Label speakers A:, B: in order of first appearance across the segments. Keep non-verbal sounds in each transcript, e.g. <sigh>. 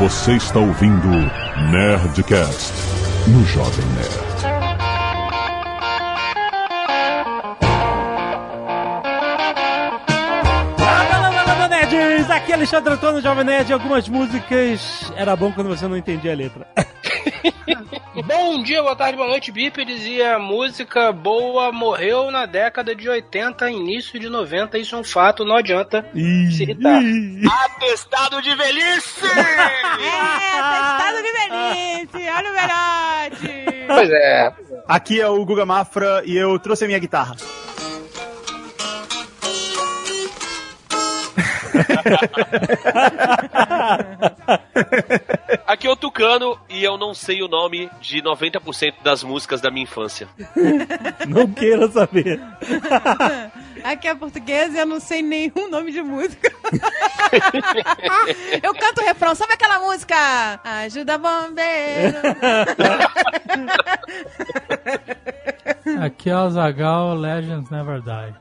A: Você está ouvindo Nerdcast no Jovem Nerd.
B: Aqui é Alexandre Antônio, Jovem Nerd. Algumas músicas era bom quando você não entendia a letra. <laughs>
C: Bom dia, boa tarde, boa noite, bípedes. E a música boa morreu na década de 80, início de 90. Isso é um fato, não adianta se irritar. Atestado de velhice! <laughs>
D: É, testado de velhice, olha o melhor.
C: pois é.
E: Aqui é o Guga Mafra e eu trouxe a minha guitarra. <laughs>
F: Aqui é o Tucano e eu não sei o nome de 90% das músicas da minha infância. <laughs>
B: Não queira saber. <laughs>
D: Aqui é português e eu não sei nenhum nome de música. eu canto o refrão, sabe aquela música? Ajuda bombeiro.
G: Aqui é o Zagal Legends Never Die.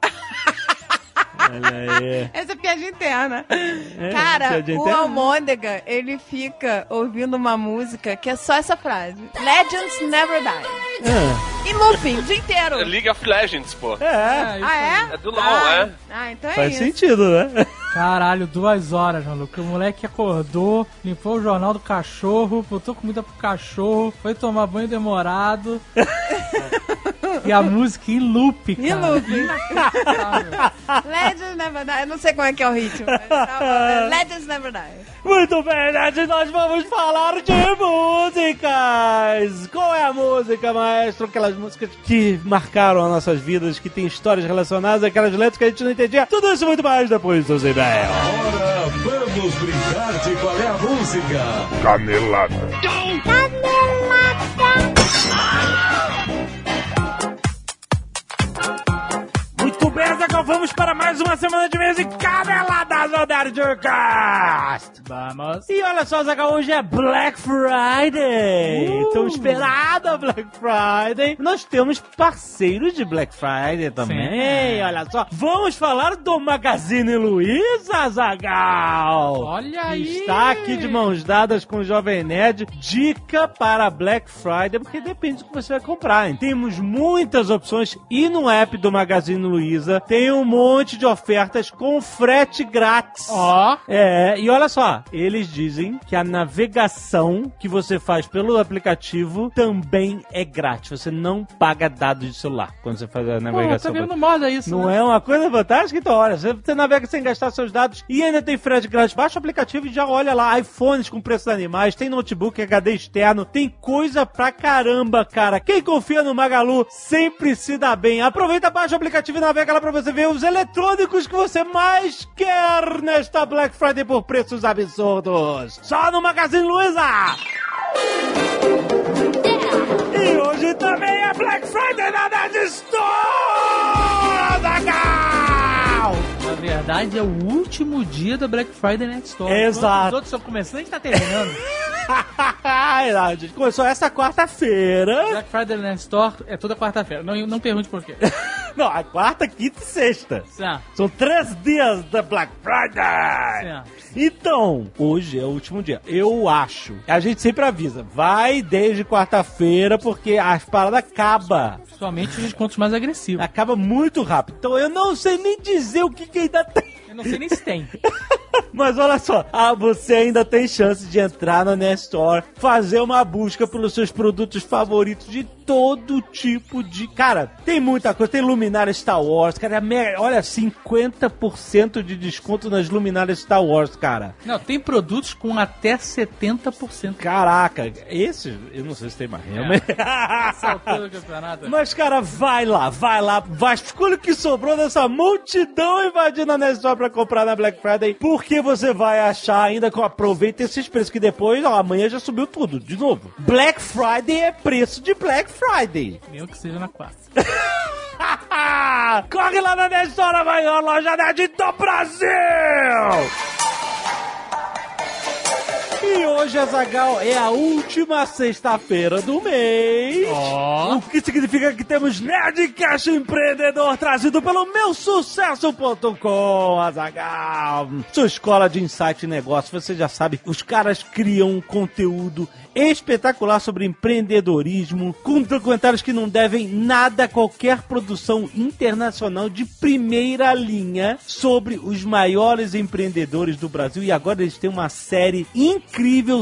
D: Essa é piadinha interna.
B: É,
D: Cara,
B: piadinha
D: o
B: interna.
D: Almôndega, ele fica ouvindo uma música que é só essa frase. Legends never die.
B: Ah,
D: E looping, o dia inteiro.
F: League of Legends, pô.
B: É,
D: Ah, é?
F: É do LoL,
D: ah,
F: é?
D: Ah, então é
B: faz
D: isso.
B: sentido, né?
G: Caralho, duas horas, maluco. O moleque acordou, limpou o jornal do cachorro, botou comida pro cachorro, foi tomar banho demorado. <laughs> e a música em loop, cara.
D: E looping.
G: Inacreditável.
D: Legends never die. Eu não sei como é que é o ritmo. mas tá. <laughs> Legends never die.
B: Muito bem, Nerd, nós vamos falar de músicas! Qual é a música, maestro? Aquelas músicas que marcaram as nossas vidas, que tem histórias relacionadas àquelas letras que a gente não entendia. Tudo isso e muito mais depois dos e-mails.
A: Agora vamos brincar de qual é a música. Canelada.
B: Muito Zagal, vamos para mais uma semana de mês e caneladas no Nerdcast!
G: Vamos.
B: E olha só, Zagal, hoje é Black Friday! Tão esperada Black Friday! Nós temos parceiros de Black Friday também,
G: Sim.
B: olha só. Vamos falar do Magazine Luiza, Zagal!
G: Olha aí.
B: Está aqui de mãos dadas com o Jovem Nerd. Dica para Black Friday, porque depende do que você vai comprar. hein? Temos muitas opções e no app do Magazine Luiza tem um monte de ofertas com frete grátis.
G: Ó.
B: É, e olha só, eles dizem que a navegação que você faz pelo aplicativo também é grátis. Você não paga dados de celular quando você faz a
G: Pô,
B: navegação.
G: tá vendo moda isso,
B: Não
G: né?
B: é uma coisa fantástica? Então, olha, você, você navega sem gastar seus dados e ainda tem frete grátis. Baixa o aplicativo e já olha lá. iPhones com preços animais, tem notebook HD externo, tem coisa pra caramba, cara. Quem confia no Magalu sempre se dá bem. Aproveita, baixa o aplicativo e navega lá pra você ver os eletrônicos que você mais quer nesta Black Friday por preços absurdos. Só no Magazine Luiza! E hoje também é Black Friday na Nerd Store!
G: Na verdade, é o último dia da Black Friday Net Store.
B: Exato.
G: Os outros estão começando, a gente tá terminando. <laughs>
B: Começou essa quarta-feira.
G: Black Friday Net Store é toda quarta-feira. Não, não pergunte por quê. <laughs>
B: Não, a quarta, quinta e sexta.
G: Certo.
B: São três dias da Black Friday.
G: Certo.
B: Então, hoje é o último dia. Eu acho. A gente sempre avisa. Vai desde quarta-feira, porque as paradas acabam.
G: Principalmente os descontos mais agressivos.
B: Acaba muito rápido. Então eu não sei nem dizer o que, que ainda tem.
G: Eu não sei nem se tem. <laughs>
B: Mas olha só, ah, você ainda tem chance de entrar na Nestor, fazer uma busca pelos seus produtos favoritos de todo tipo de. Cara, tem muita coisa. Tem luminária Star Wars, cara. é Olha, 50% de desconto nas luminárias Star Wars, cara.
G: Não, tem produtos com até 70%.
B: Caraca, esses, eu não sei se tem mais. realmente.
G: Altura do campeonato. <laughs>
B: Mas, cara, vai lá, vai lá, vai, escolha o que sobrou dessa multidão invadindo a Nestor pra comprar na Black Friday, porque você vai achar ainda que aproveita esses preços que depois, ó, amanhã já subiu tudo, de novo. Black Friday é preço de Black Friday.
G: Meu que seja na quarta. <laughs>
B: Corre lá na Nestor, a maior loja nerd do Brasil! E hoje Azagal, é a última sexta-feira do mês. O que significa que temos Nerdcast Empreendedor trazido pelo meusucesso.com, Azagal. Sua escola de insight e negócio, você já sabe, os caras criam um conteúdo espetacular sobre empreendedorismo, com documentários que não devem nada a qualquer produção internacional de primeira linha sobre os maiores empreendedores do Brasil. E agora eles têm uma série incrível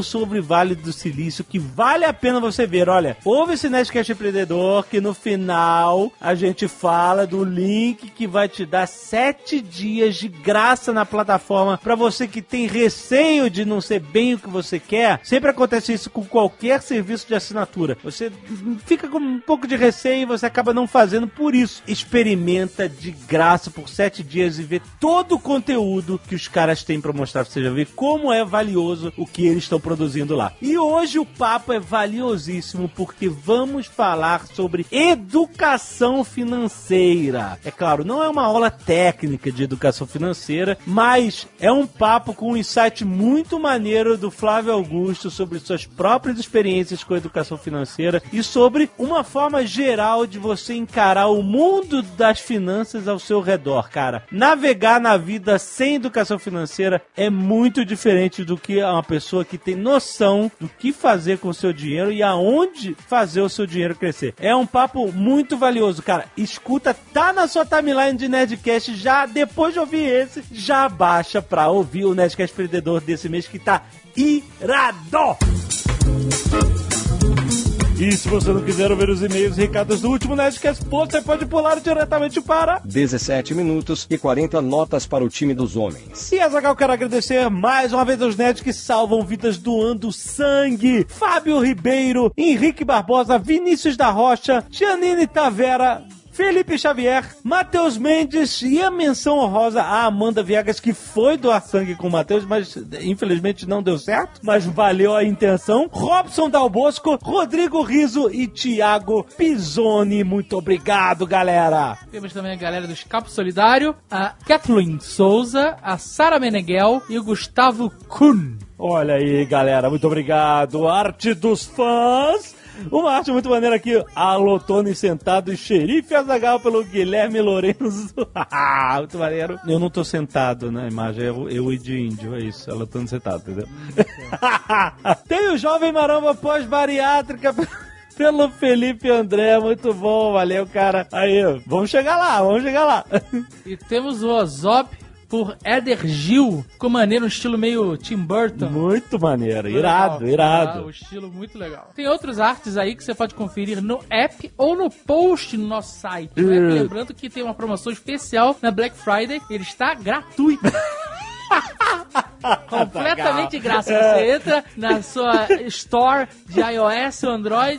B: sobre Vale do Silício que vale a pena você ver. Olha, ouve esse Nerdcast Empreendedor que no final a gente fala do link que vai te dar sete dias de graça na plataforma para você que tem receio de não ser bem o que você quer. Sempre acontece isso com qualquer serviço de assinatura. Você fica com um pouco de receio e você acaba não fazendo por isso. Experimenta de graça por sete dias e vê todo o conteúdo que os caras têm para mostrar pra você já ver como é valioso o que eles estão produzindo lá. E hoje o papo é valiosíssimo porque vamos falar sobre educação financeira. É claro, não é uma aula técnica de educação financeira, mas é um papo com um insight muito maneiro do Flávio Augusto sobre suas próprias experiências com educação financeira e sobre uma forma geral de você encarar o mundo das finanças ao seu redor, cara. Navegar na vida sem educação financeira é muito diferente do que uma pessoa que tem noção do que fazer com o seu dinheiro e aonde fazer o seu dinheiro crescer. É um papo muito valioso, cara. Escuta, tá na sua timeline de Nerdcast já depois de ouvir esse, já baixa pra ouvir o Nerdcast Perdedor desse mês que tá irado! E se você não quiser ouvir os e-mails e recados do último Nerdcast, você pode pular diretamente para
H: 17 minutos e 40 notas para o time dos homens.
B: E Azagal, quero agradecer mais uma vez aos nerds que salvam vidas doando sangue. Fábio Ribeiro, Henrique Barbosa, Vinícius da Rocha, Janine Tavera, Felipe Xavier, Matheus Mendes e a menção honrosa a Amanda Viegas, que foi doar sangue com o Matheus, mas infelizmente não deu certo, mas valeu a intenção. Robson Dalbosco, Rodrigo Riso e Thiago Pisoni. Muito obrigado, galera!
G: Temos também a galera do Escapo Solidário, a Kathleen Souza, a Sara Meneghel e o Gustavo Kuhn.
B: Olha aí, galera, muito obrigado. Arte dos fãs. Uma arte muito maneira aqui. Alotone sentado e xerife Azagal pelo Guilherme Lourenço. <laughs> muito maneiro. Eu não tô sentado na imagem, eu, eu e de índio, é isso. Alotone sentado, entendeu? <laughs> Tem o jovem maramba pós-bariátrica. <laughs> Pelo Felipe André, muito bom, valeu, cara. Aí, vamos chegar lá, vamos chegar lá.
G: E temos o Ozop por Éder Gil, com maneiro, um estilo meio Tim Burton.
B: Muito maneiro, irado,
G: Legal,
B: irado.
G: tá? um estilo muito legal. Tem outras artes aí que você pode conferir no app ou no post no nosso site. No app, lembrando que tem uma promoção especial na Black Friday, ele está gratuito. <laughs> Completamente grátis. Você entra na sua store de iOS ou Android,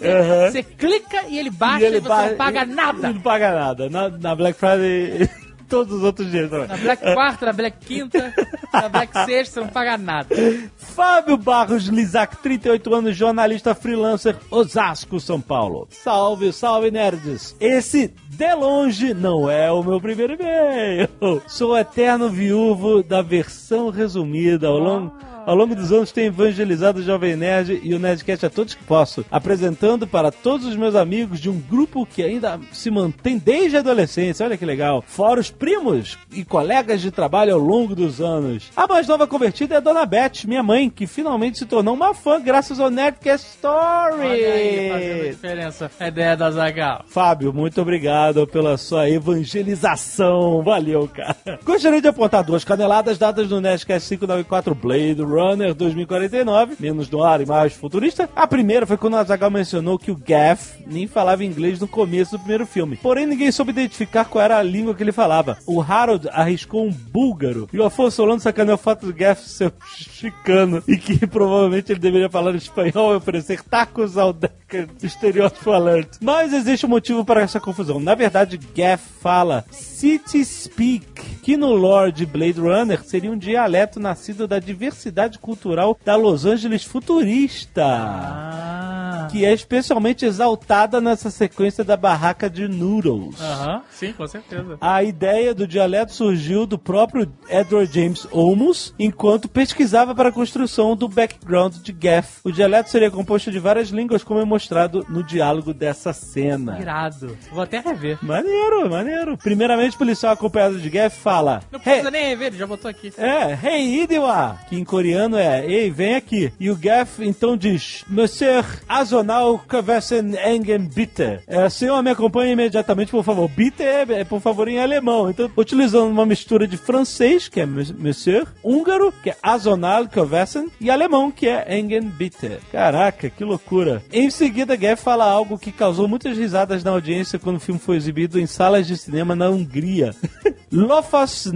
G: você clica e ele baixa e,
B: ele
G: você
B: ba-
G: não paga
B: e-
G: nada.
B: e Não paga nada. Na, na Black Friday, todos os outros dias também.
G: Na Black Quarta, na Black Quinta, na Black Sexta, você não paga nada.
B: Fábio Barros Lizac, 38 anos, jornalista freelancer, Osasco, São Paulo. Salve, salve, nerds! Esse, de longe, não é o meu primeiro e-mail. Sou eterno viúvo da versão resumida ao longo... Ao longo dos anos tenho evangelizado o Jovem Nerd e o Nerdcast a todos que posso, apresentando para todos os meus amigos de um grupo que ainda se mantém desde a adolescência, olha que legal, fora os primos e colegas de trabalho ao longo dos anos. A mais nova convertida é a Dona Beth, minha mãe, que finalmente se tornou uma fã graças ao Nerdcast Story.
G: Olha aí, fazendo diferença. A ideia da Zagal.
B: Fábio, muito obrigado pela sua evangelização. Valeu, cara. Gostaria de apontar duas caneladas dadas no Nerdcast 594 Blade Runner 2049, menos no ar e mais futurista. A primeira foi quando o Azaghal mencionou que o Gaff nem falava inglês no começo do primeiro filme. Porém, ninguém soube identificar qual era a língua que ele falava. O Harold arriscou um búlgaro e o Afonso Solano sacaneou o fato do Gaff ser <laughs> chicano e que provavelmente ele deveria falar espanhol e oferecer tacos ao Decker estereótipo alert. Mas existe um motivo para essa confusão. Na verdade, Gaff fala City Speak, que no lore de Blade Runner seria um dialeto nascido da diversidade cultural da Los Angeles futurista.
G: Ah.
B: que é especialmente exaltada nessa sequência da barraca de noodles.
G: Aham, sim, com certeza.
B: A ideia do dialeto surgiu do próprio Edward James Olmos, enquanto pesquisava para a construção do background de Gaff. O dialeto seria composto de várias línguas, como é mostrado no diálogo dessa cena.
G: Irado. Vou até rever.
B: Maneiro, maneiro. Primeiramente, o policial acompanhado de Gaff fala:
G: Não
B: "Hey,
G: precisa nem rever, ele já botou aqui.
B: é, hey Idiwa, que em coreano é, ei, vem aqui. E o Gaff então diz, Monsieur Azonal Kavesen Engen Bitte. É, senhor, me acompanhe imediatamente, por favor. Bitte é, é, por favor, em alemão. Então, utilizando uma mistura de francês, que é Monsieur, húngaro, que é Azonal Kavesen, e alemão, que é Engen Bitte. Caraca, que loucura. Em seguida, Gaff fala algo que causou muitas risadas na audiência quando o filme foi exibido em salas de cinema na Hungria. <laughs> Lofas.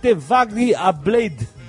B: Tevagri a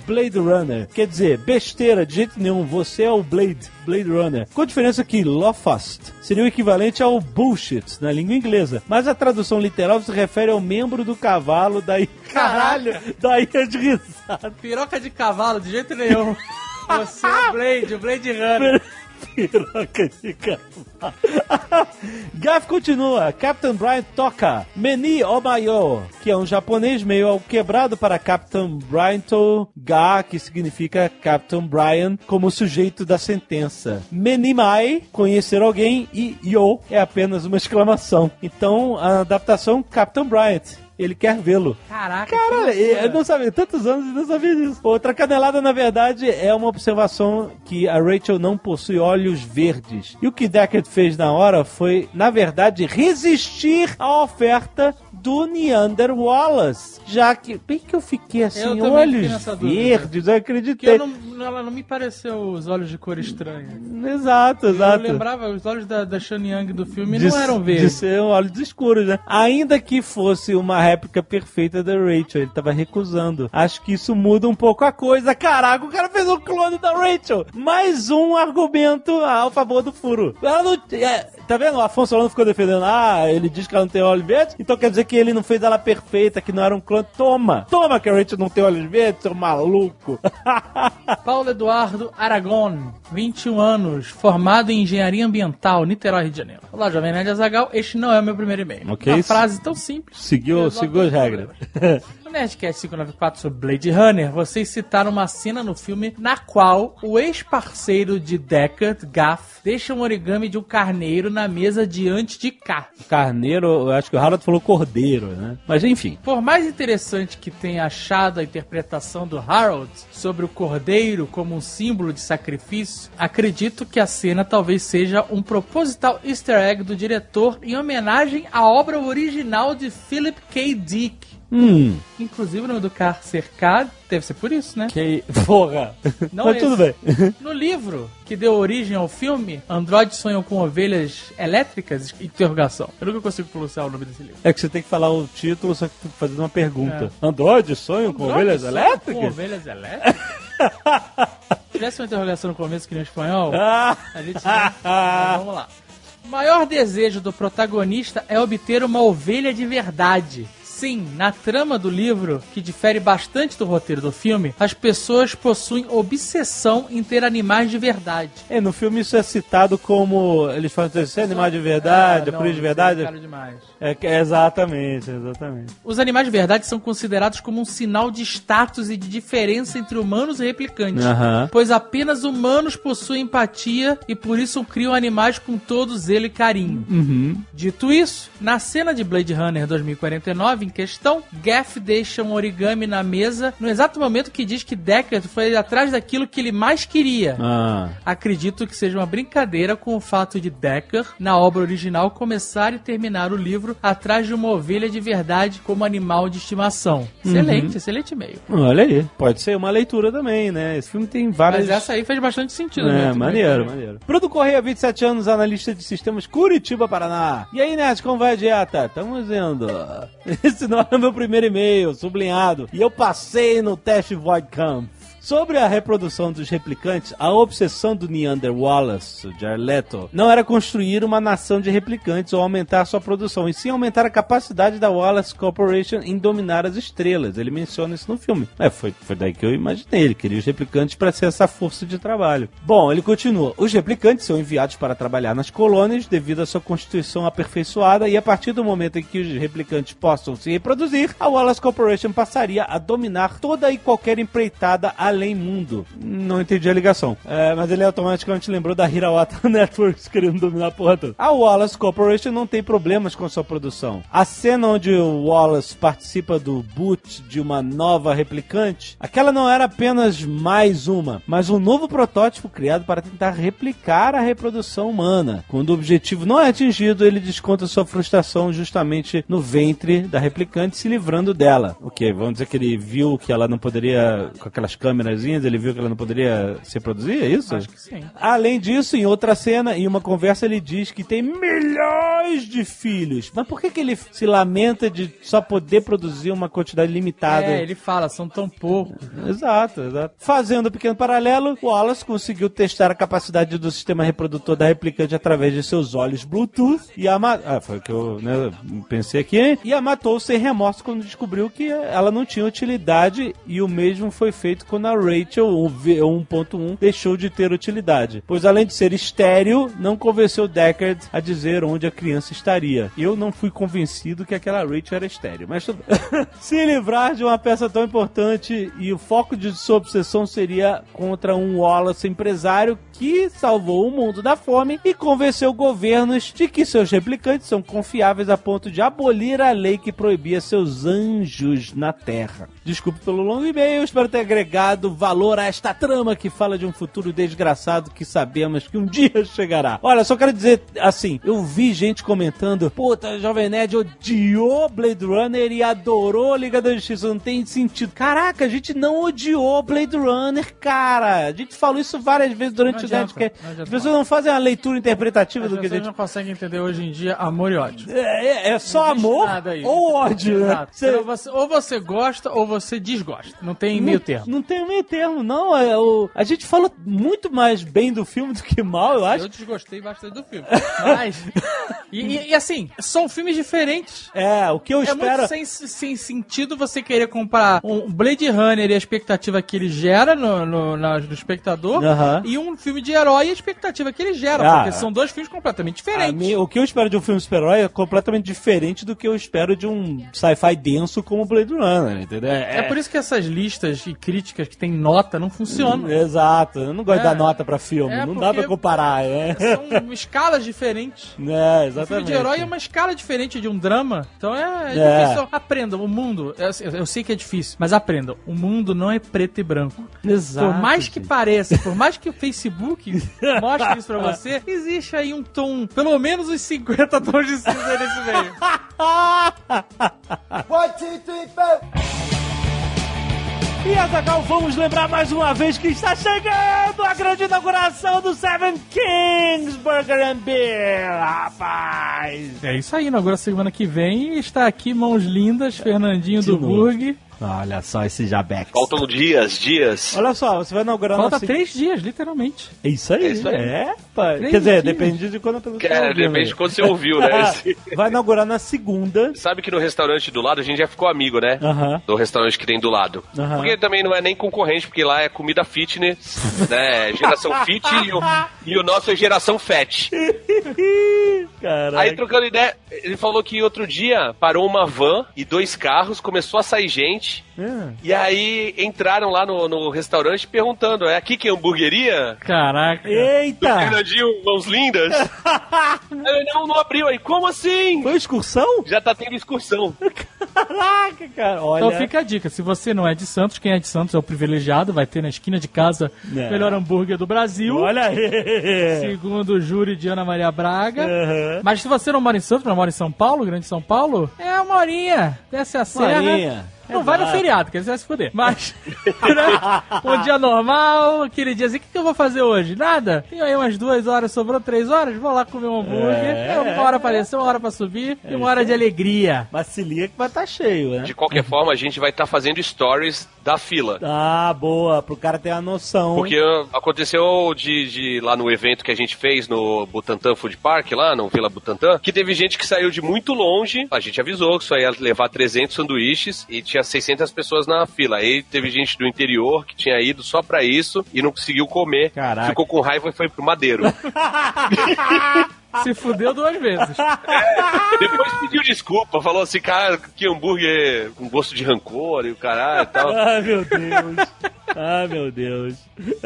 B: Blade. Runner. Quer dizer, besteira, de jeito nenhum. Você é o Blade, Blade Runner. Com a diferença que Lofast seria o equivalente ao bullshit na língua inglesa. Mas a tradução literal se refere ao membro do cavalo, daí. Caralho! <laughs> Daí é de risada.
G: Piroca de cavalo, de jeito nenhum. <laughs> Você é o Blade, o Blade Runner. <laughs>
B: Piroca de cavalo. Gaff continua. Captain Brian toca Meni Omayo, que é um japonês meio quebrado para Captain Brian to Ga, que significa Captain Brian como sujeito da sentença. Menimai, conhecer alguém, e Yo é apenas uma exclamação. Então, a adaptação Captain Bryant. Ele quer vê-lo.
G: Caraca,
B: Cara, eu não sabia, tantos anos e não sabia disso. Outra canelada, na verdade, é uma observação que a Rachel não possui olhos verdes. E o que Deckard fez na hora foi, na verdade, resistir à oferta do Neander Wallace. Já que, bem que eu fiquei assim,
G: Eu
B: olhos verdes, eu acreditei.
G: eu não, ela não me pareceu os olhos de cor estranha.
B: Exato,
G: Eu
B: exato.
G: lembrava, os olhos da, da Shane Young do filme
B: de,
G: não eram
B: de
G: verdes.
B: ser olhos escuros, né? Ainda que fosse uma réplica perfeita da Rachel, ele tava recusando. Acho que isso muda um pouco a coisa. Caraca, o cara fez um clone da Rachel. Mais um argumento ao favor do furo. Ela não. é, tá vendo? O Afonso Solano ficou defendendo. Ah, ele diz que ela não tem olhos verdes, então quer dizer que ele não fez ela perfeita, que não era um clone. Toma! Toma que a Rachel não tem olhos verdes, seu maluco! <laughs>
G: Paulo Eduardo Aragon, 21 anos, formado em Engenharia Ambiental, Niterói, Rio de Janeiro. Olá, Jovem Nerd Azagal, este não é o meu primeiro e-mail.
B: Ok,
G: Uma frase tão simples.
B: Seguiu, seguiu as regras. <laughs>
G: No Nerdcast 594 sobre Blade Runner, vocês citaram uma cena no filme na qual o ex-parceiro de Deckard, Gaff, deixa um origami de um carneiro na mesa diante de K.
B: Carneiro, eu acho que o Harold falou cordeiro, né? Mas enfim.
G: Por mais interessante que tenha achado a interpretação do Harold sobre o cordeiro como um símbolo de sacrifício, acredito que a cena talvez seja um proposital easter egg do diretor em homenagem à obra original de Philip K. Dick.
B: Hum.
G: Inclusive o nome do carro cercado deve ser por isso, né?
B: Que. <laughs> Porra!
G: Não
B: Mas
G: é
B: tudo
G: esse.
B: bem. <laughs>
G: No livro que deu origem ao filme, Android sonham com ovelhas elétricas? Interrogação. Eu nunca consigo pronunciar o nome desse livro.
B: É que você tem que falar o título, só que fazendo uma pergunta. Android sonho com ovelhas
G: sonham
B: elétricas?
G: Com ovelhas elétricas? Se <laughs> tivesse uma interrogação no começo que nem espanhol,
B: Ah!
G: a gente. Mas vamos lá. O maior desejo do protagonista é obter uma ovelha de verdade. Sim, na trama do livro, que difere bastante do roteiro do filme, as pessoas possuem obsessão em ter animais de verdade.
B: É, no filme isso é citado como. Eles falam assim, "Esse é animal de verdade, é
G: Ah,
B: por isso de
G: não,
B: verdade.
G: é caro demais.
B: É, é exatamente, exatamente.
G: Os animais de verdade são considerados como um sinal de status e de diferença entre humanos e replicantes.
B: Aham.
G: Pois apenas humanos possuem empatia e por isso criam animais com todos ele carinho.
B: Uhum.
G: Dito isso, na cena de Blade Runner 2049 em questão, Gaff deixa um origami na mesa no exato momento que diz que Deckard foi atrás daquilo que ele mais queria.
B: Ah.
G: Acredito que seja uma brincadeira com o fato de Decker, na obra original, começar e terminar o livro atrás de uma ovelha de verdade como animal de estimação. Excelente, excelente e-mail.
B: Olha aí. Pode ser uma leitura também, né? Esse filme tem várias.
G: Mas essa aí fez bastante sentido,
B: É,
G: né?
B: maneiro, maneiro. Bruno Correia, 27 anos, analista de sistemas Curitiba, Paraná. E aí, Nerd, como vai a dieta? Tamo indo. Esse não é o meu primeiro e-mail, sublinhado. E eu passei no teste Void Camp. Sobre a reprodução dos replicantes, a obsessão do Neander Wallace, o Jared Leto, não era construir uma nação de replicantes ou aumentar sua produção, e sim aumentar a capacidade da Wallace Corporation em dominar as estrelas. Ele menciona isso no filme. É, foi, foi daí que eu imaginei. Ele queria os replicantes para ser essa força de trabalho. Bom, ele continua. Os replicantes são enviados para trabalhar nas colônias devido à sua constituição aperfeiçoada e a partir do momento em que os replicantes possam se reproduzir, a Wallace Corporation passaria a dominar toda e qualquer empreitada além mundo. Não entendi a ligação. É, mas ele automaticamente lembrou da Hirawata <laughs> Networks querendo dominar a porra toda. A Wallace Corporation não tem problemas com sua produção. A cena onde o Wallace participa do boot de uma nova replicante, aquela não era apenas mais uma, mas um novo protótipo criado para tentar replicar a reprodução humana. Quando o objetivo não é atingido, ele desconta sua frustração justamente no ventre da replicante, se livrando dela. Ok, vamos dizer que ele viu que ela não poderia, com aquelas ele viu que ela não poderia se reproduzir, é isso?
G: Acho que sim.
B: Além disso, em outra cena, em uma conversa, ele diz que tem milhões de filhos. Mas por que, que ele se lamenta de só poder produzir uma quantidade limitada?
G: É, ele fala, são tão poucos.
B: Exato, exato. Fazendo um pequeno paralelo, Wallace conseguiu testar a capacidade do sistema reprodutor da replicante através de seus olhos Bluetooth e a ma- ah, foi o que eu né, pensei aqui, e a matou sem remorso quando descobriu que ela não tinha utilidade e o mesmo foi feito quando a Rachel o V1.1 deixou de ter utilidade, pois além de ser estéreo, não convenceu Deckard a dizer onde a criança estaria. Eu não fui convencido que aquela Rachel era estéreo, mas tudo. <laughs> Se livrar de uma peça tão importante e o foco de sua obsessão seria contra um Wallace empresário que salvou o mundo da fome e convenceu governos de que seus replicantes são confiáveis a ponto de abolir a lei que proibia seus anjos na Terra. Desculpe pelo longo e-mail, espero ter agregado valor a esta trama que fala de um futuro desgraçado que sabemos que um <laughs> dia chegará. Olha, só quero dizer assim, eu vi gente comentando, puta, Jovem Nerd odiou Blade Runner e adorou Liga da Justiça, não tem sentido. Caraca, a gente não odiou Blade Runner, cara. A gente falou isso várias vezes durante
G: Não
B: o
G: adianta,
B: Nerdcast.
G: não adianta
B: As pessoas não fazem uma leitura interpretativa
G: As
B: do que a gente
G: não conseguem entender hoje em dia amor e ódio.
B: é, é- é só
G: Não
B: amor ou ódio, né? Você-
G: Ou você, ou você gosta ou você desgosta. Não tem meio termo.
B: Não tem meio termo, não. É, o- a gente fala muito mais bem do filme do que mal, eu acho.
G: Eu desgostei bastante do filme. <laughs> Mas. e, e- e assim, são filmes diferentes.
B: É, o que eu
G: É
B: espero.
G: muito sem, sem sentido você querer comparar um Blade Runner e a expectativa que ele gera no, no, na- no espectador e um filme de herói e a expectativa que ele gera.
B: Ah.
G: porque são dois filmes completamente
B: A
G: diferentes.
B: mim- o que eu espero de um filme super-herói é completamente diferente do que eu espero de um sci-fi denso como Blade Runner, entendeu?
G: É por isso que essas listas e críticas que tem nota não funcionam.
B: Exato, eu não gosto de
G: É.
B: dar nota pra filme,
G: É,
B: não dá pra comparar, é.
G: São escalas diferentes. <laughs>
B: É,
G: Um filme
B: exatamente.
G: de herói é uma escala diferente de um drama. Então é, é
B: É.
G: difícil. Aprendam, o mundo. Eu, eu sei que é difícil, mas aprendam. O mundo não é preto e branco.
B: Exato,
G: por mais que pareça, por mais que o Facebook <laughs> mostre isso pra você, existe aí um tom, pelo menos uns 50 tons de cinza nesse meio.
B: E Azaghal, vamos lembrar mais uma vez que está chegando a grande inauguração do Seven Kings Burger and Beer, rapaz!
G: É isso aí, inaugura semana que vem e está aqui, mãos lindas, Fernandinho
B: De
G: do
B: novo.
G: Burg.
B: Olha só esse Jabex.
F: Faltam dias, dias.
B: Olha só, você vai inaugurar
G: Falta três dias, literalmente.
B: É isso aí.
F: É isso aí.
B: É, pá.
G: Três
B: Quer dizer,
G: dias.
B: depende de quando a pessoa tá
F: É, depende de quando você ouviu, né?
B: vai inaugurar na segunda.
F: Sabe que no restaurante do lado a gente já ficou amigo, né?
B: Aham.
F: Do restaurante que tem do lado.
B: Aham.
F: Porque também não é nem concorrente, porque lá é comida fitness, <laughs> né? Geração fit e o, e o nosso é geração fat. <laughs>
B: Caraca.
F: Aí trocando ideia, ele falou que outro dia parou uma van e dois carros, começou a sair gente.
B: É.
F: E aí entraram lá no, no restaurante perguntando: é aqui que é hamburgueria?
G: Caraca.
F: Do
B: Eita!
F: Fernandinho, mãos lindas? <laughs> Aí não, não abriu aí. Como assim?
B: Foi excursão?
F: Já tá tendo excursão.
B: Caraca, cara. Olha.
G: Então fica a dica, se você não é de Santos, quem é de Santos é o privilegiado, vai ter na esquina de casa
B: É.
G: o melhor hambúrguer do Brasil.
B: Olha aí.
G: Segundo o júri de Ana Maria Braga.
B: Aham.
G: Mas se você não mora em Santos, mas mora em São Paulo, Grande São Paulo, é uma horinha. Desce a serra. Não vai no
B: Exato.
G: feriado, que você vai se fuder. Mas, <laughs> né? um dia normal, aquele dia assim, o que, que eu vou fazer hoje? Nada. Tenho aí umas duas horas, sobrou três horas, vou lá comer um hambúrguer.
B: É.
G: É, uma hora pra descer, uma hora pra subir e uma hora de alegria.
B: Mas se liga que vai estar cheio, né?
F: De qualquer forma, a gente vai estar fazendo stories da fila.
B: Ah, boa, pro cara ter a noção.
F: Porque aconteceu de, de lá no evento que a gente fez no Butantan Food Park, lá no Vila Butantan, que teve gente que saiu de muito longe. A gente avisou que só ia levar 300 sanduíches e tinha 600 pessoas na fila. Aí teve gente do interior que tinha ido só pra isso e não conseguiu comer.
B: Caraca.
F: Ficou com raiva e foi pro madeiro. <laughs>
G: Se fudeu duas vezes. <laughs>
F: Depois pediu desculpa, falou assim, cara, que hambúrguer com gosto de rancor e o caralho e tal.
B: Ai, <laughs> meu Deus. Ai, meu Deus.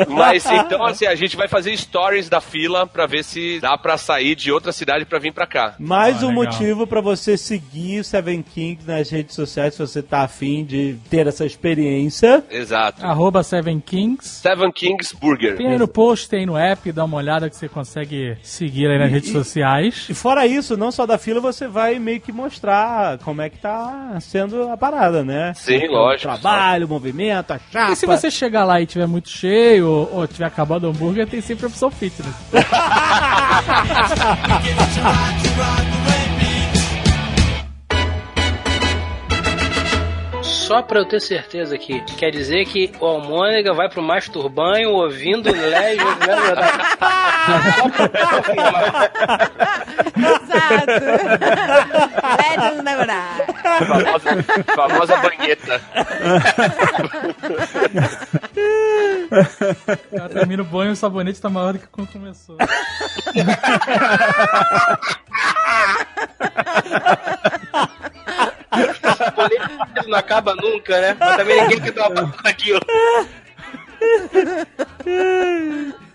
F: Mas então, assim, a gente vai fazer stories da fila pra ver se dá pra sair de outra cidade pra vir pra cá.
B: Mais
G: Ah,
B: um
G: legal.
B: motivo pra você seguir o Seven Kings nas redes sociais se você tá afim de ter essa experiência.
F: Exato.
G: Arroba Seven Kings.
F: Seven Kings Burger.
G: Tem aí no post, tem no app, dá uma olhada que você consegue seguir aí nas redes sociais.
B: E fora isso, não só da fila, você vai meio que mostrar como é que tá sendo a parada, né?
F: Sim,
B: O
F: lógico.
B: trabalho, o movimento, a chapa.
G: E se você chegar lá e tiver muito cheio ou, ou tiver acabado o hambúrguer, tem sempre a opção fitness. <laughs> <laughs>
C: Só pra eu ter certeza aqui, quer dizer que o Almônega vai pro masturbanho ouvindo Legend.
D: Exato. Die.
F: Famosa, famosa banheta.
G: O cara termina o banho e o sabonete tá maior do que quando começou. <laughs>
C: Isso não acaba nunca, né? Mas também ninguém quer dar uma porra daquilo.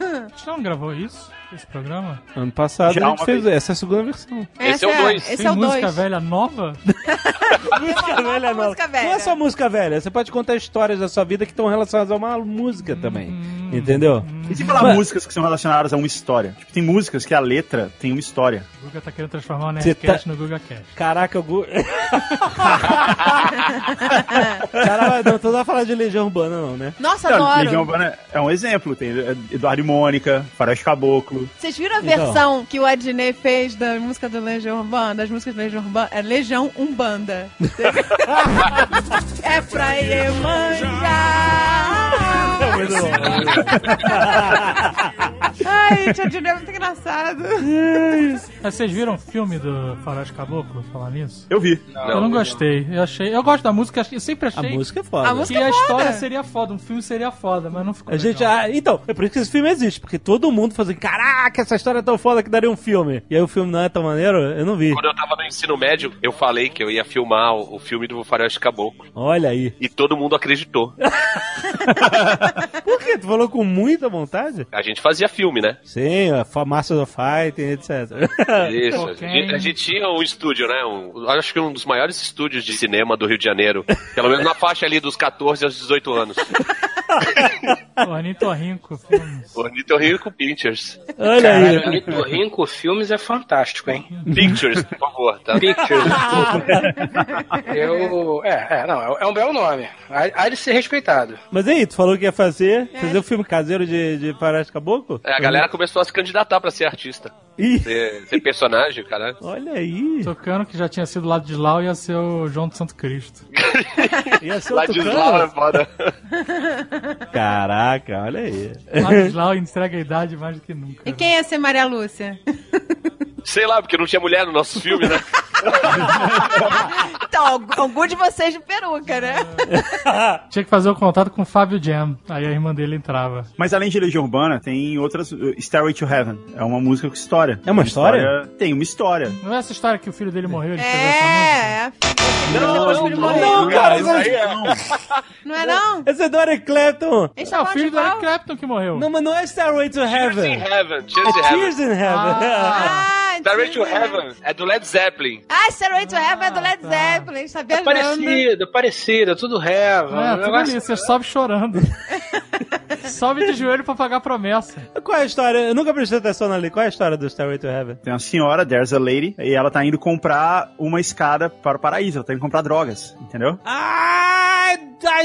G: A gente não gravou isso? Esse programa?
B: Ano passado
E: Já
B: a gente fez
E: vez.
B: essa é a segunda versão.
F: Esse é o dois.
D: Esse
G: tem
D: é o
G: música
D: 2.
G: velha nova? <laughs>
B: música velha nova.
D: música velha.
B: Não é só música velha, você pode contar histórias da sua vida que estão relacionadas a uma música também. Entendeu?
E: E se falar
B: Mas-
E: músicas que são relacionadas a uma história? Tipo, tem músicas que a letra tem uma história.
G: O Guga tá querendo transformar o
B: Você
G: Nerdcast
B: tá-
G: no Guga Cast.
B: Caraca, o Gu... <laughs> <laughs> Cara, não, tu não vai falar de Legião Urbana não, né?
D: Nossa,
E: Não,
D: adoro.
E: Legião Urbana é um exemplo. Tem Eduardo e Mônica, Faroeste Caboclo.
D: Vocês viram a
B: Então.
D: versão que o Adnei fez da música do Legião Urbana, das músicas do Legião Urbana? É Legião Umbanda. <laughs> é pra Iemanjá.
B: É muito bom. <laughs>
D: Ai, gente, o Adnei é muito engraçado.
G: Mas vocês viram o filme do Faroeste Caboclo, falar nisso?
E: Eu vi.
G: eu não gostei. Eu achei. Eu gosto da música, eu sempre
B: A
G: achei
B: música é foda.
D: A música
G: que a
D: é foda.
G: história seria foda, um filme seria foda, mas não ficou.
B: A gente, ah, então, é por isso que esse filme existe, porque todo mundo fala assim, caraca, essa história é tão foda que daria um filme. E aí o filme não é tão maneiro, eu não vi.
F: Quando eu tava no ensino médio, eu falei que eu ia filmar o, o filme do Faroeste Caboclo.
B: Olha aí.
F: E todo mundo acreditou. <laughs>
B: Por quê? Tu falou com muita vontade?
F: A gente fazia filme, né?
B: Sim, a Masters of Fighting, etc. <laughs>
F: Isso.
G: Ok.
F: A, gente, a gente tinha um estúdio, né? Um, acho que um dos maiores estúdios de cinema do Rio de Janeiro. Pelo menos na faixa ali dos 14 aos 18 anos. <laughs> <laughs>
G: Ornitorrinco, filmes.
F: Ornitorrinco Pictures.
B: Olha aí.
C: Caralho, Nitorrinco Filmes é fantástico, hein?
F: Pictures, por favor, tá?
C: Pictures. <laughs> Eu. É, é, não, é um belo nome. Há, de ser respeitado.
B: Mas aí, tu falou que ia fazer, fazer um filme caseiro de, de Faroeste Caboclo?
F: É, a galera começou a se candidatar pra ser artista.
B: Ih,
F: Ser, ser personagem, caralho.
B: olha aí.
G: Tocando que já tinha sido lá de Lau ia ser o João do Santo Cristo. <laughs>
B: Ia ser o
F: de
B: Tucano?
F: Slau é foda. <laughs>
B: Caraca, olha aí.
G: Lá de Lau entrega a idade mais do que nunca.
D: E quem ia ser Maria Lúcia?
F: Sei lá, porque não tinha mulher no nosso filme, né? <laughs> <laughs>
D: Então, algum- de vocês de peruca, né? <laughs>
G: Tinha que fazer o contato com o Fábio Jam. Aí a irmã dele entrava.
E: Mas além de Legião Urbana, tem outras. uh, Stairway to Heaven. É uma música com história.
B: É uma história?
E: Tem uma história.
G: Não é essa história que o filho dele morreu ele essa?
D: É, depois que ele morreu.
B: Não, cara,
E: isso aí é. <laughs>
D: Não é não?
B: Esse é do Eric Clapton.
D: Eles
G: É o
D: estavam
G: filho
D: de
G: do Eric? Clapton que morreu.
B: Não, mas não é Starway to Heaven. É
F: Tears in Heaven.
B: Tears in Heaven.
D: Ah,
F: Starway to. Heaven é do Led Zeppelin.
D: Ah, Stairway to Heaven é do Led Zeppelin, está viajando.
C: Parecido, parecido, tudo reva.
G: É, tudo
C: negócio-
G: ali, você sobe chorando. <laughs> sobe de joelho pra pagar a promessa.
B: Qual é a história? Eu nunca prestei atenção ali. Qual é a história do Starway to Heaven?
E: Tem uma senhora, there's a lady, e ela tá indo comprar uma escada para o paraíso. Ela tá indo comprar drogas, entendeu?
B: Ah,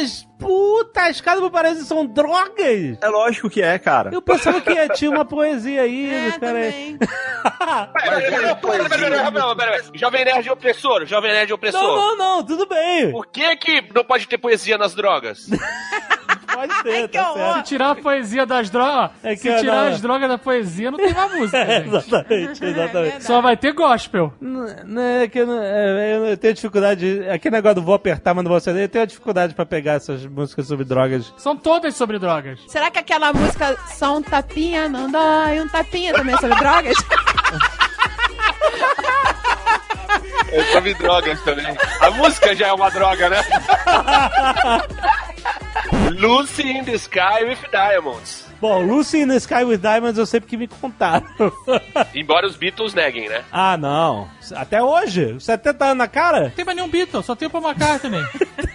B: as putas, as casas parecem são drogas.
E: É lógico que é, cara.
B: Eu pensava que tinha uma poesia aí, <laughs>
D: É,
B: dos caras aí.
D: também. <laughs>
F: Pera, pera, pera, pera, pera, pera, pera, pera. Jovem Nerd opressor, Jovem Nerd opressor.
B: Não, não, não, tudo bem.
F: Por que que não pode ter poesia nas drogas? <laughs>
B: Pode ser,
D: Ai,
B: tá certo.
G: Tirar a poesia das drogas.
B: É
G: se
B: eu
G: tirar
B: não-
G: as drogas da poesia, não tem mais música.
B: É, <laughs>
G: gente.
B: exatamente,
D: É
B: exatamente.
D: verdade.
G: Só vai ter gospel.
B: Não, não, é que eu, não, é, eu tenho dificuldade. Aquele negócio do vou apertar, mas não vou acender. Eu tenho dificuldade pra pegar essas músicas sobre drogas.
G: São todas sobre drogas.
D: Será que aquela música só um tapinha não dói? Um tapinha também é sobre drogas? <laughs>
F: É sobre drogas também. A música já é uma droga, né? Lucy in the Sky with Diamonds.
B: Bom, Lucy in the Sky with Diamonds eu sei porque me contaram.
F: Embora os Beatles neguem, né?
B: ah, não. Até hoje? 70 anos na cara?
G: Não tem mais nenhum Beatle, só tem o Paul McCartney. <laughs>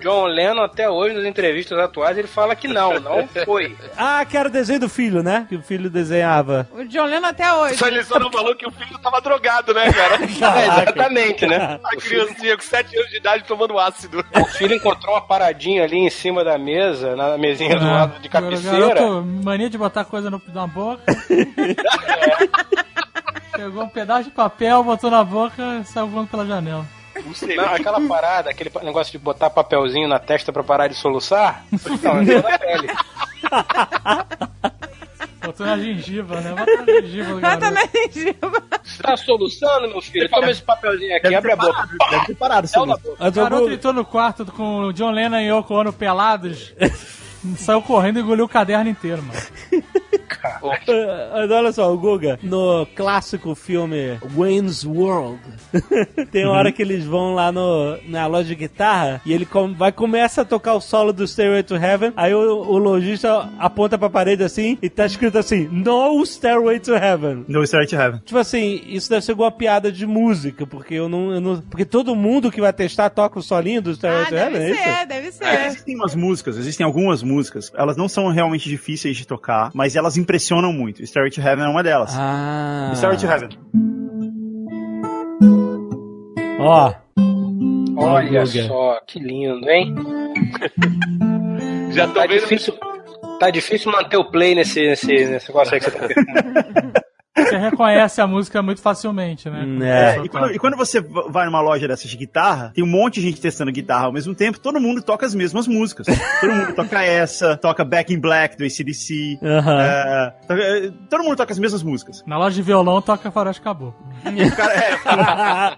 C: John Lennon, até hoje, nas entrevistas atuais, ele fala que não, não foi.
B: Ah, que era o desenho do filho, né? Que o filho desenhava.
D: O John Lennon até hoje.
F: Só ele só não falou que o filho tava drogado, né, cara? <laughs>
C: É, exatamente, né?
F: A criancinha com 7 anos de idade tomando ácido.
C: O filho encontrou uma paradinha ali em cima da mesa, na mesinha do lado de cabeceira.
G: Garoto, mania de botar coisa no, na boca. <laughs> Pegou um pedaço de papel, botou na boca e saiu voando pela janela. <laughs>
F: Não sei,
C: Não, aquela parada, aquele negócio de botar papelzinho na testa pra parar de soluçar. Não, é na pele. <laughs>
G: Botou na gengiva, né? Bota na gengiva
D: Bota na gengiva.
C: Você tá soluçando, meu filho? Toma esse papelzinho aqui, abre a boca.
E: Deve ter parado.
B: Mas
G: O garoto entrou no quarto com o John Lennon e Yoko Ono pelados. <laughs> Saiu correndo e engoliu o caderno inteiro, mano.
B: Mas olha só, o Guga, no clássico filme Wayne's World, <laughs> tem uma hora que eles vão lá no, na loja de guitarra e ele com- vai começa a tocar o solo do Stairway to Heaven, aí o, o lojista aponta pra parede assim e tá escrito assim, No Stairway to Heaven.
E: No Start to Heaven.
B: Tipo assim, isso deve ser alguma piada de música, porque eu não, eu não- Porque todo mundo que vai testar toca o solinho do Stairway
D: Ah,
B: to Heaven,
D: deve
B: é isso?
D: ser, deve
E: É,
D: ser.
E: existem umas músicas, existem algumas músicas, elas não são realmente difíceis de tocar, mas elas impressionam muito. Starry to Heaven é uma delas.
B: Ah.
E: Starry to Heaven.
B: Ó.
C: Olha
B: Guga.
C: só, que lindo, hein?
F: Já tô
C: Tá
F: vendo.
C: difícil, tá difícil manter o play nesse, nesse, nesse negócio aí que você tá. <laughs>
G: Você reconhece a música muito facilmente, né?
B: É.
E: É, e, quando, e quando você vai numa loja dessas de guitarra, tem um monte de gente testando guitarra ao mesmo tempo, todo mundo toca as mesmas músicas. <laughs> todo mundo toca essa, toca Back in Black do ACDC.
B: Aham.
E: é, toca- é, todo mundo toca as mesmas músicas.
G: Na loja de violão toca Faroeste Caboclo.
E: O cara, é,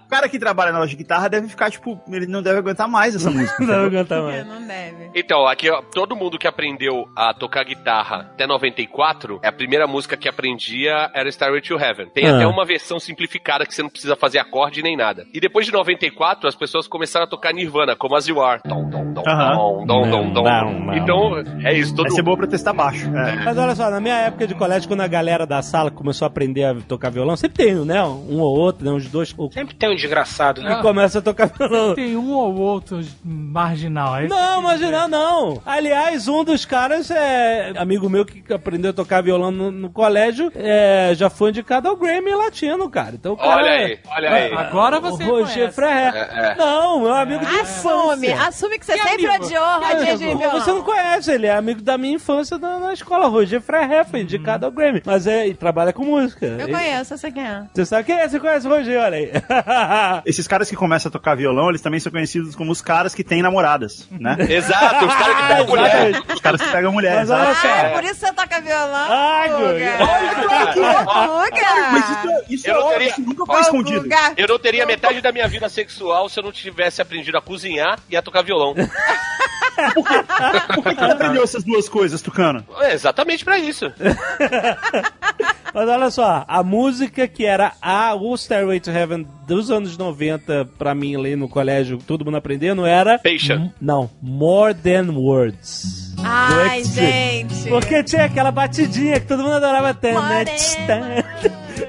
E: o cara que trabalha na loja de guitarra deve ficar, tipo, ele não deve aguentar mais essa <laughs> música.
B: Não
E: entendeu?
B: aguenta
D: É,
B: mais.
D: não deve.
F: Então, aqui, ó, todo mundo que aprendeu a tocar guitarra até 94, a primeira música que aprendia era Starway to Heaven. Tem
B: Ah.
F: até uma versão simplificada que você não precisa fazer acorde nem nada. E depois de 94, as pessoas começaram a tocar Nirvana, como As You Are. Dom, dom, dom, dom, dom, dom. Então, é isso. Todo
E: Vai ser boa pra testar baixo. É.
B: Mas olha só, na minha época de colégio, quando a galera da sala começou a aprender a tocar violão, sempre tem, né? Um ou outro, né? Uns dois o-
C: Sempre tem um desgraçado, né?
G: Ah.
B: começa a tocar violão.
G: Tem um ou outro marginal. é isso
B: Não,
G: que
B: imagina, não. Aliás, um dos caras é amigo meu que aprendeu a tocar violão no, no colégio, é, já foi indicado ao Grammy Latino, cara. Então, o cara
F: Olha aí, olha aí.
G: Agora
B: O
G: você
B: Roger
G: conhece.
B: Ferrer.
F: É, é.
B: Não, meu amigo de
D: Assume,
B: infância.
D: assume que você
G: Que
D: sempre
G: amigo?
D: odiou rodinha de violão.
B: Você não conhece, ele é amigo da minha infância na, na escola. Roger Ferrer foi indicado ao Grammy. Mas é, trabalha com música.
D: Eu
B: Ele-
D: conheço, eu sei quem é.
B: Você sabe quem é? Você conhece o Roger, olha aí. <laughs>
E: Esses caras que começam a tocar violão, eles também são conhecidos como os caras que têm namoradas, né? <laughs>
F: Exato, os caras que
B: Ah,
F: pegam mulher.
E: Os caras que pegam mulher,
B: olha
E: exato.
D: Ah, é por isso que você toca violão?
B: Ai,
D: Guga.
E: Mas isso, é- isso
F: Eu
E: é
F: não
E: óbvio,
F: teria-
E: isso nunca foi escondido.
F: Eu não teria metade da minha vida sexual se eu não tivesse aprendido a cozinhar e a tocar violão.
E: Por que você aprendeu essas duas coisas, Tucano?
F: É exatamente pra isso. <laughs>
B: Mas olha só, a música que era a o Stairway to Heaven dos anos 90, pra mim, ali no colégio, todo mundo aprendendo, era...
F: Peixa.
B: Não, More Than Words.
D: Ai, gente.
B: Porque tinha aquela batidinha que todo mundo adorava.
D: More than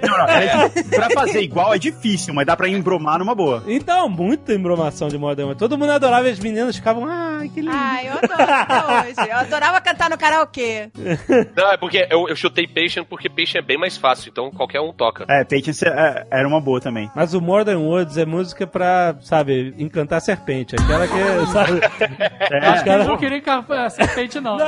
E: Não, não, é, pra fazer igual é difícil, mas dá pra embromar numa boa.
B: Então, muita embromação de Modern. Todo mundo adorava e as meninas ficavam, ai, que lindo.
D: Ai, eu adoro até hoje. Eu adorava cantar no karaokê. <laughs>
F: Não, é porque eu, eu chutei Patient porque Patient é bem mais fácil, então qualquer um toca.
E: É, Patience é- era uma boa também.
B: Mas o Modern Words é música pra, sabe, encantar serpente. Aquela que, sabe... <laughs>
E: É,
B: Os caras-
G: Eu não queria que não.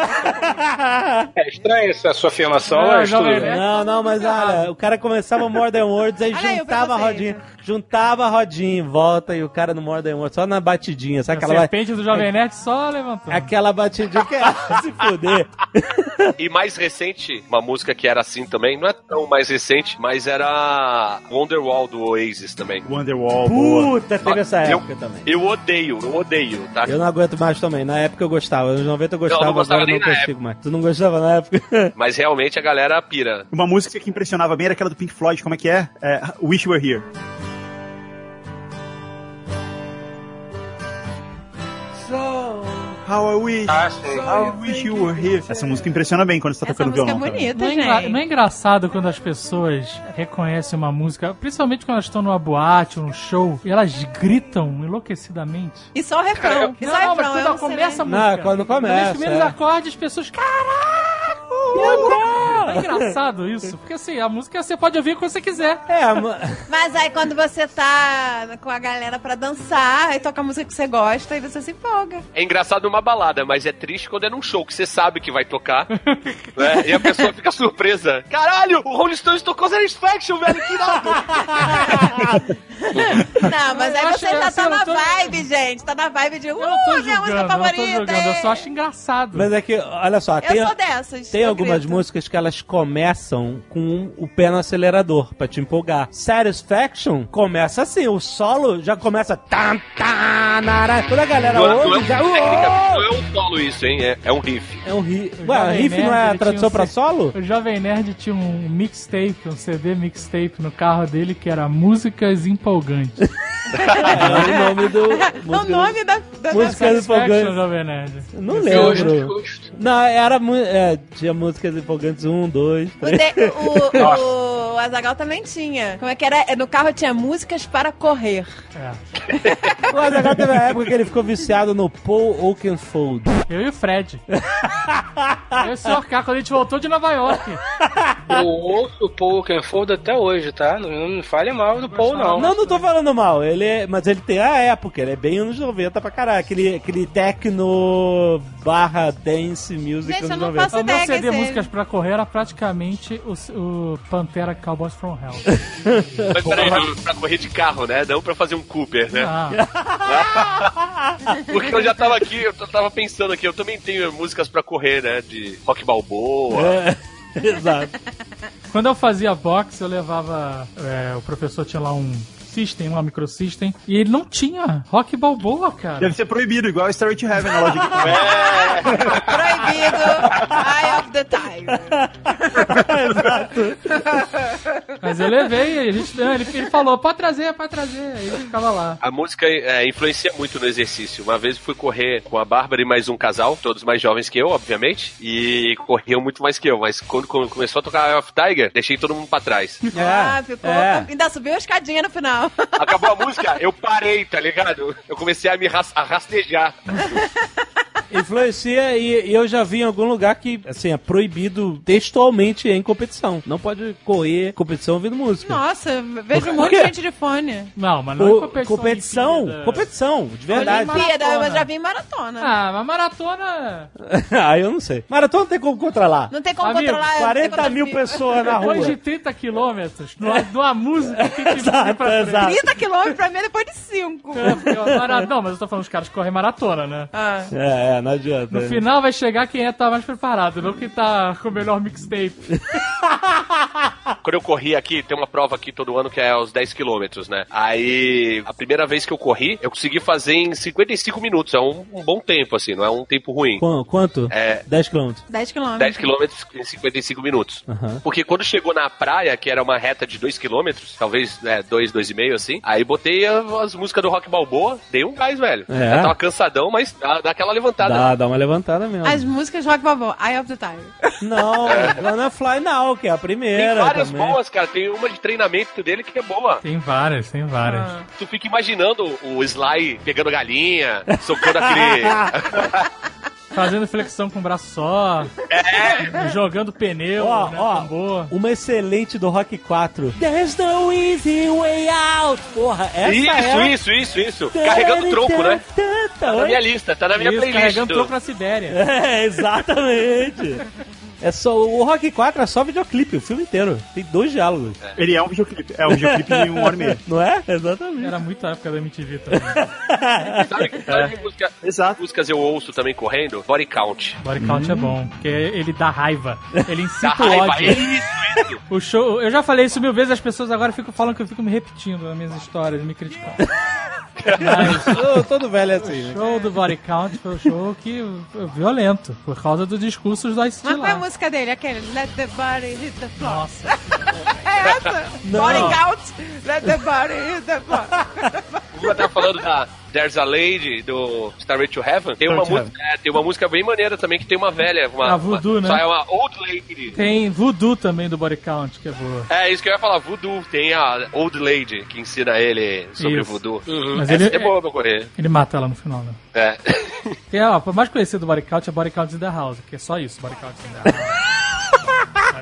C: É estranha essa sua afirmação,
G: Não,
C: é tudo.
B: Não, não, mas olha, o cara começava Modern Words, aí juntava a rodinha,
D: preconceito.
B: Juntava a rodinha em volta e o cara no Modern Words, só na batidinha, sabe
G: A
B: aquela,
G: serpente do Jovem Nerd só levantou.
B: aquela batidinha que é se fuder.
F: E mais recente, uma música que era assim também, não é tão mais recente, mas era Wonderwall do Oasis também.
E: Wonderwall, boa.
B: Puta, teve essa
F: Eu-
B: época também.
F: Eu odeio, eu odeio, tá?
B: Eu não aguento mais também. Na época eu gostava. Nos 90 eu gostava,
F: não gostava
B: agora eu não consigo mais. Tu não gostava na época? <laughs>
F: Mas realmente a galera pira.
E: Uma música que impressionava bem era aquela do Pink Floyd, como é que é? é Wish Were Here. How I wish,
C: Ah, sim.
E: how I wish you were here. Essa música impressiona bem quando você tá
D: Essa
E: tocando
D: é
E: violão. também.
D: bonita,
G: Não é, não é engraçado quando as pessoas reconhecem uma música, principalmente quando elas estão numa boate ou num show, e elas gritam enlouquecidamente.
D: E só o refrão. E só o
G: não, mas
D: refrão.
G: quando
D: é
G: começa a
B: Não,
G: música.
B: quando começa,
G: Nos primeiros
B: é.
G: acordes, as pessoas. É engraçado isso, porque assim, a música você pode ouvir quando você quiser.
B: É, ma- <laughs>
D: Mas aí quando você tá com a galera pra dançar, aí toca a música que você gosta e você se empolga.
F: É engraçado numa balada, mas é triste quando é num show que você sabe que vai tocar, <laughs> né? E a pessoa fica surpresa. Caralho, o Rolling Stones tocou Satisfaction, velho, que irado! <laughs>
D: Não, mas aí você já
G: assim,
D: tá na
G: tô-
D: vibe, gente. Tá na vibe de, uh, minha música
G: julgando, eu não tô
D: favorita.
G: julgando, eu só
D: é.
G: acho engraçado.
B: mas é que, olha só,
D: Eu
B: tem,
D: sou dessas.
B: tem algumas músicas que elas começam com o pé no acelerador pra te empolgar. Satisfaction começa assim, o solo já começa. Tan, tan, nara. Quando a galera
F: Não, é- não é
B: ouve,
F: um,
B: já.
F: não é um solo isso, hein? É, é um riff.
B: É um riff.
G: O
B: Ué, riff não
G: Nerd,
B: é a tradução
G: um
B: pra solo?
G: O Jovem Nerd tinha um mixtape, um CD mixtape no carro dele que era Músicas Empolgantes. <laughs>
B: É o nome do. <laughs>
D: É o nome da... da
B: Música
G: Satisfaction,
B: empolgante.
G: Jovem Nerd.
B: Não lembro. Não, era. É, tinha músicas empolgantes. Um, dois,
D: O,
B: três.
D: de- o, o Azagal também tinha. Como é que era? No carro tinha músicas para correr.
G: É.
B: O Azaghal teve a época que ele ficou viciado no Paul Oakenfold.
G: Eu e o Fred. Eu e o Sr. K, quando a gente voltou de Nova York.
C: Eu ouço o Paul Kenfold até hoje, tá? Não, fale mal do Paul, não.
B: Não, não tô falando mal, ele é, mas ele tem a época, ele é bem anos 90 pra caralho. Aquele, aquele techno barra dance music
D: Gente, eu
B: anos
D: não
B: 90.
D: faço
G: O meu
D: ideia
G: CD Músicas pra Correr era praticamente o, o Pantera Cowboys from Hell. <laughs>
F: Mas peraí, pra correr de carro, né? Não pra fazer um Cooper, né?
G: Ah, <laughs>
F: Porque eu já tava aqui, eu tava pensando aqui, eu também tenho músicas pra correr, né? De rock balboa.
B: É, <laughs> exato.
G: quando eu fazia boxe, eu levava. é, o professor tinha lá um system, uma microsystem, e ele não tinha rock balboa, cara.
E: Deve ser proibido, igual Starry to Heaven na loja. <laughs>
F: É,
D: Proibido. Eye of the Tiger. <laughs>
G: Mas eu levei, a gente, ele, ele falou, pode trazer, pode trazer. Aí ele ficava lá.
F: A música é, influencia muito no exercício. Uma vez eu fui correr com a Bárbara e mais um casal, todos mais jovens que eu, obviamente, e corriam muito mais que eu. Mas quando come- começou a tocar Eye of Tiger, deixei todo mundo pra trás.
D: ah, ficou.
B: é.
D: Ainda subiu a escadinha no final.
F: Acabou a música, eu parei, tá ligado? Eu comecei a me ras- a rastejar. <laughs>
B: Influencia e, e eu já vi em algum lugar que, assim, é proibido textualmente em competição. Não pode correr competição ouvindo música.
D: Nossa, vejo um monte de gente de fone.
G: Não, mas não é competição.
B: competição,
G: Olimpíada.
B: competição, de verdade.
D: Olimpíada,
G: maratona.
D: eu já vi em maratona.
G: Ah, mas maratona. <laughs>
B: ah, eu não sei. Maratona não tem como controlar.
D: Não tem como
G: Amigo,
D: controlar. não tem
B: 40
D: controle
B: mil pessoas na rua.
G: Depois de 30 quilômetros, numa, numa música tem que ir
B: Exato, exato.
D: 30 quilômetros pra mim é depois de 5.
G: É, Não, mas eu tô falando dos caras que correm maratona, né?
D: Ah.
B: É, é, não adianta.
G: No final vai chegar quem é tá mais preparado, não quem tá com o melhor mixtape. <laughs>
F: Quando eu corri aqui, tem uma prova aqui todo ano que é aos 10 quilômetros, né? Aí, a primeira vez que eu corri, eu consegui fazer em 55 minutos. É um, um bom tempo, assim, não é um tempo ruim.
B: Qu- Quanto?
F: É
B: 10 quilômetros.
D: 10 quilômetros.
F: 10 quilômetros em 55 minutos. Porque quando chegou na praia, que era uma reta de 2 quilômetros, talvez né, 2, 2,5 assim, aí botei as músicas do Rock Balboa, dei um gás, velho.
B: É?
F: Eu tava cansadão, mas dá, dá aquela levantada.
B: Dá, dá uma levantada mesmo.
D: As músicas Rock Balboa, Eye of the Tiger.
B: Não, <laughs> Gonna Fly Now, que é a
F: Tem
B: primeira.
F: várias várias
B: também.
F: boas, cara. Tem uma de treinamento dele que é boa.
G: Tem várias, tem várias.
D: Ah.
F: Tu fica imaginando o Sly pegando galinha, socando aquele. <laughs>
G: Fazendo flexão com o braço só. Jogando pneu,
B: Ó,
G: né?
B: ó.
G: tambor.
B: Uma excelente do Rock 4. There's no easy way out. Porra, essa
F: isso,
B: é...
F: isso, isso, isso. Carregando tronco, né? Tá na minha lista, tá na minha
G: Isso,
F: playlist.
G: carregando
F: do-
G: tronco na Sibéria.
B: É, exatamente. É só, o Rock 4 é só videoclipe, o filme inteiro. Tem dois diálogos.
E: Ele é um videoclipe. É um videoclipe de uma hora e meia. <laughs>
B: Não é? Exatamente.
G: Era muito a época da MTV também. <laughs>
F: Sabe, sabe que música,
E: Exato.
F: músicas eu ouço também correndo? Body Count.
G: Body count é bom, porque ele dá raiva. Ele incita o
F: raiva.
G: ódio.
F: Isso, isso. <laughs>
G: O show, eu já falei isso mil vezes, as pessoas agora ficam falando que eu fico me repetindo nas minhas histórias, me criticando. Mas
B: todo velho é assim, né?
G: o show do Body Count foi um show que violento, por causa dos discursos do Ice
D: Mas qual é a música dele? Aquele Let the body hit the floor.
G: Nossa, <laughs>
D: É essa?
B: Não.
D: Body count. Let the body hit the floor. <laughs>
F: Eu tava falando da There's a Lady do Starway to Heaven. Tem uma, música, é, tem uma música bem maneira também que tem uma velha. Uma,
G: A Voodoo,
F: uma,
G: né?
F: Só é uma Old Lady.
G: tem Voodoo também do Body Count, que é boa.
F: É, isso que eu ia falar, Voodoo. Tem a Old Lady que ensina ele sobre
G: Isso.
F: Voodoo.
G: Mas
F: Essa
G: ele-
F: é boa pra correr.
G: Ele mata ela no final, né?
F: É.
G: É, ó, o mais conhecido do Body Count é Body Count in the House, que é só isso, Body Count in the House. <laughs>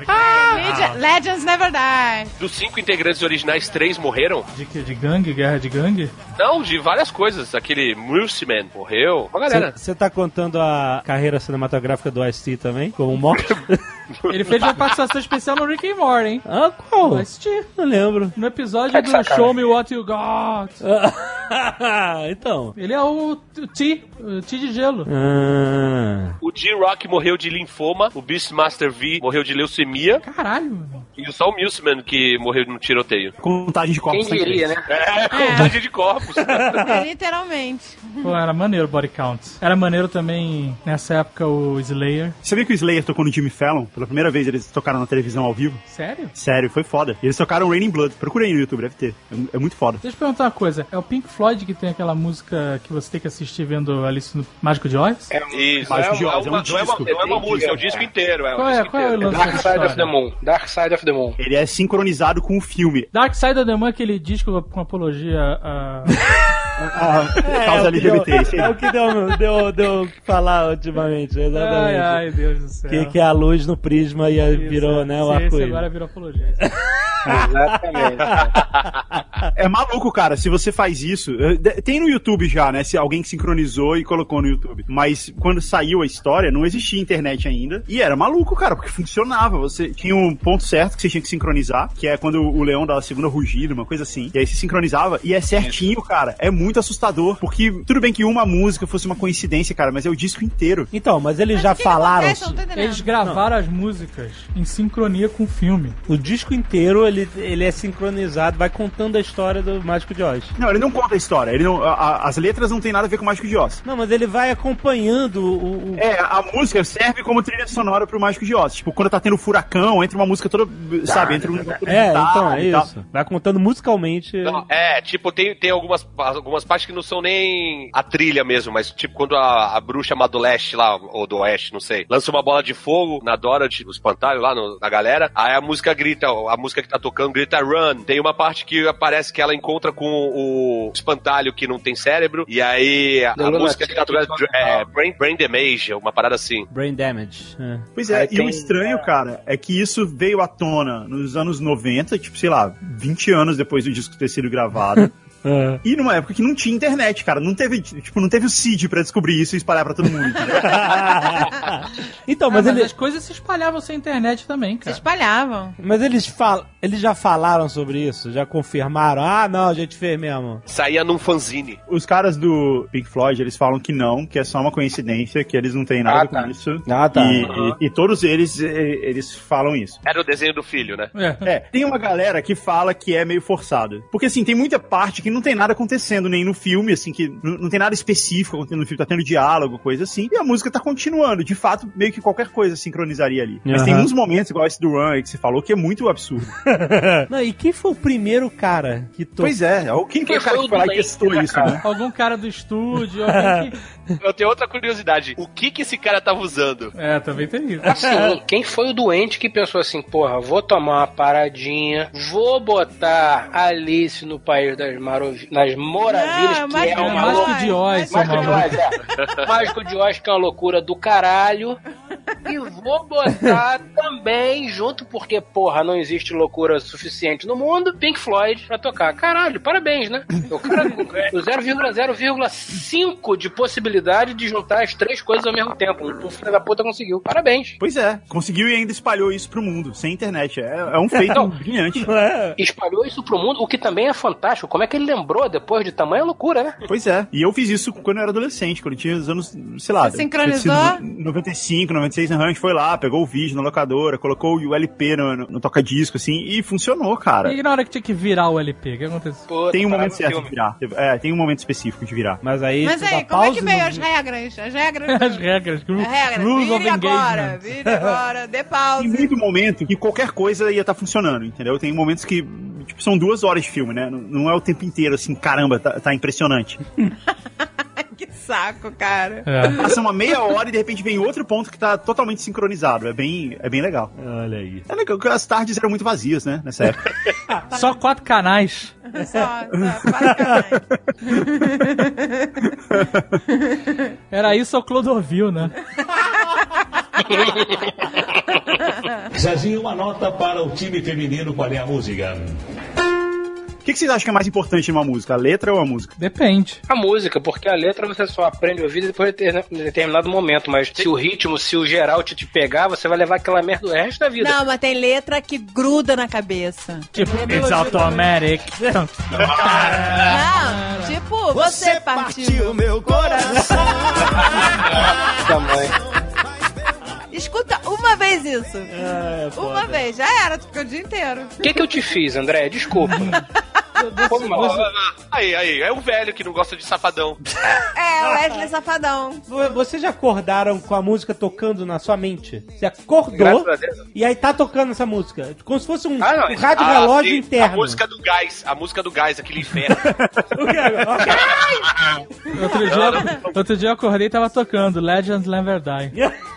G: In the
D: Legend-. Legends never die.
F: Dos cinco integrantes originais, três morreram?
G: De que? De gangue? Guerra de gangue?
F: Não, de várias coisas. Aquele Mulsiman morreu. Uma galera.
B: Você tá contando a carreira cinematográfica do Ice-T também, como morte? <laughs>
G: Ele fez uma participação especial no Rick and Morty, hein?
B: ah, qual?
G: Vai assistir.
B: Não lembro.
G: No episódio
C: de
G: do
C: sacanagem.
G: Show Me What You Got. <laughs>
B: então.
G: Ele é o, T, o T de gelo.
B: Ah,
F: O G-Rock morreu de linfoma, o Beastmaster V morreu de leucemia
G: Caralho, mano.
F: e só o Mulsiman que morreu num tiroteio.
E: Contagem de
C: Quem
E: corpos. tá em
C: diria, né?
F: É, contagem de corpos. <laughs>
D: É, literalmente.
G: Pô, era maneiro o Body Count. Era maneiro também, nessa época, o Slayer.
E: Sabia que o Slayer tocou no Jimmy Fallon? Pela primeira vez eles tocaram na televisão ao vivo?
G: Sério?
E: Sério, foi foda. E eles tocaram Raining Blood. Procurei no YouTube, deve ter. É, é muito foda.
G: Deixa eu perguntar uma coisa. É o Pink Floyd que tem aquela música que você tem que assistir vendo Alice no Mágico de Oz?
F: Isso,
E: Mágico
F: é,
E: de
F: uma,
E: Oz, é um
F: não, é uma,
E: disco.
F: não é uma música, é o disco inteiro. É
G: Qual é, qual é o lance
C: Dark Side of the? Moon. Dark Side of the Moon.
E: Ele é sincronizado com o filme.
G: Dark Side of the Moon é aquele disco com apologia a...
E: Ah, causa
B: é o que deu-
E: LGBT. isso aí.
B: É o que deu, deu, deu falar ultimamente, exatamente.
G: ai, ai, Deus do céu.
B: Que, que é a luz no prisma e aí virou, né, o arco-íris.
G: agora virou apologia.
C: Exatamente. <laughs>
E: É maluco, cara, se você faz isso. eh, Tem no YouTube já, né? Se alguém que sincronizou e colocou no YouTube. Mas quando saiu a história, não existia internet ainda. E era maluco, cara, porque funcionava. Você tinha um ponto certo que você tinha que sincronizar, que é quando o leão dá a segunda rugida, uma coisa assim. E aí se sincronizava. E é certinho, cara. É muito assustador. Porque tudo bem que uma música fosse uma coincidência, cara, mas é o disco inteiro.
B: Então, mas eles já
D: que que
B: falaram.
D: acontece? Não.
G: Eles gravaram as músicas em sincronia com o filme.
B: O disco inteiro, ele, ele é sincronizado, vai contando a história do Mágico de Oz.
E: Não, ele não conta a história. Ele não, a- a- as letras não tem nada a ver com o Mágico de Oz.
B: Não, mas ele vai acompanhando o... o-
E: É, a música serve como trilha sonora pro Mágico de Oz. Tipo, quando tá tendo furacão, entra uma música toda, sabe, entra um
B: É, então, é isso. Vai contando musicalmente.
F: Não, é, tipo, tem, tem algumas, algumas partes que não são nem a trilha mesmo, mas tipo, quando a, a bruxa má do leste lá, ou do oeste, não sei, lança uma bola de fogo na Dorothy, no espantalho lá no- na galera, aí a música grita, a música que tá tocando grita run. Tem uma parte que aparece que ela encontra com o espantalho que não tem cérebro, e aí a, a música
C: Lunatic
F: que tá tocando é brain, brain Damage, uma parada assim.
B: Brain Damage. É.
E: Pois é,
C: Aí
E: e
C: tem-
E: o estranho, cara, é que isso veio à tona nos anos 90, tipo, sei lá, 20 anos depois do disco ter sido gravado. <laughs>
B: É.
E: e numa época que não tinha internet, cara. Não teve, tipo, não teve o Cid pra descobrir isso e espalhar pra todo mundo. <laughs>
B: então,
G: Ah,
B: mas,
G: mas
B: ele,
G: as coisas se espalhavam sem internet também,
D: Se
G: cara.
D: espalhavam.
B: mas eles, fal, eles já falaram sobre isso? Já confirmaram? Ah, não, a gente fez mesmo.
F: Saía num fanzine.
E: Os caras do Pink Floyd, eles falam que não, que é só uma coincidência, que eles não têm nada
C: Ah,
E: a ver com
C: tá.
E: isso.
B: Ah, tá.
E: E, e- e todos eles, eles falam isso.
F: Era o desenho do filho, né?
G: É.
E: É, tem uma galera que fala que é meio forçado. Porque, assim, tem muita parte que não tem nada acontecendo nem no filme, assim, que não, não tem nada específico acontecendo no filme, tá tendo diálogo, coisa assim, e a música tá continuando. De fato, meio que qualquer coisa sincronizaria ali. Mas tem uns momentos, igual esse do Run aí que você falou, que é muito absurdo. <laughs>
B: Não, e quem foi o primeiro cara que tocou?
E: pois é, quem foi o cara que foi lá e testou isso,
C: cara?
E: né?
G: Algum cara do estúdio, <laughs> alguém que
F: Eu tenho outra curiosidade. O que que esse cara tava usando?
G: É, também tem isso.
C: Assim, <laughs> quem foi o doente que pensou assim, porra, vou tomar uma paradinha, vou botar Alice no País das, Marav das Maravilhas,
D: Não,
C: que
D: mas
C: é uma
G: Mágico de Oz,
C: Mágico de. Oz, é. Mágico de Oz, que é uma loucura do caralho. E vou botar também junto, porque, porra, não existe loucura suficiente no mundo, Pink Floyd pra tocar. Caralho, parabéns, né? <laughs> O cara com o 0,0,5 de possibilidade de juntar as três coisas ao mesmo tempo. O filho da puta conseguiu. Parabéns.
E: Pois é, conseguiu e ainda espalhou isso pro mundo, sem internet. É, é um feito <laughs>
C: Não.
E: brilhante.
B: É.
C: espalhou isso pro mundo, o que também é fantástico. Como é que ele lembrou depois de tamanha loucura, né?
E: Pois é. E eu fiz isso quando eu era adolescente, quando eu tinha os anos, sei lá.
D: Você sincronizou?
E: tinha sido 95, 96, a gente foi lá, pegou o vídeo na locadora, colocou o LP no, no, no toca-disco, assim, e funcionou, cara.
G: E na hora que tinha que virar o LP, o que aconteceu?
E: Tem um momento certo
C: filme.
E: de virar. É, tem um momento específico de virar.
B: Mas aí.
D: Mas
B: você
D: aí, como é
B: pausa
D: que
B: no
D: veio as regras? As regras.
G: As regras,
D: As regras.
G: rules of
D: Vire agora,
G: engagement.
D: vire agora, dê
E: Tem
D: pause.
E: muito momento que qualquer coisa ia estar funcionando, entendeu? Tem momentos que, tipo, são duas horas de filme, né? Não, não é o tempo inteiro, assim, caramba, tá, tá impressionante. <laughs>
D: que saco, cara.
G: É.
E: Passa uma meia hora e de repente vem outro ponto que tá totalmente sincronizado. É bem, é bem legal.
B: Olha aí.
E: É legal, porque as tardes eram muito vazias, né? Nessa época. <laughs>
G: Só quatro canais.
D: Só, só, para canais.
G: Era isso ou Clodovil, né?
A: Zezinho, uma nota para o time feminino. Qual é a música?
E: O que, que vocês acham que é mais importante numa música? A letra ou a música?
G: Depende.
C: A música, porque a letra você só aprende a ouvir depois de ter- de determinado momento. Mas se o ritmo, se o geral te, te pegar, você vai levar aquela merda o resto da vida.
D: Não, mas tem letra que gruda na cabeça.
G: Tipo, it's automatic.
D: Não, tipo, você partiu meu coração. <laughs>
C: Tamanho.
D: Escuta uma vez isso.
B: É, foda.
D: Uma vez, já era, tu ficou o dia inteiro.
C: O que, que eu te fiz, André? Desculpa. <laughs> Foi mal.
F: Aí, aí, é um velho que não gosta de safadão.
D: É, o Wesley Safadão.
B: Vo- Vocês já acordaram com a música tocando na sua mente? Você acordou e aí tá tocando essa música. Como se fosse um,
C: Ah, não,
B: um rádio
F: Ah,
B: relógio
F: sim,
B: interno.
F: A música do gás, a música do gás, aquele inferno. <laughs>
B: O que agora?
G: Outro dia, outro dia eu acordei e tava tocando Legends Never Die. <laughs>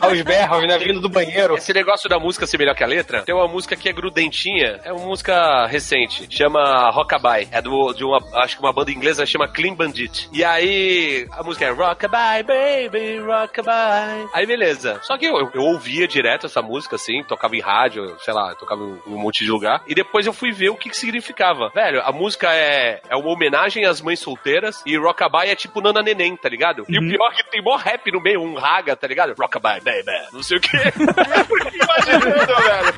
C: Aos berros, né? Vindo do banheiro.
F: Esse negócio da música ser melhor que a letra, tem uma música que é grudentinha, é uma música recente, chama Rockabye. É do, de uma, acho que uma banda inglesa chama Clean Bandit. E aí, a música é Rockabye, baby, Rockabye. Aí beleza. Só que eu, eu ouvia direto essa música, assim, tocava em rádio, sei lá, tocava em um monte de lugar. E depois eu fui ver o que, que significava. Velho, a música é, é uma homenagem às mães solteiras e Rockabye é tipo Nana Neném, tá ligado? E o pior é que tem mó rap no meio, um raga, tá ligado? Rockabye, baby, não sei o que. <laughs> Imaginando, velho.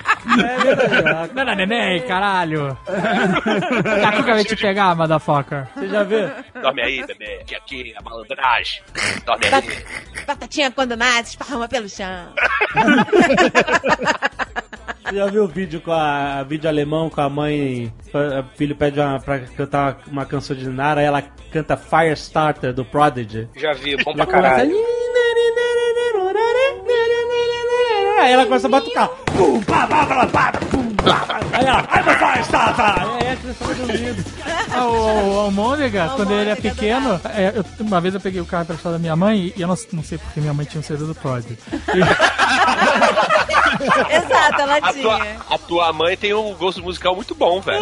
G: Não, não, neném, caralho. Daqui a pouco eu vou te pegar, motherfucker.
B: Você já viu?
F: Dorme aí, bebê, que aqui é a malandragem. Dorme aí.
D: Batatinha quando nasce, esparrama pelo chão. <laughs>
B: Você já viu o vídeo com a vídeo alemão com a mãe? O filho pede uma, pra cantar uma canção de Nara, ela canta Firestarter do Prodigy.
C: Já vi, bom pra caralho.
B: Aí ela começa a batucar. Pum, pá, pá, pá, pá, pum, pá, pá. Aí ela, I'm a Firestarter! Aí a criança vai dormindo.
G: Ah, o, o Almôndega, quando ele é pequeno, é, eu- uma vez eu peguei o carro emprestado da minha mãe e eu não, não sei porque minha mãe tinha um CD do Prodigy. <laughs> <laughs>
D: Exato, ela
F: A tua,
D: tinha.
F: a tua mãe tem um gosto musical muito bom, velho.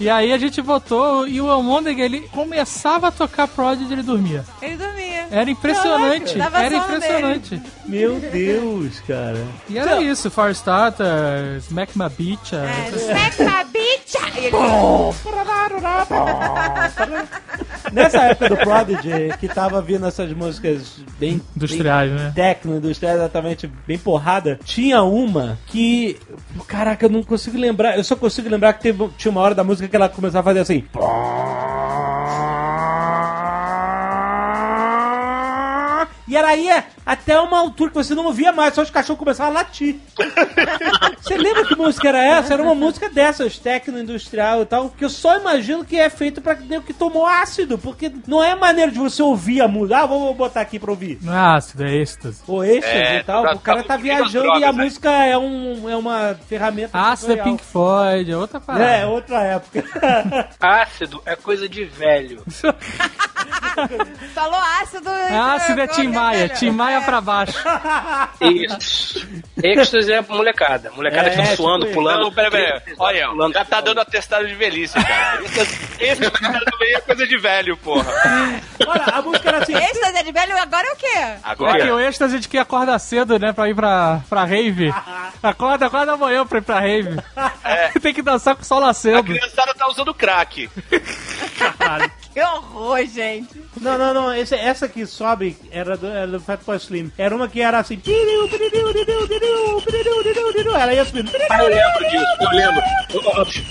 G: E aí a gente votou e o Almôndega, ele começava a tocar Prodigy e ele dormia.
D: Ele dormia.
G: Era impressionante,
D: Caraca, dava
G: era impressionante.
B: Meu Deus, cara.
G: E era isso, Firestarter, Smack My Beach,
D: É,
G: é,
D: smack my bitch!
B: Nessa época do Prodigy, que tava vindo essas músicas bem...
G: industriais,
B: bem
G: né?
B: Tecno, industrial, exatamente, bem porrada. Tinha uma que. Caraca, eu não consigo lembrar. Eu só consigo lembrar que teve, tinha uma hora da música que ela começava a fazer assim. E era aí até uma altura que você não ouvia mais, só os cachorros começavam a latir. <laughs> Você lembra que música era essa? Era uma música dessas, tecno-industrial e tal, que eu só imagino que é feito pra nego que tomou ácido, porque não é maneira de você ouvir a música. Ah, vou botar aqui pra ouvir.
G: Não é ácido, é êxtase.
B: Ou êxtase
F: É,
B: e tal.
F: pra-
B: O cara tá viajando
F: drogas,
B: e a
F: né?
B: música é, um, é uma ferramenta.
G: Ácido é. Pink Floyd, é outra parada.
B: É, outra época. <laughs>
C: Ácido é coisa de velho. <laughs>
D: Falou ácido.
G: É ácido é Tim Maia, Tim Maia pra baixo. <laughs>
C: Isso. Êxtase é molecada. Molecada
B: É,
C: que fica suando,
B: tipo
C: pulando.
F: Não, pera, pera. Olha,
C: Pulando.
F: já tá dando atestado de velhice, cara. Esse cara também é coisa de velho, porra.
B: Olha, a música era assim.
D: Êxtase é de velho, agora é o quê?
G: É que
F: Agora,
G: o êxtase de que acorda cedo, né, pra ir pra, pra rave. <laughs> Acorda, acorda amanhã pra ir pra rave. <laughs> Tem que dançar com o sol
F: a
G: nascendo.
F: criançada tá usando crack.
D: Que horror, gente.
B: Não, não, não. Esse, essa que sobe era do, era do Fatboy Slim. Era uma que era assim. Ela ia subindo.
C: Ah, eu lembro disso, eu lembro.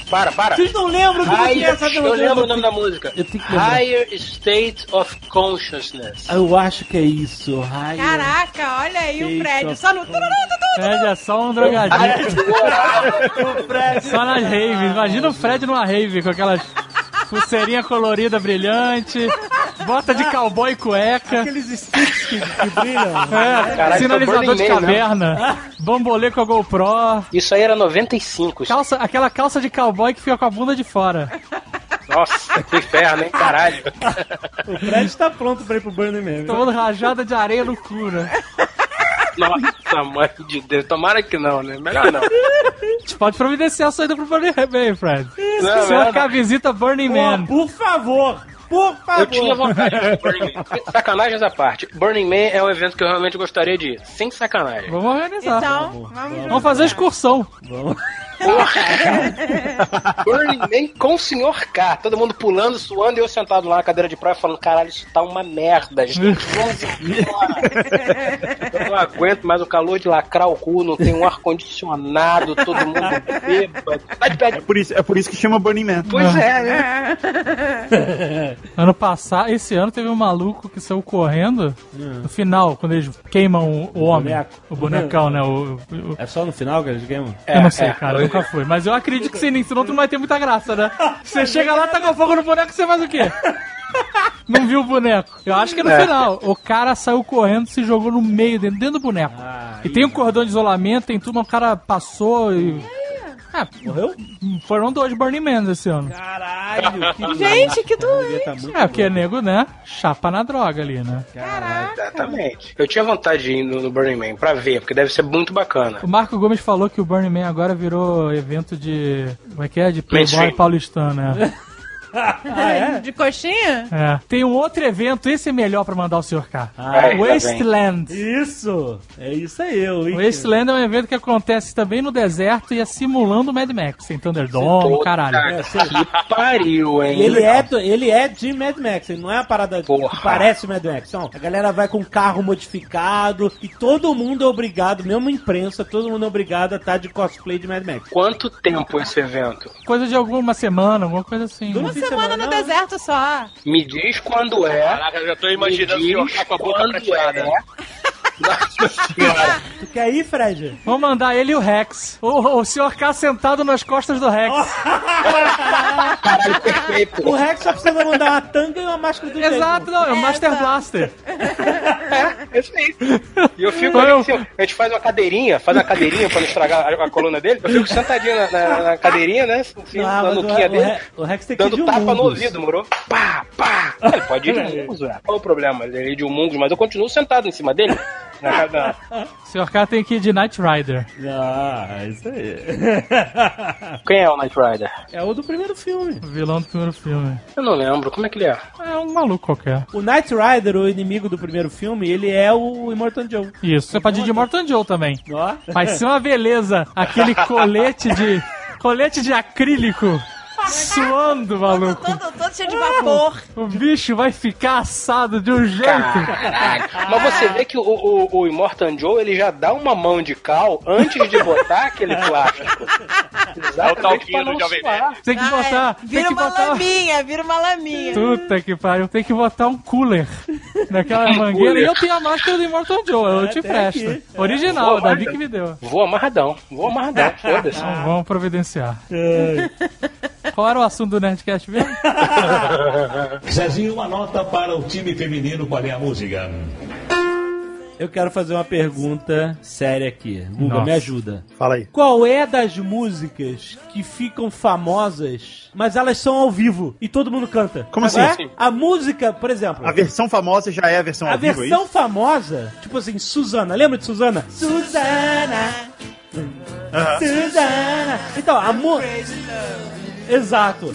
C: Para, para.
B: Vocês não lembram do que é
C: Higher,
B: essa
C: eu lembro o nome da música.
B: Eu tenho que lembrar.
C: Higher State of Consciousness.
B: Eu acho que é isso. Ai,
D: Caraca, olha aí o prédio. Só no.
G: Fred é só um drogadinho. <laughs> Só nas raves. Imagina o Fred numa rave com aquelas pulseirinha colorida brilhante, bota de cowboy cueca.
B: Aqueles sticks que, que brilham.
G: É,
C: Caralho,
G: sinalizador de
C: né?
G: caverna, bambolê com a GoPro,
C: Isso aí era 95.
G: calça, aquela calça de cowboy que fica com a bunda de fora.
C: Nossa, que inferno, hein? Caralho.
B: O Fred tá pronto pra ir pro Burning Man. viu?
G: Tomando rajada de areia no cu, né?
C: Nossa, mãe de Deus. Tomara que não, né? Melhor não.
G: A gente pode providenciar a saída pro Burning Man, Fred.
C: Não,
G: Se
C: não,
G: marcar visita Burning
B: Pô,
G: Man.
B: por favor. Por favor.
C: Eu tinha vontade de Burning Man. <laughs> Sacanagens à parte. Burning Man é um evento que eu realmente gostaria de ir. Sem sacanagem.
G: Vamos organizar.
D: Então, vamos
G: Vamos fazer excursão. <laughs>
C: Burning Man com o Sr. K. Todo mundo pulando, suando e eu sentado lá na cadeira de praia falando: caralho, isso tá uma merda, gente. Vamos. <laughs> Eu não aguento mais o calor de lacrar o cu, não tem um ar-condicionado, todo mundo bêbado.
E: É por isso, é por isso que chama Burning Man.
C: Pois é, né?
G: Ano passado, esse ano teve um maluco que saiu correndo no final, quando eles queimam o, o homem.
B: boneco.
G: O bonecão, né? O, o-
B: É só no final que eles queimam?
G: eu não sei,
C: é.
G: cara, eu nunca fui. Mas eu acredito que sim, senão tu não vai ter muita graça, né? Você chega lá, tá com fogo no boneco, você faz o quê? Não viu o boneco. Eu acho que no
C: É.
G: final, o cara saiu correndo, se jogou no meio, dentro, dentro do boneco. e tem um cordão de isolamento, tem tudo, mas o cara passou e. É,
B: Morreu?
G: foram dois Burning Man esse ano.
B: Caralho. Que <laughs>
D: Gente, que doente.
B: Devia tá
G: É, porque nego, né? Chapa na droga ali, né?
C: Exatamente. Eu tinha vontade de ir no, no Burning Man pra ver, porque deve ser muito bacana.
G: O Marco Gomes falou que o Burning Man agora virou evento de. Como é que é? De playboy paulistano, né? <laughs>
D: De coxinha?
G: É. Tem um outro evento, esse é melhor pra mandar o Sr. K.
B: Ah,
C: é?
G: Wasteland.
B: Isso! É isso aí, o
G: O Wasteland é um evento que acontece também no deserto e é simulando o Mad Max. Tem Thunderdome, caralho.
B: É.
C: Que pariu, hein?
B: Ele é, ele é de Mad Max, ele não é a parada
C: Porra.
B: que parece Mad Max. Não, a galera vai com carro modificado e todo mundo é obrigado, mesmo a imprensa, todo mundo é obrigado a estar de cosplay de Mad Max.
C: Quanto tempo esse evento?
G: Coisa de alguma semana, alguma coisa assim.
B: Uma
D: Uma semana no
B: não.
D: deserto só.
C: Me diz quando é.
F: Caraca, eu já tô imaginando o senhor K com a boca
C: quando
F: prateada.
C: é.
B: Tu quer ir, Fred?
G: Vamos mandar ele e o Rex. O, o Sr. K sentado nas costas do Rex.
C: Caralho, perfeito.
B: O Rex só precisa mandar uma tanga e uma máscara do
G: Exato, não, é o
D: É,
G: Master
D: exato.
G: Blaster.
C: É isso aí. E eu fico ali, assim, a gente faz uma cadeirinha, faz uma cadeirinha pra não estragar a, a coluna dele. Eu fico sentadinho na, na- na cadeirinha, né? Assim,
B: Ah,
C: na nuquinha
B: o,
C: dele.
B: O Rex tem que ir
C: Dando
B: de
C: tapa no ouvido, moro? Pá, pá. Ele pode ir de Humungus, velho. Qual o problema? Ele é de Humungus, mas eu continuo sentado em cima dele. Na,
G: O Sr. K tem que ir de Knight Rider.
B: Ah, é isso aí.
C: Quem é o Knight Rider?
B: É o do primeiro filme.
G: O vilão do primeiro filme.
C: Eu não lembro. Como é que ele é?
G: É um maluco qualquer.
B: O Knight Rider, o inimigo do primeiro filme, ele é o Immortal Joe.
G: Isso, você pode ir de Morton Joe também.
B: Ó.
G: Vai ser uma beleza. Aquele colete de. colete de acrílico. Suando, maluco.
D: Todo, todo cheio de vapor.
G: O bicho vai ficar assado de um jeito.
C: Caraca. Mas você vê que o, o, o Immortan Joe ele já dá uma mão de cal antes de botar aquele plástico.
F: É o talquinho do Jovem.
G: Tem que
D: Ah,
G: botar.
D: é.
G: Tem
D: Vira
G: que
D: uma
G: botar.
D: laminha, vira uma laminha.
G: Puta que pariu. Tem que botar um cooler naquela mangueira. E eu tenho a máscara do Immortal Joe, eu te
B: tem
G: presto.
B: aqui.
G: Original, o Davi que me deu.
C: Vou amarradão, vou amarradão, foda-se.
G: Então, vamos providenciar. Qual era o assunto do Nerdcast mesmo? <laughs>
A: Zezinho, uma nota para o time feminino. Qual é a música?
B: Eu quero fazer uma pergunta séria aqui. Guga, me ajuda.
E: Fala aí.
B: Qual é das músicas que ficam famosas, mas elas são ao vivo e todo mundo canta?
E: Como assim?
B: É? A música, por exemplo.
E: A versão famosa já é a versão
B: A
E: ao vivo, é
B: versão
E: isso?
B: famosa, tipo assim, Suzana. Lembra de Suzana? Suzana. Suzana. Então, a música. Exato.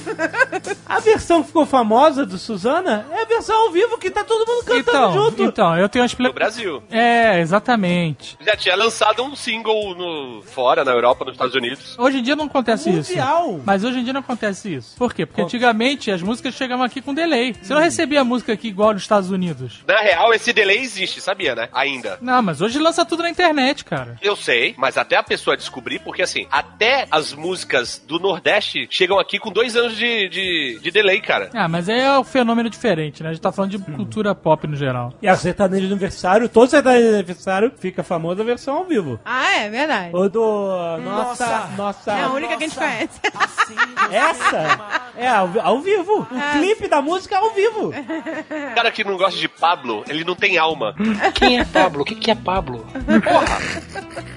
B: A versão que ficou famosa do Suzana é a versão ao vivo que tá todo mundo cantando
G: Então,
B: junto.
G: então, eu tenho uma
F: No
G: explicação.
F: Brasil.
G: É, exatamente.
F: Já tinha lançado um single no, fora, na Europa, nos Estados Unidos.
G: Hoje em dia não acontece
B: Mundial.
G: isso. Mas hoje em dia não acontece isso. Por quê? Porque antigamente as músicas chegavam aqui com delay. Você não recebia a música aqui igual nos Estados Unidos.
F: Na real, esse delay existe, sabia, né? Ainda.
G: Não, mas hoje lança tudo na internet, cara.
F: Eu sei, mas até a pessoa descobrir, porque assim, até as músicas do Nordeste chegam aqui com dois anos de, de, de delay, cara.
G: Ah, mas aí é um fenômeno diferente, né? A gente tá falando de cultura pop no geral.
B: E a sertaneja de aniversário, todo sertanejo de aniversário fica famosa a versão ao vivo.
D: Ah, é verdade.
B: O do. Nossa, nossa.
D: É a única que a gente conhece.
B: Essa é ao, ao vivo. O clipe da música é ao vivo.
F: O <laughs> cara que não gosta de Pablo, ele não tem alma.
C: Quem é Pablo? O que, que é Pablo?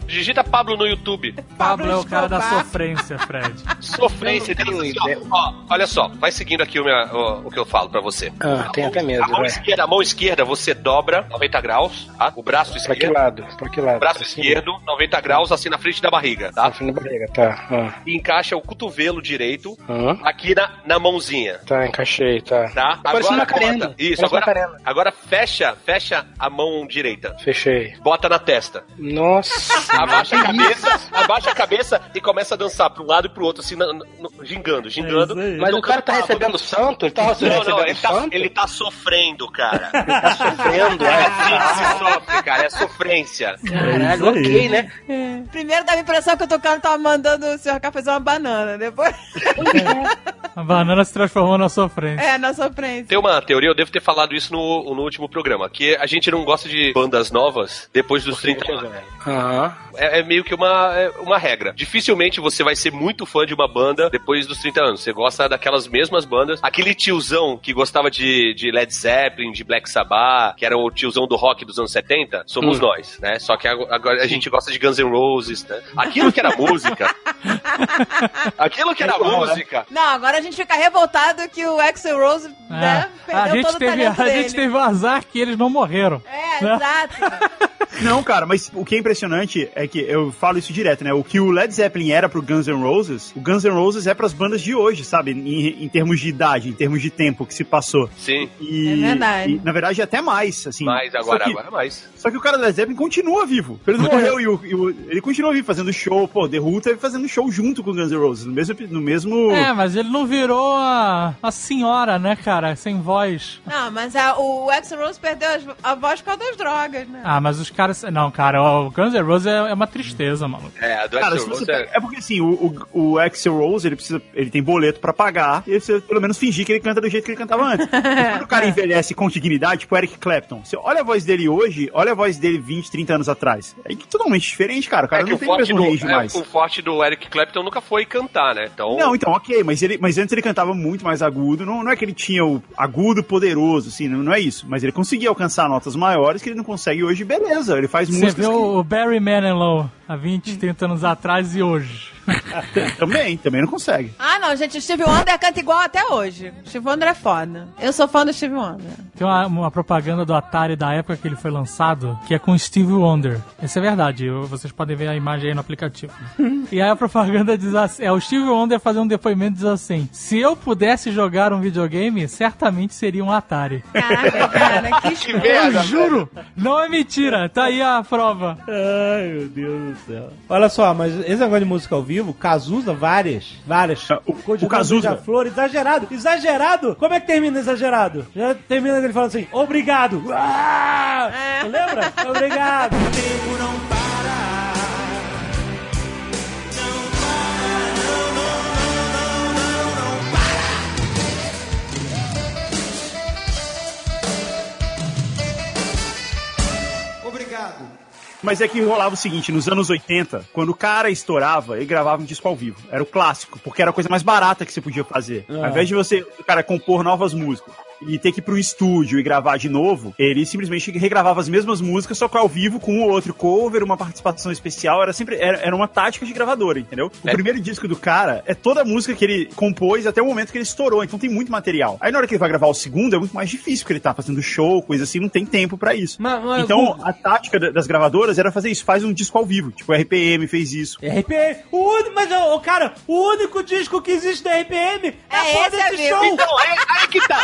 F: Digita Pablo no YouTube.
G: Pablo é o cara da sofrência, Fred.
F: Sofrência. Assim, ó, ó, olha só, vai seguindo aqui o, minha- o- o que eu falo pra você.
C: Ah, tem até medo,
F: A mão, esquerda, a mão esquerda você dobra 90 graus, tá? O braço
C: Pra que
F: esquerdo.
C: lado? Pra que lado?
F: O braço
C: cima?
F: esquerdo, 90 graus, assim na frente da barriga, tá?
C: Na frente da barriga, tá. Ah.
F: E encaixa o cotovelo direito
C: Ah.
F: aqui na, na mãozinha.
C: Tá, encaixei, tá.
F: Tá?
C: Parece uma Macarena.
F: bota- Isso,
C: Parece
F: agora, agora fecha, fecha a mão direita.
C: Fechei.
F: Bota na testa.
C: Nossa.
F: Abaixa a cabeça, abaixa a cabeça e começa a dançar um lado e pro outro, assim, na- no- gingando, gingando.
B: É.
C: Mas o cara tá
F: Não,
C: recebendo santo? Ele tá recebendo
F: Não, não, ele tá,
C: santo?
F: ele tá sofrendo, cara. <laughs>
C: tá sofrendo,
F: É
C: é.
F: assim que se sofre, cara, é sofrência.
C: Caralho, ok, né?
D: Primeiro dava a impressão que o tocando tava mandando o Sr. K fazer uma banana. Depois. <laughs>
G: A banana se transformou na sofrência.
D: É, na sofrência.
F: Tem uma teoria, eu devo ter falado isso no, no último programa, que a gente não gosta de bandas novas depois dos 30 anos. É, é meio que uma, é uma regra. Dificilmente você vai ser muito fã de uma banda depois dos 30 anos. Você gosta daquelas mesmas bandas. Aquele tiozão que gostava de, de Led Zeppelin, de Black Sabbath, que era o tiozão do rock dos anos 70, somos
C: Hum.
F: nós, né? Só que agora a gente gosta de Guns N' Roses, né? Aquilo que era música. <laughs> aquilo que era música.
D: Não, agora a gente fica revoltado que o Axel Rose né,
G: É. A
D: perdeu
G: gente,
D: todo o
G: teve,
D: talento
G: a
D: dele.
G: gente teve o azar que eles não morreram.
D: É,
G: né?
D: exato. <laughs>
E: Não, cara, mas o que é impressionante é que eu falo isso direto, né? O que o Led Zeppelin era pro Guns N' Roses, o Guns N' Roses é pras bandas de hoje, sabe? Em, em termos de idade, em termos de tempo que se passou.
F: Sim,
E: E,
D: É verdade.
E: e, na verdade, até mais, assim.
F: mas
E: Só
F: agora,
E: que-
F: agora mais.
E: Só que o cara do Led Zeppelin continua vivo. Ele não <laughs> morreu e, o, e o- ele continua vivo, fazendo show. Pô, The Who teve fazendo show junto com o Guns N' Roses, no mesmo... No mesmo...
G: É, mas ele não virou a, a senhora, né, cara? Sem voz.
D: Não, mas a- o Axel Rose perdeu as- a voz por causa das drogas, né?
G: Ah, mas os caras. Não, cara, o Guns N' Roses é, é uma tristeza, maluco.
F: É, a do
E: Cara,
F: Axl Rose é...
E: é porque assim, o, o, o Axel Rose, ele precisa. Ele tem boleto pra pagar, e ele precisa pelo menos fingir que ele canta do jeito que ele cantava antes. Mas <laughs> quando o cara envelhece com dignidade, tipo Eric Clapton, você olha a voz dele hoje, olha a voz dele 20, 30 anos atrás. É totalmente diferente, cara. O cara
F: É
E: não
F: o
E: tem o
F: forte,
E: mesmo
F: do,
E: range
F: é,
E: mais.
F: o forte do Eric Clapton nunca foi cantar, né? Então,
E: Não, então, ok, mas, ele, mas antes ele cantava muito mais agudo. Não, não é que ele tinha o agudo poderoso, assim, não, não é isso. Mas ele conseguia alcançar notas maiores que ele não consegue hoje, beleza. Ele faz
G: Você
E: músicas
G: vê
E: que-
G: o Barry Manilow há 20, 30 anos atrás e hoje. <laughs>
E: também, também não consegue.
D: Ah, não, gente, o Steve Wonder canta igual até hoje. O Steve Wonder é foda. Eu sou fã do Steve Wonder.
G: Tem uma, uma propaganda do Atari da época que ele foi lançado, que é com Steve Wonder. Isso é verdade, eu- vocês podem ver a imagem aí no aplicativo. <laughs> e aí a propaganda diz assim, é o Steve Wonder fazendo um depoimento diz assim, se eu pudesse jogar um videogame, certamente seria um Atari.
D: Caraca, cara, que <laughs>
F: que merda,
G: Eu juro, não é mentira, tá aí a prova.
B: Ai, meu Deus do céu. Olha só, mas esse negócio de música ao vivo vivo, Cazuza, várias, várias.
E: O-
B: Cor de
E: o Cazuza.
B: Flor, exagerado, exagerado. Como é que termina exagerado? Já termina ele falando assim, obrigado. Ah! Lembra? Obrigado.
E: Mas é que rolava o seguinte, nos anos 80, quando o cara estourava, ele gravava um disco ao vivo. Era o clássico, porque era a coisa mais barata que você podia fazer.
B: Ah.
E: Ao invés de você, cara, compor novas músicas e ter que ir pro estúdio e gravar de novo, ele simplesmente regravava as mesmas músicas, só que ao vivo com o outro cover, uma participação especial. Era sempre, era, era uma tática de gravadora, entendeu? O
F: É.
E: primeiro disco do cara é toda a música que ele compôs até o momento que ele estourou, então tem muito material. Aí na hora que ele vai gravar o segundo, é muito mais difícil, porque ele tá fazendo show, coisa assim, não tem tempo pra isso.
B: Mas- mas-
E: Então, a tática da- das gravadoras era fazer isso, faz um disco ao vivo. Tipo, a RPM fez isso.
B: RPM, o único, mas, ô, cara, o único disco que existe da RPM é,
D: É esse,
B: desse show.
F: Então, aí, aí que tá.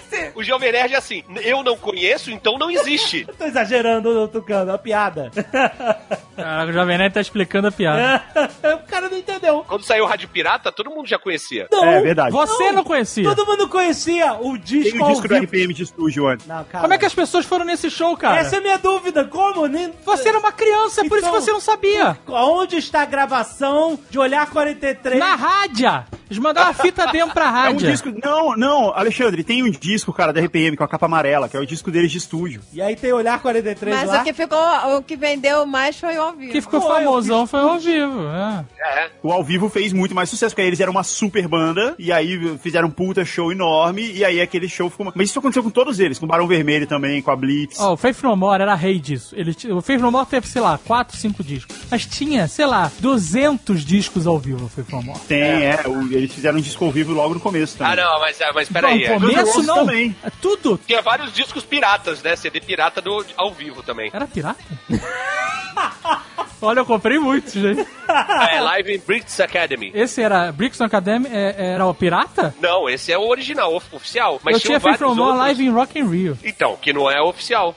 D: Esse!
F: O Jovem Nerd é assim, eu não conheço, então não existe. <laughs>
B: Eu tô exagerando, Tucano, é uma piada. <laughs>
G: Caraca, o Jovem Nerd tá explicando a piada. <laughs>
B: o cara não entendeu.
F: Quando saiu o Rádio Pirata, todo mundo já conhecia.
B: Não,
E: É verdade.
G: Você não conhecia.
B: todo mundo conhecia o disco
E: Tem o
B: ao
E: disco do
B: vivo.
E: RPM de estúdio antes.
B: Não, cara.
G: Como é que as pessoas foram nesse show, cara?
B: Essa é a minha dúvida, como? Nem...
G: Você era uma criança, por isso
B: Então-
G: que você não sabia.
B: Onde está a gravação de Olhar 43?
G: Na rádio. Eles mandaram a fita dentro pra <laughs>
E: É um
G: rádio.
E: disco. Não, não, Alexandre, tem um disco, cara, da RPM com a capa amarela, que é o disco deles de estúdio.
B: E aí tem Olhar 43
D: Mas
B: lá.
D: o que ficou, o que vendeu mais foi o ao vivo.
G: que ficou
B: Foi,
G: famosão foi ao vivo. É.
F: É.
E: O ao vivo fez muito mais sucesso, porque aí eles eram uma super banda, e aí fizeram um puta show enorme, e aí aquele show ficou. Mas isso aconteceu com todos eles, com o Barão Vermelho também, com a Blitz.
G: Ó, o Faith No More era rei disso. Ele, o Faith No More teve, sei lá, 4, 5 discos. Mas tinha, sei lá, 200 discos ao vivo o Faith No More.
E: Tem, é, o- eles fizeram um disco ao vivo logo no começo
F: Ah,
E: também.
F: não, mas, mas peraí.
G: no
F: é.
G: começo não.
E: também.
G: É tudo.
F: Tinha vários discos piratas, né? CD pirata do, ao vivo também.
G: Era pirata? <laughs> Olha, eu comprei muitos, gente. <laughs>
F: É, Live in Brits Academy.
G: Esse era Brixton Academy, é- era o pirata?
F: Não, esse é o original, of- oficial. Mas
G: eu tinha More
F: outros.
G: Live in Rock in Rio.
F: Então, que não é oficial.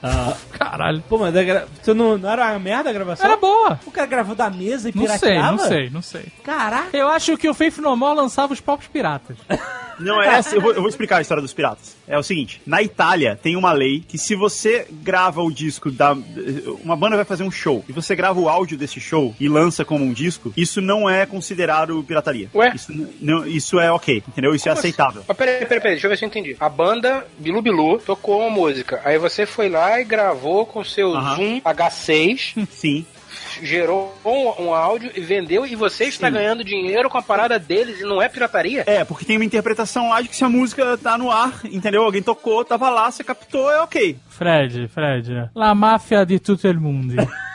G: Caralho.
B: Pô, mas a gra... você não, não era uma merda a gravação?
G: Era boa.
B: O cara gravou da mesa e
G: Não sei,
B: pirateava?
G: não sei, não sei.
B: Caraca.
G: Eu acho que o Faith No More lançava os próprios piratas. <laughs>
E: Não, é essa, eu vou, eu vou explicar a história dos piratas. É o seguinte, na Itália tem uma lei que se você grava o disco da... Uma banda vai fazer um show, e você grava o áudio desse show e lança como um disco, isso não é considerado pirataria.
C: Ué?
E: Isso, não, isso é ok, entendeu? Isso é aceitável.
C: Mas peraí, peraí, peraí, deixa eu ver se eu entendi. A banda Bilu Bilu tocou uma música. Aí você foi lá e gravou com seu
E: Aham.
C: Zoom H6, <laughs>
E: Sim.
C: Gerou um, um áudio e vendeu, e você está
E: Sim.
C: ganhando dinheiro com a parada deles e não é pirataria?
E: É, porque tem uma interpretação lá de que se a música tá no ar, entendeu? Alguém tocou, tava lá, você captou, é ok.
G: Fred, Fred. La máfia de tutto il mundo. <laughs>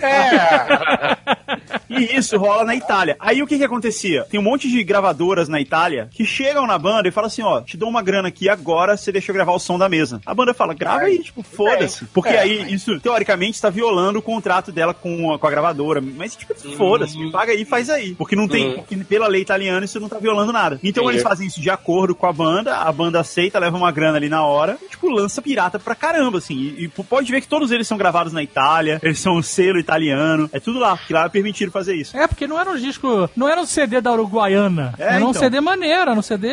C: É. <laughs>
E: E isso rola na Itália. Aí o que que acontecia? Tem um monte de gravadoras na Itália que chegam na banda e falam assim, ó, te dou uma grana aqui agora, você deixa eu gravar o som da mesa. A banda fala, grava aí, tipo, foda-se. Porque
C: É.
E: aí isso, teoricamente, está violando o contrato dela com a, com a gravadora. Mas, tipo, foda-se, me paga aí e faz aí. Porque não tem,
C: Uhum.
E: porque pela lei italiana isso não tá violando nada. Então eles fazem isso de acordo com a banda, a banda aceita, leva uma grana ali na hora, e, tipo, lança pirata pra caramba, assim. E, e pode ver que todos eles são gravados na Itália, eles são um selo italiano, é tudo lá, porque lá permitiram fazer isso.
G: É, porque não era um disco. Não era um CD da Uruguaiana.
E: É,
G: era um
E: então.
G: CD maneiro, era um CD.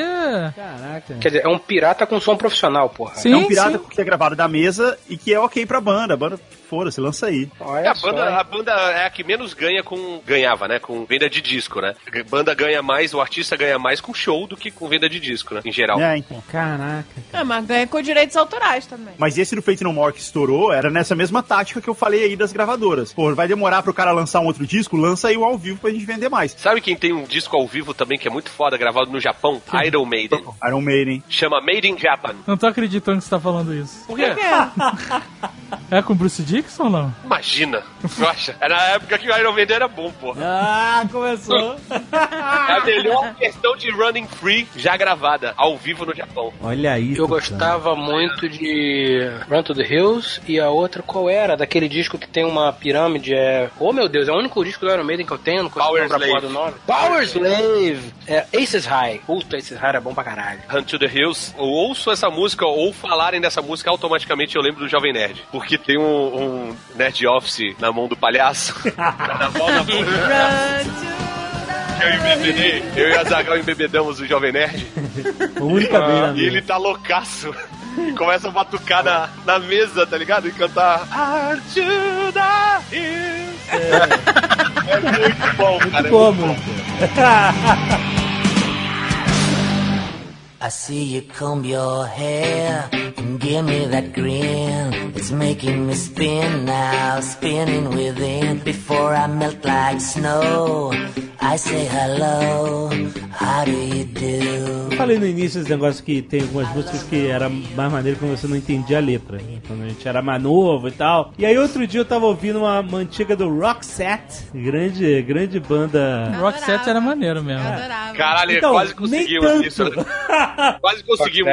B: Caraca.
C: Quer dizer, é um pirata com som profissional, porra.
G: Sim,
E: é um pirata
G: sim.
E: que é gravado da mesa e que é ok pra banda. A banda, foda-se, lança aí.
C: Olha
F: a, banda, a banda é a que menos ganha com. Ganhava, né? Com venda de disco, né? A banda ganha mais, o artista ganha mais com show do que com venda de disco, né? Em geral.
E: É, então.
B: Caraca.
D: Ah, mas ganha com direitos autorais também.
E: Mas esse do Fate No More que estourou era nessa mesma tática que eu falei aí das gravadoras. Pô, vai demorar pro cara lançar um outro disco, lança aí o ao vivo pra gente vender mais.
F: Sabe quem tem um disco ao vivo também que é muito foda, gravado no Japão? Iron Maiden.
E: Iron Maiden.
F: Chama Made in Japan.
G: Não tô acreditando que você tá falando isso.
F: Por quê? <laughs>
G: É com o Bruce Dixon ou não?
F: Imagina. Acha? Era a época que o Iron Maiden era bom, porra.
B: Ah, começou.
F: É a melhor questão de Running Free já gravada, ao vivo no Japão.
B: Olha isso.
C: Eu gostava muito de Run to the Hills e a outra qual era? Daquele disco que tem uma pirâmide, é... Oh meu Deus, é o único disco do Iron Maiden que eu tenho, não consigo
F: Power
C: lembrar a porra
F: Slave.
C: do nome. Power Slave! É Aces High. Puta, Aces High era bom pra caralho.
F: Hunt to the Hills, eu ouço essa música ou falarem dessa música, automaticamente eu lembro do Jovem Nerd. Porque tem um, um Nerd Office na mão do palhaço. <laughs> Na
D: Run to <laughs>
F: eu embebedei, eu e a Zagal embebedamos o Jovem Nerd.
B: Única vez na
F: E ele tá loucaço. E começa a batucar na, na mesa, tá ligado? E cantar Ajuda É muito bom, cara. é
B: Como?
F: muito bom. <laughs>
I: I see you comb your hair and give me that grin. It's making me spin now, spinning within. Before I melt like snow, I say hello. How do you do?
B: Falei no início esse negócio que tem algumas músicas que era mais maneiro quando você não entendia a letra. né? Quando a gente era mais novo e tal. E aí outro dia eu tava ouvindo uma, uma antiga do Roxette, grande, grande banda.
G: Roxette era maneiro mesmo.
D: Eu adorava.
F: Caralho,
B: Então,
F: quase
B: tanto.
F: isso. <laughs> Quase conseguimos.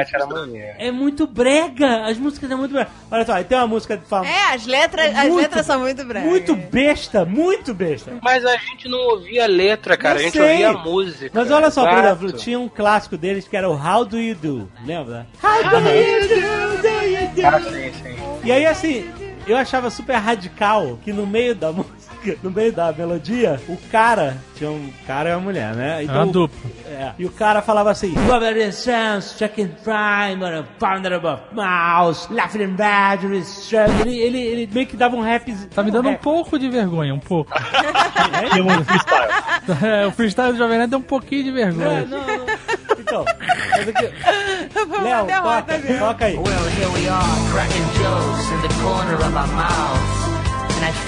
B: É muito brega, as músicas é muito brega. Olha só, aí tem uma música de fala,
D: É, as letras, as
B: Muito-
D: letras são muito bregas.
B: muito besta, muito besta.
C: Mas a gente não ouvia a letra, cara.
B: Eu
C: a gente
B: sei.
C: ouvia a música.
B: Mas olha só, por
C: Exato.
B: exemplo, tinha um clássico deles que era o How Do You Do, lembra? How do you do, do you do?
C: Ah, sim, sim.
B: E aí, assim, eu achava super radical que no meio da música, <laughs> no meio da melodia, o cara, tinha um cara e uma mulher, né?
G: Era uma dupla.
B: é, e o cara falava assim: Robert Sands, Chicken Prime, Pounder of Mouse, Laughing and Badger, ele, ele, ele meio que dava um rap.
G: Tá me dando um pouco de vergonha, um pouco. <laughs>
E: Tem um freestyle. <laughs>
G: É, o freestyle do Jovem Nerd deu um pouquinho de
B: É,
G: vergonha.
B: não, não. Então, Léo, toca, toca aí.
I: Well, here we are, cracking jokes in the corner of our mouths.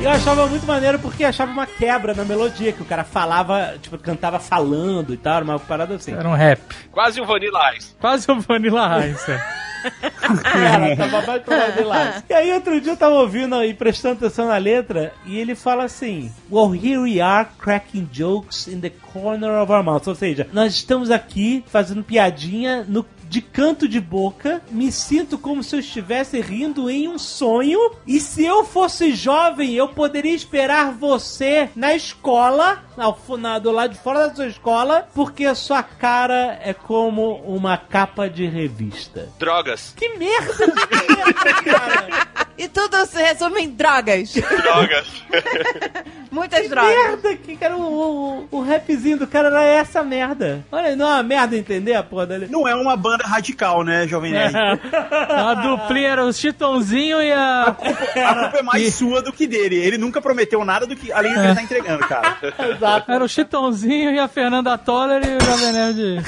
B: E eu achava muito maneiro porque achava uma quebra na melodia, que o cara falava, tipo, cantava falando e tal, era uma parada assim.
G: Era um rap.
F: Quase um Vanilla Ice.
G: Quase o Vanilla Ice. é. <laughs>
B: Tava mais pra. E aí outro dia eu tava ouvindo e prestando atenção na letra e ele fala assim: Well, here we are cracking jokes in the corner of our mouth. Ou seja, nós estamos aqui fazendo piadinha no de canto de boca, me sinto como se eu estivesse rindo em um sonho. E se eu fosse jovem, eu poderia esperar você na escola, ao na- do lado de fora da sua escola, porque a sua cara é como uma capa de revista.
F: Drogas.
B: Que merda de merda, cara!
D: E tudo se resume em drogas.
F: Drogas. <laughs>
D: Muitas drogas.
B: merda! Que cara, o, o, o rapzinho do cara era essa merda. Olha, não é uma merda entender a porra dele.
E: Não é uma banda radical, né, Jovem Nerd? <laughs>
G: A duplinha era o Chitãozinho e a.
E: A culpa é mais sua do que dele. Ele nunca prometeu nada do que além do que ele tá entregando, cara. <laughs>
B: Exato.
G: Era o Chitãozinho e a Fernanda Toller e o Jovem Nerd.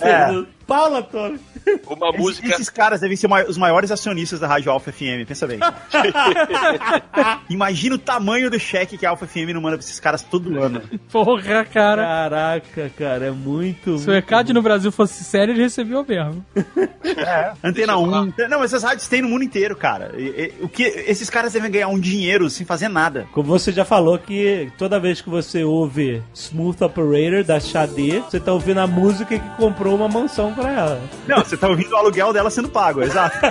E: É.
B: Paula Toro.
F: Uma
E: Esses,
F: música.
E: esses caras devem ser os maiores acionistas da Rádio Alpha FM, pensa bem. <laughs> Imagina o tamanho do cheque que a Alpha FM não manda pra esses caras todo ano.
G: Porra, cara.
B: Caraca, cara, é muito.
G: Se o ECAD no Brasil fosse sério, ele recebeu mesmo.
E: Antena 1. Não, essas rádios tem no mundo inteiro, cara. E- e- o que esses caras devem ganhar um dinheiro sem fazer nada.
B: Como você já falou que toda vez que você ouve Smooth Operator da Xadê, você tá ouvindo a música que comprou uma mansão pra ela.
E: Não, você tá ouvindo o aluguel dela sendo pago, exato. <laughs>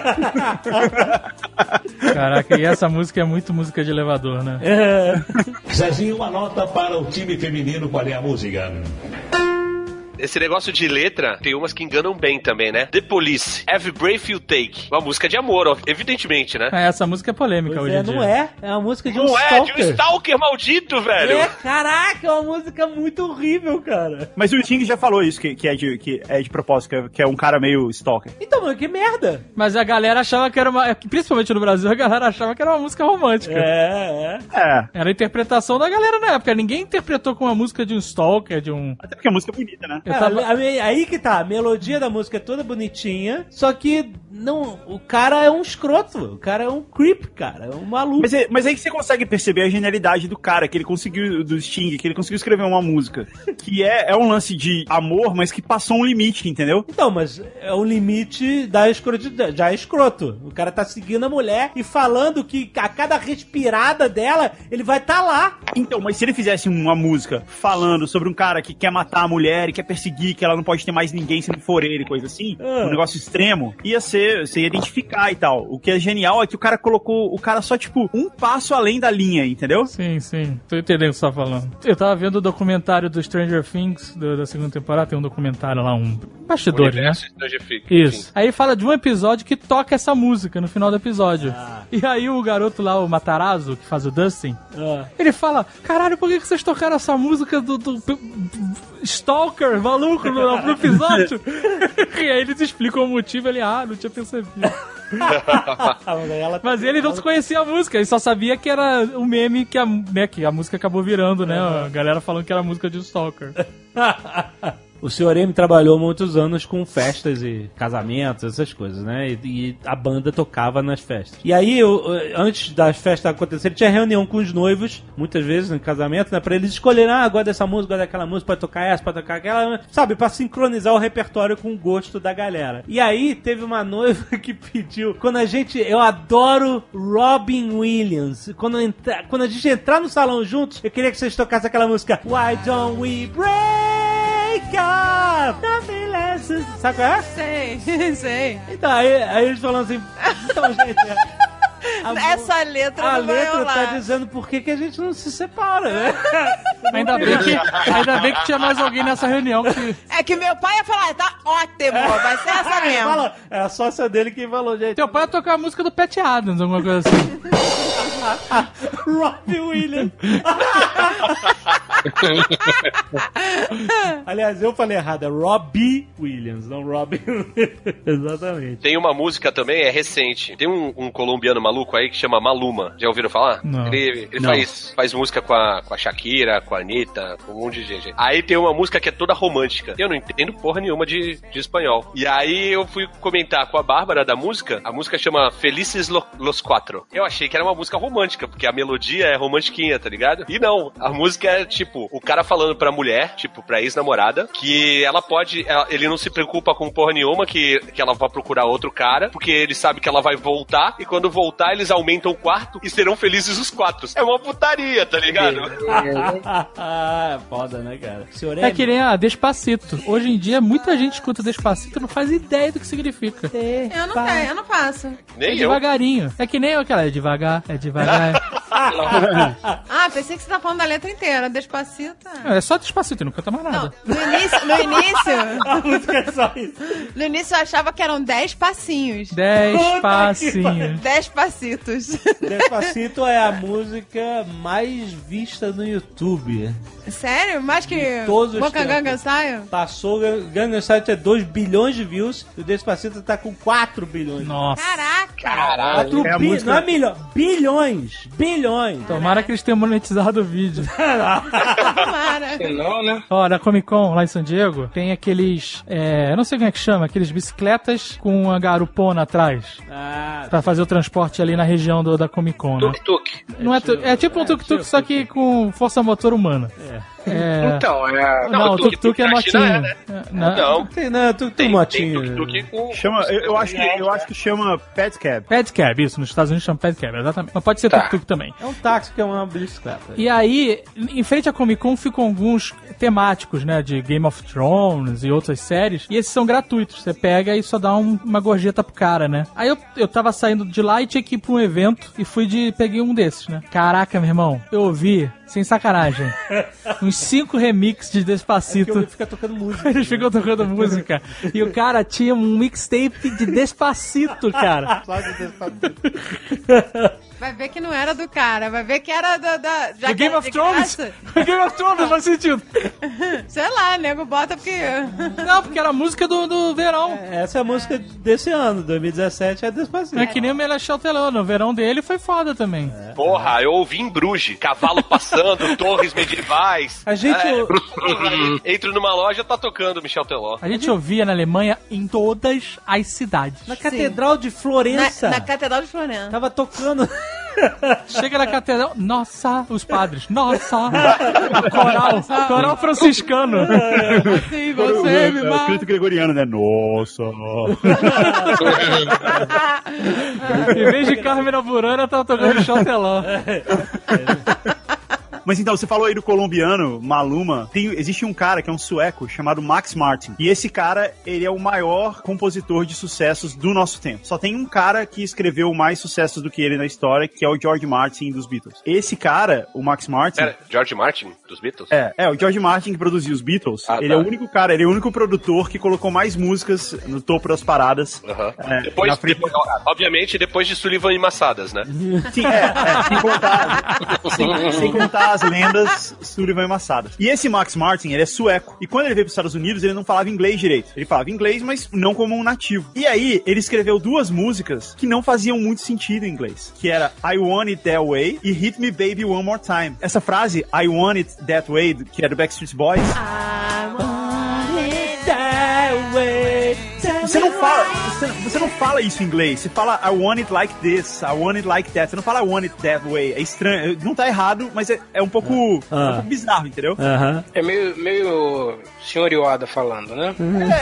G: Caraca, e essa música é muito música de elevador, né?
A: Zezinho, uma nota para o time feminino. Qual é a música?
F: Esse negócio de letra, tem umas que enganam bem também, né? The Police, Every Breath You Take. Uma música de amor, ó, evidentemente, né?
G: É, essa música é polêmica
B: Pois
G: hoje
B: é,
G: em dia.
B: não é? É uma música de um
F: Não é, de um
B: stalker.
F: Stalker maldito, velho.
B: É, caraca, é uma música muito horrível, cara.
E: Mas o Sting já falou isso, que, que, é, de, que é de propósito, que é, que é um cara meio stalker.
B: Então, mano, que merda.
G: Mas a galera achava que era uma. é Principalmente no Brasil, a galera achava que era uma música romântica.
B: É, é.
E: É,
G: Era a interpretação da galera na época. Ninguém interpretou com uma música de um stalker, de um.
E: até porque a música é bonita, né?
G: Eu
B: É,
G: tava-
B: a me- aí que tá, a melodia da música é toda bonitinha, só que não, o cara é um escroto, o cara é um creep, cara, é um maluco.
E: Mas, é- mas aí que você consegue perceber a genialidade do cara, que ele conseguiu, do Sting, que ele conseguiu escrever uma música que é, é um lance de amor, mas que passou um limite, entendeu?
B: Então, mas é o limite da escrotidão, já é escroto. O cara tá seguindo a mulher e falando que a cada respirada dela, ele vai tá lá.
E: Então, mas se ele fizesse uma música falando sobre um cara que quer matar a mulher e quer perseguir, que ela não pode ter mais ninguém se não for ele, coisa assim,
B: Ah.
E: um negócio extremo, ia ser, você ia identificar e tal. O que é genial é que o cara colocou o cara só, tipo, um passo além da linha, entendeu?
G: Sim, sim. Tô entendendo o que você tá falando. Eu tava vendo o documentário do Stranger Things do- da segunda temporada. Tem um documentário lá, um bastidores, né? Isso. Aí fala de um episódio que toca essa música no final do episódio.
B: Ah.
G: E aí o garoto lá, o Matarazzo, que faz o Dustin,
B: Ah.
G: ele fala: Caralho, por que que vocês tocaram essa música do, do- do- Stalker, maluco, no, no episódio? e aí eles explicam o motivo, ele, ah, não tinha percebido. <laughs>
B: Mas
G: Mas ele não conhecia a música, ele só sabia que era um meme que a, né, que a música acabou virando, né? A galera falando que era a música de Stalker. <laughs>
B: O Sr. M trabalhou muitos anos com festas e casamentos, essas coisas, né? E, e a banda tocava nas festas. E aí, eu, antes das festas acontecerem, tinha reunião com os noivos, muitas vezes no casamento, né? Pra eles escolherem, ah, gosta dessa música, gosta daquela música, pode tocar essa, pode tocar aquela, sabe? Pra sincronizar o repertório com o gosto da galera. E aí, teve uma noiva <laughs> que pediu, quando a gente, eu adoro Robin Williams. Quando, entra, quando a gente entrar no salão juntos, eu queria que vocês tocassem aquela música Why Don't We Break Up? Nothing less. Sabe qual é?
D: Sei, <laughs> sei.
B: Então, aí, aí eles falam assim, então, gente... a
D: Essa letra
B: a letra tá dizendo por que, que a gente não se separa, né? <laughs>
G: Ainda bem, que, ainda bem que tinha mais alguém nessa reunião que.
D: É que meu pai ia falar, tá ótimo, vai ser essa mesmo.
B: Fala, é a sócia dele que falou, gente.
G: Teu pai ia tocar a música do Pat Adams, alguma coisa assim. <laughs>
B: Robin Williams. <laughs> Aliás, eu falei errado, é Robbie Williams, não Robin Exatamente.
F: Tem uma música também, é recente. Tem um, um colombiano maluco aí que chama Maluma. Já ouviram falar?
G: Não.
F: Ele, ele
B: Não.
F: Faz, faz música com a, com a Shakira, com a Anitta, com um monte de gente. Aí tem uma música que é toda romântica. Eu não entendo porra nenhuma de, de espanhol. E aí eu fui comentar com a Bárbara da música. A música chama Felices Lo- Los Quatro. Eu achei que era uma música romântica, porque a melodia é romantiquinha, tá ligado? E não, a música é tipo, o cara falando pra mulher, tipo, pra ex-namorada, que ela pode, ela- ele não se preocupa com porra nenhuma que, que ela vai procurar outro cara, porque ele sabe que ela vai voltar, e quando voltar eles aumentam o quarto e serão felizes os quatro. É uma putaria, tá ligado?
B: ah, <laughs> foda, né, cara? Senhor
G: É que nem a Despacito. Hoje em dia, muita gente escuta Despacito e não faz ideia do que significa.
D: Eu não tenho, eu não faço.
G: É
F: Nem eu.
G: devagarinho. É que nem aquela, é devagar, é devagar. <laughs>
D: Ah, pensei que você tá falando da letra inteira, despacito.
G: é só Despacito, não canta mais
D: Não,
G: nada.
D: no início, no início, <laughs>
B: A música é só isso.
D: no início eu achava que eram 10 passinhos.
G: Dez passinhos.
D: 10 passitos. <laughs>
B: Despacito é a música mais vista no YouTube.
D: Sério? Mais que
B: todos os
D: Wakanganga
B: tempos.
D: Style?
B: Passou, Gangnam Style tinha 2 bilhões de views e o Despacito tá com 4 bilhões.
G: Nossa.
D: Caraca!
B: 4
E: É
B: bi...
E: música-
B: Não é milhão, bilhões. Bilhões.
G: Tomara que eles tenham monetizado o vídeo. <laughs>
D: Tomara.
C: Não, né?
G: Ó, na Comic Con, lá em San Diego, tem aqueles. É, eu não sei como é que chama, aqueles bicicletas com uma garupona atrás.
B: Ah,
G: Pra fazer o transporte ali na região do- da Comic Con, né?
C: Tuk-tuk.
G: Não é, tu- é tipo um tuk-tuk, só que com força motor humana. É.
C: Então, é.
G: Não, o tuk-tuk é
F: China
G: motinho.
F: é, né?
G: É, não.
F: Não,
B: tem, não, tu, tu
F: tem, tem
B: motinho.
F: tuk-tuk com...
E: Chama, eu, eu acho que, eu acho que chama Pet Cab.
G: Pedcab, isso, nos Estados Unidos chama Pedcab, exatamente. Mas pode ser
C: Tá.
G: tuk-tuk também.
B: É um táxi que é uma bicicleta.
G: E aí, em frente à Comic Con ficam alguns temáticos, né? De Game of Thrones e outras séries. E esses são gratuitos. Você pega e só dá um- uma gorjeta pro cara, né? Aí eu, eu tava saindo de lá e tinha que ir pra um evento e fui de. Peguei um desses, né? Caraca, meu irmão, eu ouvi, sem sacanagem, <laughs> uns cinco remix de Despacito.
B: ele fica tocando música. <laughs>
G: Eles ficam tocando música. E o cara tinha um mixtape de Despacito, cara. <laughs>
B: Só de Despacito.
D: Vai ver que não era do cara, vai ver que era da. da já
G: Do Game
D: era
G: of Thrones. <laughs> Game of Thrones faz sentido. <laughs>
D: Sei lá, nego bota porque. <laughs>
G: Não, porque era a música do, do verão.
B: Essa é a música desse ano, 2017, é Despacito.
G: É que nem o Melechel Telão, no verão dele foi foda também.
F: Porra, eu ouvi em Bruges, cavalo passando, torres medievais.
B: A gente-
F: É, entro numa loja, tá tocando Michel Teló.
G: A gente ouvia na Alemanha em todas as cidades.
B: Na Catedral de Florença.
D: Na, na Catedral de Florença.
B: Tava tocando.
G: Chega na catedral, nossa, os padres, nossa, coral, coral franciscano.
D: Sim, você me
E: É o
D: mata.
E: espírito gregoriano, né? Nossa. <laughs>
G: em vez de Carmen Burana, tava tocando Teló. <laughs>
E: Mas então, você falou aí do colombiano, Maluma. Tem, existe um cara que é um sueco chamado Max Martin. E esse cara, ele é o maior compositor de sucessos do nosso tempo. Só tem um cara que escreveu mais sucessos do que ele na história, que é o George Martin dos Beatles. Esse cara, o Max Martin.
F: Pera, George Martin, dos Beatles?
E: É, é, o George Martin que produziu os Beatles.
F: Ah,
E: ele
F: tá.
E: é o único cara, ele é o único produtor que colocou mais músicas no topo das paradas.
F: Aham.
E: É,
F: depois,
E: na frente-
F: depois- obviamente, depois de Sullivan e Massadas, né?
E: Sim, é, é, sem contar, <laughs> sem, sem contar as lendas Sullivan e Massadas. E esse Max Martin, ele é sueco. E quando ele veio para os Estados Unidos, ele não falava inglês direito. Ele falava inglês, mas não como um nativo. E aí, ele escreveu duas músicas que não faziam muito sentido em inglês. Que era I Want It That Way e Hit Me Baby One More Time. Essa frase, I Want It That Way, que é do Backstreet Boys, Você não fala, você, você não fala isso em inglês. Você fala I want it like this, I want it like that. Você não fala I want it that way. É estranho. Não tá errado, mas é, é um pouco, é um pouco bizarro, entendeu?
B: Aham.
C: É meio, meio senhor Yoda falando, né?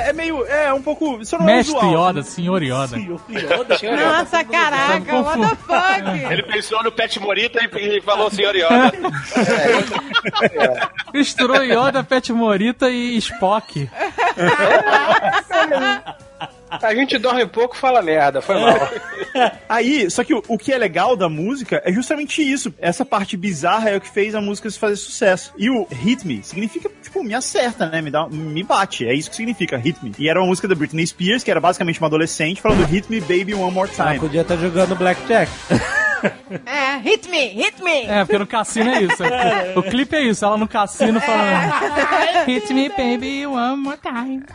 E: É, é meio, é um pouco, isso não
G: Mestre
E: é usual.
G: Yoda, senhor Yoda.
C: Senhor Yoda.
D: Nossa, caraca, what the fuck?
F: Ele pensou no Pet Morita e, falou Senhor Yoda. <laughs>
G: Misturou Yoda, Pet Morita e Spock. <laughs> <laughs> <laughs>
C: A gente dorme pouco e fala merda, foi mal. <laughs>
E: Aí, só que o, o que é legal da música é justamente isso. Essa parte bizarra é o que fez a música fazer sucesso. E o Hit Me significa, tipo, me acerta, né? Me, dá, me bate. É isso que significa, Hit Me. E era uma música da Britney Spears, que era basicamente uma adolescente, falando Hit Me Baby One More
B: Ela
E: Time.
B: podia estar jogando Blackjack. <laughs>
D: É, hit me, hit me.
G: É, porque no cassino é isso. <laughs> O clipe é isso, ela no cassino falando <laughs> Hit me baby one more time. <laughs>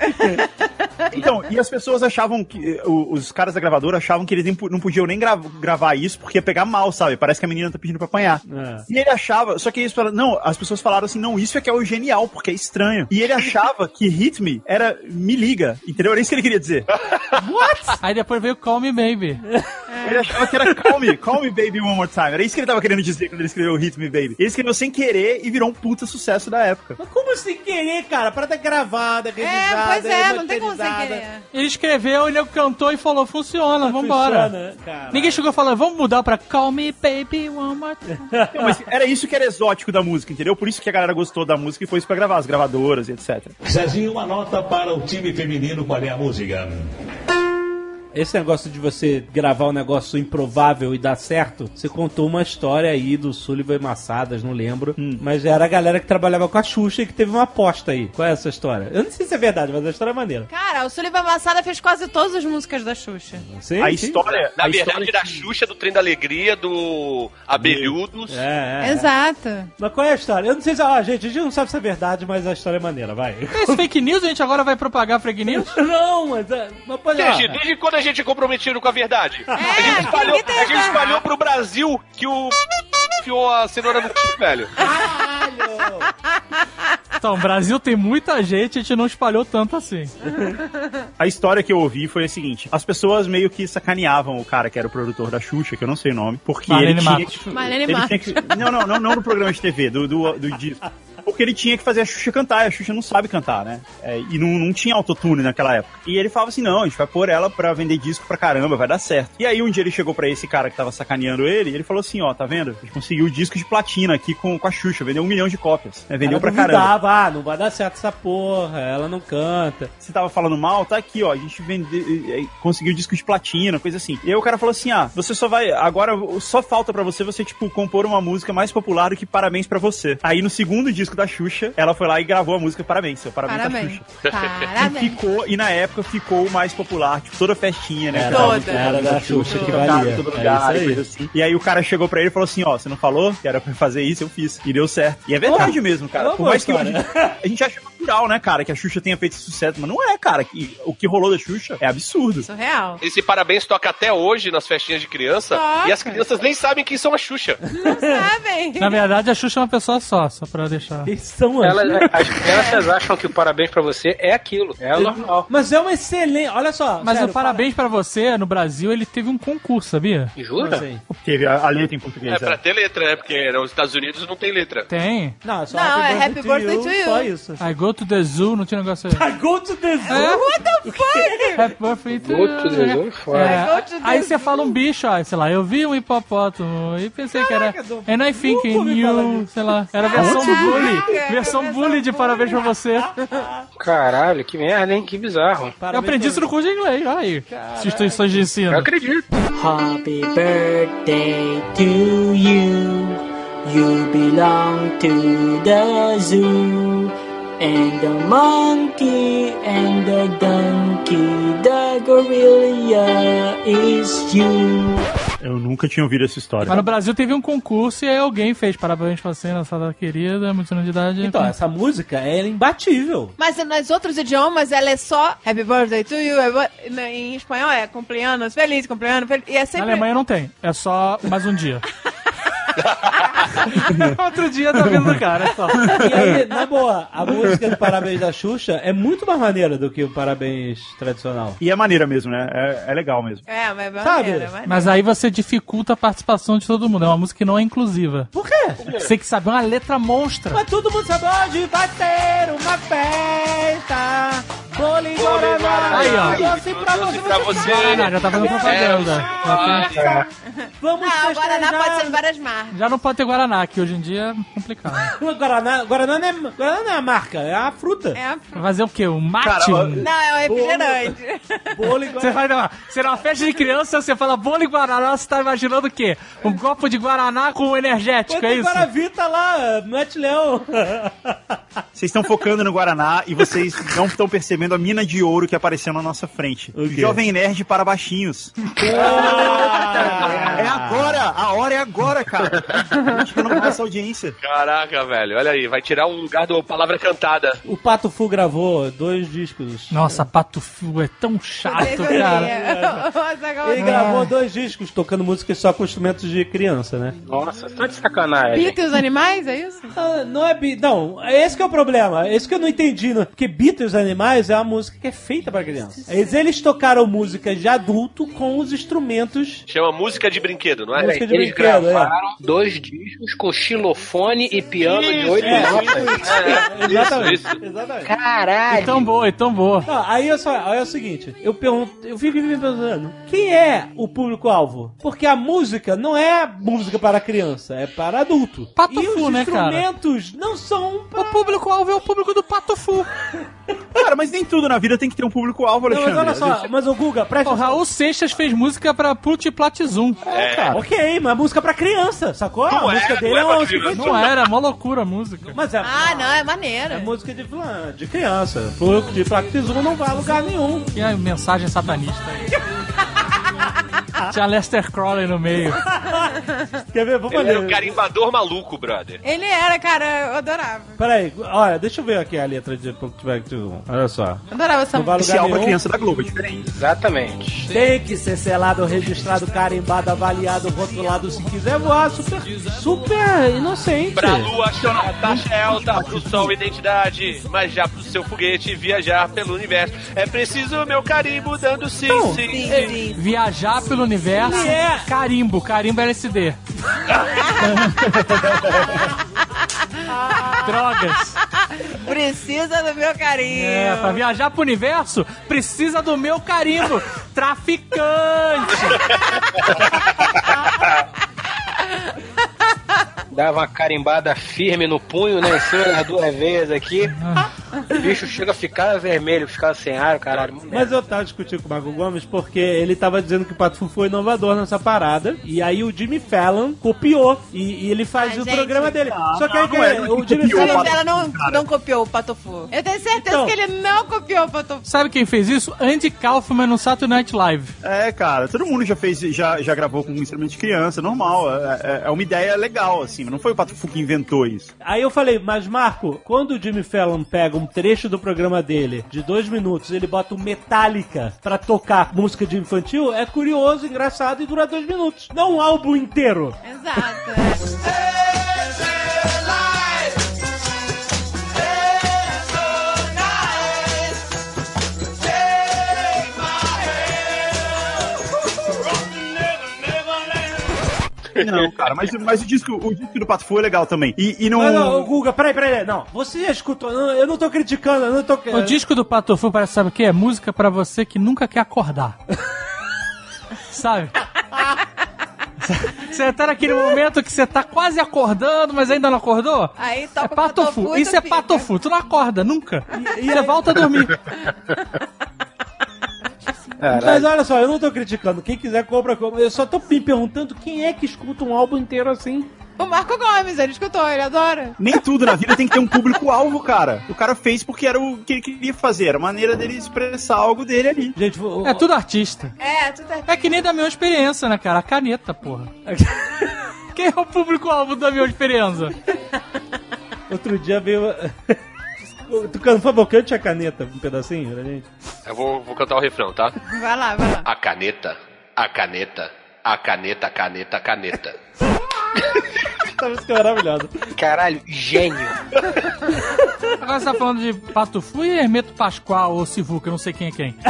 E: Então, e as pessoas achavam que. Os caras da gravadora achavam que eles não podiam nem gra- gravar isso porque ia pegar mal, sabe? Parece que a menina tá pedindo pra apanhar.
B: É.
E: E ele achava, só que eles falaram, não, as pessoas falaram assim, não, isso é que é o genial, porque é estranho. E ele achava que Hit Me era me liga, entendeu? Era isso que ele queria dizer.
G: Aí depois veio Call Me Baby.
E: Ele achava que era Call Me, Call Me Baby One More Time. Era isso que ele tava querendo dizer quando ele escreveu Hit Me Baby. Ele escreveu sem querer e virou um puta sucesso da época.
B: Mas como sem querer, cara? Pra tá gravada,
D: É,
B: revisada,
D: pois é, não tem como sem querer.
G: Ele escreveu, ele cantou e falou, funciona, vambora.
B: Funciona, cara.
G: Ninguém chegou e falou, vamos mudar pra Call Me Baby One More Time. <laughs>
E: Não, mas era isso que era exótico da música, entendeu? Por isso que a galera gostou da música e foi isso pra gravar, as gravadoras e etc.
A: Zezinho, uma nota para o time feminino. Qual é a música?
B: Esse negócio de você gravar um negócio improvável e dar certo, você contou uma história aí do Sullivan e Massadas, não lembro. Mas era a galera que trabalhava com a Xuxa e que teve uma aposta aí. Qual é essa história? Eu não sei se é verdade, mas a história é maneira.
D: Cara, o Sullivan Massada fez quase todas as músicas da Xuxa.
B: Sim,
E: A
B: sim.
E: história.
F: Na
E: a
F: verdade,
E: história
F: da Xuxa, do Trem da Alegria, do Abelhudos.
B: É, é.
D: Exato.
B: Mas qual é a história? Eu não sei se. Ah, gente, a gente não sabe se é verdade, mas a história é maneira, vai.
G: Esse fake news, a gente agora vai propagar fake news? <laughs>
B: não, mas. é, Mas pode
F: Desde, desde quando a gente é comprometido com a verdade? a gente
D: É,
F: espalhou, a gente espalhou pro Brasil que o enfiou a cenoura no cu, velho.
G: Então, o Brasil tem muita gente, a gente não espalhou tanto assim. <laughs>
E: A história que eu ouvi foi a seguinte: as pessoas meio que sacaneavam o cara que era o produtor da Xuxa, que eu não sei o nome, porque
G: Marlene
E: ele tinha.
D: Marlene
E: ele tinha que não, não, não, não no programa de TV, do, do, do disco. Porque ele tinha que fazer a Xuxa cantar, e a Xuxa não sabe cantar, né? É, e não, não tinha autotune naquela época. E ele falava assim: não, a gente vai pôr ela pra vender disco pra caramba, vai dar certo. E aí um dia ele chegou pra esse cara que tava sacaneando ele, e ele falou assim: ó, tá vendo? A gente conseguiu o disco de platina aqui com, com a Xuxa, vendeu um milhão de cópias. Né? Vendeu
B: Ela
E: pra caramba.
B: ah, não vai dar certo essa porra, ela não canta.
E: você tava falando mal, tá aqui, ó, a gente vende, eh, conseguiu disco de platina, coisa assim. E aí o cara falou assim, ah, você só vai, agora só falta pra você, você, tipo, compor uma música mais popular do que Parabéns pra Você. Aí no segundo disco da Xuxa, ela foi lá e gravou a música Parabéns, seu Parabéns,
D: Parabéns.
E: pra Xuxa. E
D: Parabéns.
E: ficou, e na época ficou o mais popular, tipo, toda festinha, né?
B: Era,
D: Toda.
B: era da Xuxa que valia.
E: todo
B: É
E: lugar,
B: isso
E: coisa
B: aí.
E: assim. E aí o cara chegou pra ele e falou assim, ó, você não falou que era pra fazer isso, eu fiz. E deu certo. E é verdade mesmo, cara. Por mais que hoje- a gente acha natural, né, cara, que a Xuxa tenha feito sucesso, mas não é, cara. Que, o que rolou da Xuxa é absurdo.
D: Surreal.
F: Esse parabéns toca até hoje nas festinhas de criança
D: Toca.
F: e as crianças nem sabem quem são a Xuxa.
D: Não sabem.
G: Na verdade, a Xuxa é uma pessoa só, só pra deixar.
B: Eles são
C: Ela-
B: assim.
C: as crianças acham que o parabéns pra você é aquilo. É o normal.
B: Mas é uma excelente. Olha só.
G: Mas
B: sério,
G: o parabéns pra você, no Brasil, ele teve um concurso, sabia?
C: Jura?
B: Assim.
E: Teve a, a letra em português.
F: É
E: é.
F: pra ter letra, né? Porque nos Estados Unidos não tem letra.
G: Tem.
B: Não, é só
D: Não, é Happy Birthday to you.
B: Só isso.
G: I go to the zoo, não tinha um negócio aí.
B: Go to the zoo.
G: É?
D: What the fuck?
G: Happy birthday to
C: Go to the zoo, foda.
G: É,
D: Go to the
G: aí você
D: zoo.
G: fala um bicho, ó, sei lá, eu vi um hipopótamo e pensei que era.
B: do-
G: And I think in you, sei lá, era a versão
D: Caraca,
G: bully.
D: versão
G: Versão bully de parabéns pra você.
C: Caralho, que merda, hein? Que bizarro.
G: Eu aprendi isso no curso de inglês, olha aí. Instituições de ensino.
C: Eu acredito.
J: Happy birthday to you. You belong to the zoo. And the monkey and the donkey, the gorilla is you.
E: Eu nunca tinha ouvido essa história.
G: Mas no Brasil teve um concurso e aí alguém fez parabéns pra você, nossa data querida, muitos anos de idade.
B: Então, essa música é imbatível.
D: Mas nos outros idiomas ela é só Happy Birthday to you. é na- Em espanhol é cumpleaños, feliz, cumpleaños, feliz. E é
G: Na
D: sempre.
G: Alemanha não tem, é só mais um dia. <laughs> <laughs> Outro dia da vida do cara, é só.
B: E aí, na boa, a música do Parabéns da Xuxa é muito mais maneira do que o Parabéns tradicional.
E: E é maneira mesmo, né? É, é legal mesmo.
D: É, mas é
B: Sabe?
D: maneiro, é maneiro.
G: Mas aí você dificulta a participação de todo mundo. É uma música que não é inclusiva.
B: Por quê?
G: Você tem que saber uma letra monstra.
B: Mas todo mundo sabe, hoje vai ter uma festa. E Guaraná.
G: Aí, ó.
B: Doce pra você.
F: pra você.
G: Ah, já tá fazendo propaganda. Já, tem-
B: Vamos
D: Ah, o Guaraná pode ser de várias marcas.
G: já não pode ter Guaraná, que hoje em dia é complicado. <laughs>
B: Guaraná, Guaraná, não é, Guaraná não é a marca, é a fruta.
D: É a...
G: Vai fazer o quê? Um mate?
D: Não, é o refrigerante. <laughs>
B: Bolo e
G: Você
B: Guaraná.
G: vai será uma festa de criança, você fala bolo e Guaraná, você tá imaginando o quê? Um copo de Guaraná com energético,
B: Põe
G: é isso?
B: Guaravita lá, mete leão.
E: Vocês estão focando no Guaraná e vocês não estão percebendo a mina de ouro que apareceu na nossa frente.
B: O quê?
E: Jovem Nerd para baixinhos. <laughs> É agora! A hora é agora, cara. A gente não com essa audiência.
F: Caraca, velho, olha aí, vai tirar um lugar do Palavra Cantada.
B: O Pato Fu gravou dois discos.
G: Nossa, Pato Fu é tão chato, cara.
B: Ele gravou dois discos tocando músicas só com instrumentos de criança, né?
C: Nossa, tá de sacanagem.
D: Beatles animais, é isso?
B: Ah, não é. Não, é esse que é o problema. É isso que eu não entendi. Né? Porque Beatles Animais é uma música que é feita pra criança. Eles, eles tocaram música de adulto com os instrumentos.
F: Chama música de brinquedo, não é?
B: Música de
C: Eles
B: brinquedo, é.
C: gravaram dois discos com xilofone e piano de
B: Isso,
C: oito
B: é,
C: notas. <laughs>
B: Exatamente.
F: isso.
B: Exatamente.
C: Caralho.
G: É tão boa, é tão boa.
B: Não, aí é, só, aí é o seguinte, eu pergunto, eu fico me perguntando, quem é o público-alvo? Porque a música não é música para criança, é para adulto.
G: Pato
B: e
G: Fu,
B: os
G: né, cara?
B: instrumentos não são
G: O público-alvo é o público do Pato Fu. <laughs>
E: Cara, mas nem tudo na vida tem que ter um público-alvo,
B: Não,
E: Alexandre.
B: mas olha só, mas o Guga, presta
G: O Raul Seixas fez música pra Plut Platzum.
E: É, cara.
B: Ok, mas música pra criança, sacou?
F: Não
B: a
F: é,
B: música
F: não
B: dele
F: é
B: é uma
F: pra
B: música
F: criança.
G: Não era, mó loucura a música.
B: Mas é,
D: Ah, não, é maneiro.
B: é música de, de criança. Plactizum não vai a lugar nenhum.
G: E a mensagem satanista aí. <laughs> Tinha Lester Crowley no meio. <laughs>
B: Quer ver? Vamos
F: Ele era um carimbador maluco, brother.
D: Ele era, cara, eu adorava.
B: Peraí, olha, deixa eu ver aqui a letra de Plactizum. Olha só.
D: Eu adorava essa música.
B: lugar
E: Especial pra
B: nenhum.
E: criança da Globo, é diferente.
C: Exatamente.
B: Tem que ser selado, registrado, carimbado, avaliado, rotulado se quiser voar. Super, super inocente.
F: Pra lua, a taxa é alta, pro sol, identidade. Mas já pro seu foguete viajar pelo universo. É preciso meu carimbo dando sim,
B: Não.
F: sim,
D: Sim,
F: sim.
D: sim.
G: Viajar pelo universo.
B: É.
G: Carimbo, carimbo LSD. <laughs> Drogas.
D: Precisa do meu carinho.
G: É, pra viajar pro universo, precisa do meu carimbo. Traficante. <laughs>
C: Dava uma carimbada firme no punho, né? Em cima das duas vezes aqui. O bicho chega a ficar vermelho, ficar sem ar, caralho.
B: Mas eu tava discutindo com o Marco Gomes porque ele tava dizendo que o Pato Fu foi inovador nessa parada. E aí o Jimmy Fallon copiou. E, e ele faz
D: Ah,
B: o
D: gente.
B: programa dele. Só que aí
E: não é,
B: o Jimmy Fallon.
D: Ela não, não copiou o Patofu. Eu tenho certeza
B: Então.
D: que ele não copiou o Patofu.
G: Sabe quem fez isso? Andy Kaufman no Saturday Night Live.
E: É, cara, todo mundo já fez, já, já gravou com um instrumento de criança, normal. É, é- é uma ideia legal, assim, não foi o Pato Fu que inventou isso.
B: Aí eu falei, mas Marco, quando o Jimmy Fallon pega um trecho do programa dele de dois minutos, ele bota o Metallica pra tocar música de infantil, é curioso, engraçado e dura dois minutos. Não um álbum inteiro.
D: Exato. é. <laughs>
E: Não, <laughs> cara, mas, mas o, disco, o disco do Pato Fu é legal também. E, e não...
B: Não, não, Guga, peraí, peraí. Não, você já escutou. não, Eu não tô criticando, eu não tô.
G: O disco do Patofu parece, sabe o que? É música pra você que nunca quer acordar. <laughs> sabe? Você tá naquele momento que você tá quase acordando, mas ainda não acordou?
D: Aí
G: É
D: toca
G: patofu.
D: Patofu e
G: Isso é patofu. Tu não acorda nunca. E, você volta a dormir. <laughs>
B: Mas olha só, eu não tô criticando. Quem quiser compra, compra. Eu só tô me perguntando quem é que escuta um álbum inteiro assim.
D: O Marco Gomes, ele escutou, ele adora.
E: Nem tudo na vida tem que ter um público-alvo, cara. O cara fez porque era o que ele queria fazer, era a maneira dele expressar algo dele ali.
B: Gente, o-
G: É tudo artista.
D: É, tu tá...
G: É que nem da minha experiência, né, cara? A caneta, porra. <laughs> Quem é o público-alvo da minha experiência?
B: outro dia veio. <laughs> Tucano, por favor, cante a caneta um pedacinho pra gente.
F: Eu vou, vou cantar o refrão, tá?
D: Vai lá, vai lá.
F: A caneta, a caneta, a caneta, a caneta, a caneta.
B: Essa música é maravilhosa.
C: Caralho, gênio.
G: Agora você tá falando de Patofu e Hermeto Pascoal ou Sivuca, eu não sei quem é quem. <laughs>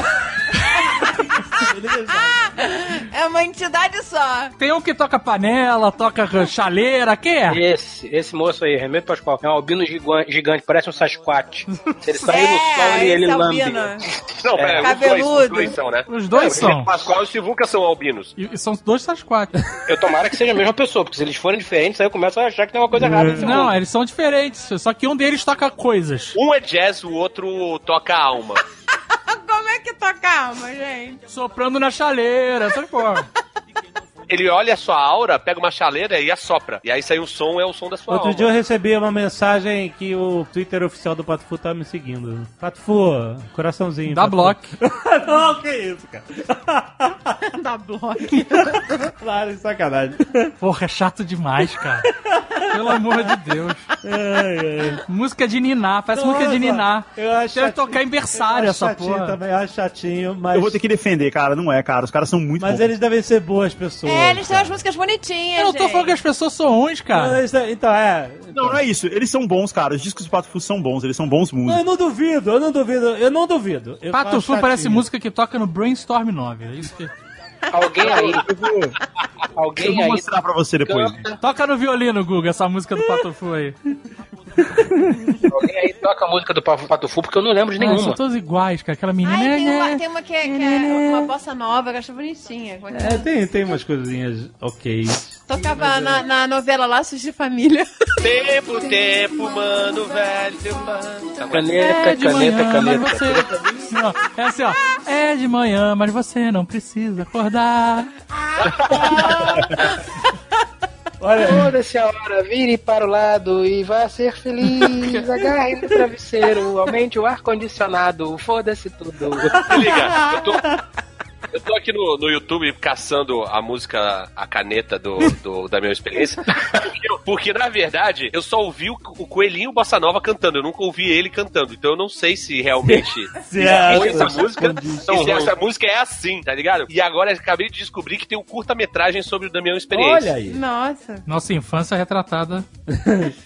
G: <laughs>
D: É uma entidade só.
G: Tem um que toca panela, toca chaleira, quem é?
C: Esse, esse moço aí, Remédio Pascoal, é um albino gigan- gigante, parece um Sasquatch. Se ele sair no sol, ele, ele
D: é
C: lambe. <laughs>
F: Não, pera, os dois,
D: Cabeludo.
F: os dois são, né?
G: Os dois
F: é,
G: são.
F: O Pascoal e o Sivuca são albinos.
G: E, e são dois Sasquatch.
C: Eu tomara que seja a mesma pessoa, porque se eles forem diferentes, aí eu começo a achar que tem uma coisa errada
G: Não,
C: mundo.
G: eles são diferentes, só que um deles toca coisas.
F: Um é jazz, o outro toca alma.
D: Como é que toca a alma, gente?
G: Soprando na chaleira, essa porra. <laughs>
F: Ele olha a sua aura, pega uma chaleira e assopra. E aí sai um som, é o som da sua
B: Outro
F: alma.
B: dia eu recebi uma mensagem que o Twitter oficial do Pato Fu tava me seguindo. Pato Fu, coraçãozinho.
G: Dá bloco. <laughs>
B: não, que isso, cara. <laughs>
D: Dá bloco. <laughs>
B: Claro, é sacanagem.
G: Porra, é chato demais, cara. Pelo amor de Deus.
B: Ai, ai.
G: Música de Niná, parece música de
B: Nossa,
G: Niná.
B: Eu acho
G: Deve tocar em berçário
B: Eu acho
G: essa
B: chatinho
G: porra.
B: também, eu acho chatinho, mas...
E: Eu vou ter que defender, cara, não é, cara. Os caras são muito
B: Mas
E: bons.
B: eles devem ser boas pessoas.
D: É, eles têm umas músicas bonitinhas,
G: Eu não tô
D: gente.
G: falando que as pessoas são ruins, cara.
B: Não, isso é- Então, é...
E: Não, não é isso. Eles são bons, cara. Os discos do Pato Fu são bons, eles são bons
B: Não,
E: músicos.
B: eu não duvido, eu não duvido, eu não duvido. Eu
G: Pato Fu parece música que toca no Brainstorm 9. É isso que...
C: Alguém aí,
E: Eu vou, eu
C: alguém
E: vou
C: aí
E: mostrar pra você depois.
G: Toca no violino, Guga, essa música do Pato Fu aí.
C: Alguém aí toca a música do Pa- Pato Fu, porque eu não lembro de
G: Ah, são
C: nenhuma.
G: todos iguais, cara. Aquela menina.
D: Ai, tem
G: né,
D: uma, tem uma que, é- que é uma bossa nova, que eu acho bonitinha. É é?
B: É, tem, tem umas coisinhas ok.
D: Tocava na, na novela Laços de Família.
F: Tempo, tempo, mano, velho. mano.
C: Caneta,
G: É
C: caneta,
G: manhã,
C: caneta.
G: você... Não, é assim, ó. É de manhã, mas você não precisa acordar. <laughs>
B: Olha,
C: Foda-se a hora, vire para o lado e vá ser feliz. Agarre no travesseiro, aumente o ar-condicionado, foda-se tudo.
F: Liga, eu tô, eu tô aqui no, no YouTube caçando a música A Caneta do, do- da minha experiência. Porque, na verdade, eu só ouvi o, o Coelhinho Bossa Nova cantando. Eu nunca ouvi ele cantando. Então eu não sei se realmente <laughs>
B: se
F: foi
B: é,
F: essa música. e se essa música é assim, tá ligado? E agora eu acabei de descobrir que tem um curta-metragem sobre o Damião Experiência.
B: Olha aí.
D: Nossa.
G: Nossa infância retratada. <laughs>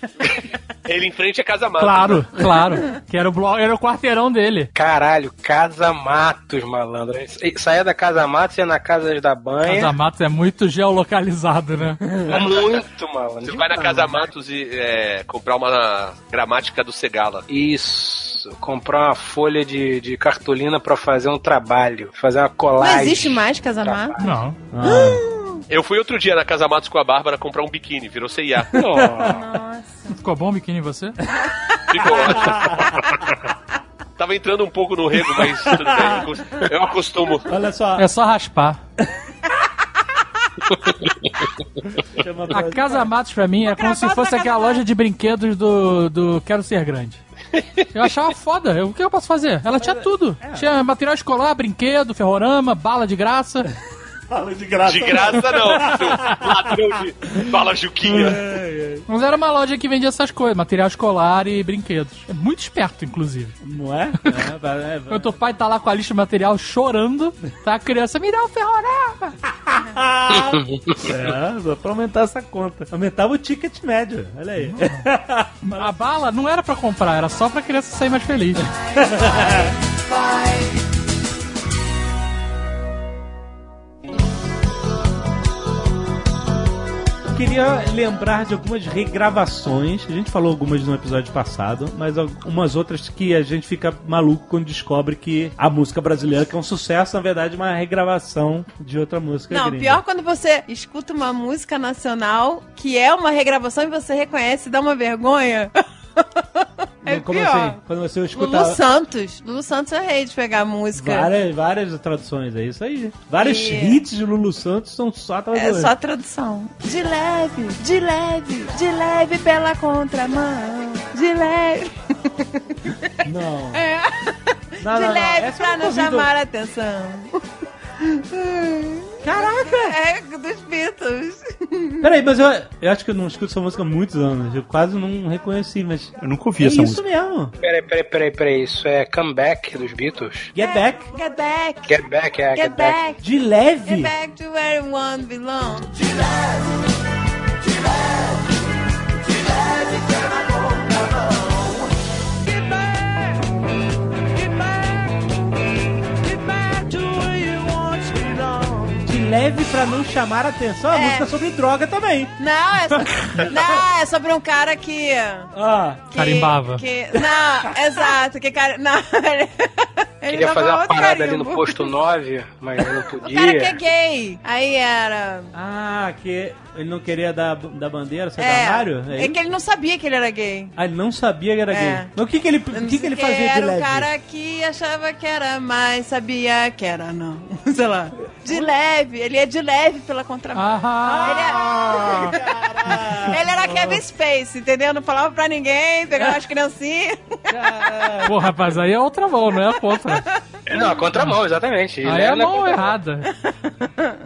F: Ele em frente à Casa Mata.
G: Claro, claro. Que era o, blog, era o quarteirão dele.
C: Caralho, Casa Matos, malandro. Saia da Casa Matos e ia na Casa da Banha.
G: Casa Matos é muito geolocalizado, né?
C: Muito, malandro.
F: Você vai na Casa Matos e é, comprar uma gramática do Segala.
C: Isso. Comprar uma folha de, de cartolina pra fazer um trabalho. Fazer uma colagem.
D: Não existe mais casamato?
G: Não.
F: Eu fui outro dia na Casa Matos com a Bárbara comprar um biquíni, virou CIA.
D: Nossa.
G: Ficou bom o biquíni em você?
F: Ficou ótimo. <laughs> Tava entrando um pouco no rego, mas tudo bem. Eu acostumo.
B: Olha só,
G: É só raspar. A Casa Matos pra mim é como se fosse aquela loja de brinquedos do, do Quero Ser Grande. Eu achava foda. Eu- o que eu posso fazer? Ela tinha tudo. Tinha material escolar, brinquedo, ferrorama, bala de graça.
B: Fala de graça.
F: De graça não, seu ladrão de bala Juquinha.
G: Mas era uma loja que vendia essas coisas, material escolar e brinquedos. É muito esperto, inclusive.
B: Não é? É, vai, é, vai.
G: Quando o pai tá lá com a lista de material chorando, tá a criança, me dá um ferrorama. <laughs>
B: É, só pra aumentar essa conta. Aumentava o ticket médio, olha aí.
G: A bala não era pra comprar, era só pra criança sair mais feliz. <laughs>
B: queria lembrar de algumas regravações. A gente falou algumas no episódio passado, mas algumas outras que a gente fica maluco quando descobre que a música brasileira, que é um sucesso, na verdade, é uma regravação de outra música
D: Não,
B: gringa.
D: pior quando você escuta uma música nacional que é uma regravação e você reconhece e dá uma vergonha. <laughs> é
B: Como
D: pior.
B: assim? Quando você escuta
D: Lulu Santos. Lulu Santos é rei de pegar música.
B: várias, várias traduções, é isso aí. Vários
D: E-
B: hits de Lulu Santos são só
D: É
B: traduções.
D: só tradução. De leve, de leve, de leve pela contramão. De leve.
B: Não.
D: É.
B: Não,
D: de
B: não, não.
D: leve
B: eu
D: pra não chamar a atenção.
B: Caraca!
D: É dos Beatles. <laughs>
B: Peraí, mas eu, eu acho que eu não escuto essa música há muitos anos. Eu quase não reconheci, mas.
E: Eu nunca ouvi
B: é
E: essa
B: isso
E: música.
B: mesmo.
C: Peraí, peraí, peraí, peraí. Isso é Comeback dos Beatles?
B: Get Back.
D: Get back.
C: Get Back, é,
D: Get back.
B: De leve.
D: Get back to where one belongs.
B: De leve pra não chamar a atenção. A
D: É.
B: música é sobre droga também.
D: Não, é, so... <laughs> não, é sobre um cara que.
B: Ah.
D: que
G: Carimbava.
D: Que... Não, exato. Que cara. Não, <laughs> ele. ele
C: Queria fazer uma parada ali no
D: carimbo.
C: posto 9, mas não <laughs>
D: O
C: podia.
D: cara que é gay. Aí era.
B: Ah, que ele não queria dar da bandeira, ser
D: É,
B: do armário?
D: é que ele não sabia que ele era gay.
B: Ah, ele não sabia que era
D: É.
B: gay. Mas o que, que ele, o que, que ele
D: que
B: fazia de
D: Era
B: leve?
D: um cara que achava que era, mas sabia que era não. Sei lá. De leve. Ele é de leve pela contramão.
G: Ah,
D: Ele, é... ele era Kevin Space, entendeu? Não falava pra ninguém, pegava as criancinhas.
G: pô, rapaz, aí é outra mão, não é a contra.
C: Não, a contramão, exatamente.
G: Aí é a
C: Ele
G: mão errada.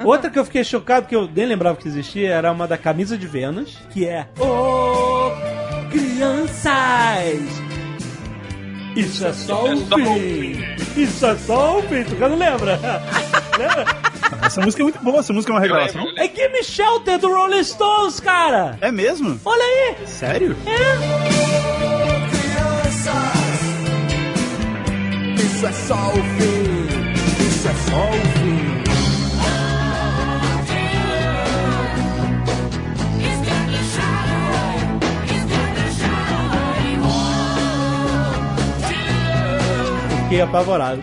B: Outra que eu fiquei chocado, que eu nem lembrava que existia, era uma da camisa de Vênus, que é Ô crianças! Isso é só o fim! Isso é só o fim! Tu não lembra? lembra?
E: Essa música é muito boa, essa música é uma regravação.
B: É Gimme Shelter do Rolling Stones, cara!
E: É mesmo?
B: Olha aí!
E: Sério?
A: Isso é só o fim. Isso é só o fim.
B: Fiquei apavorado.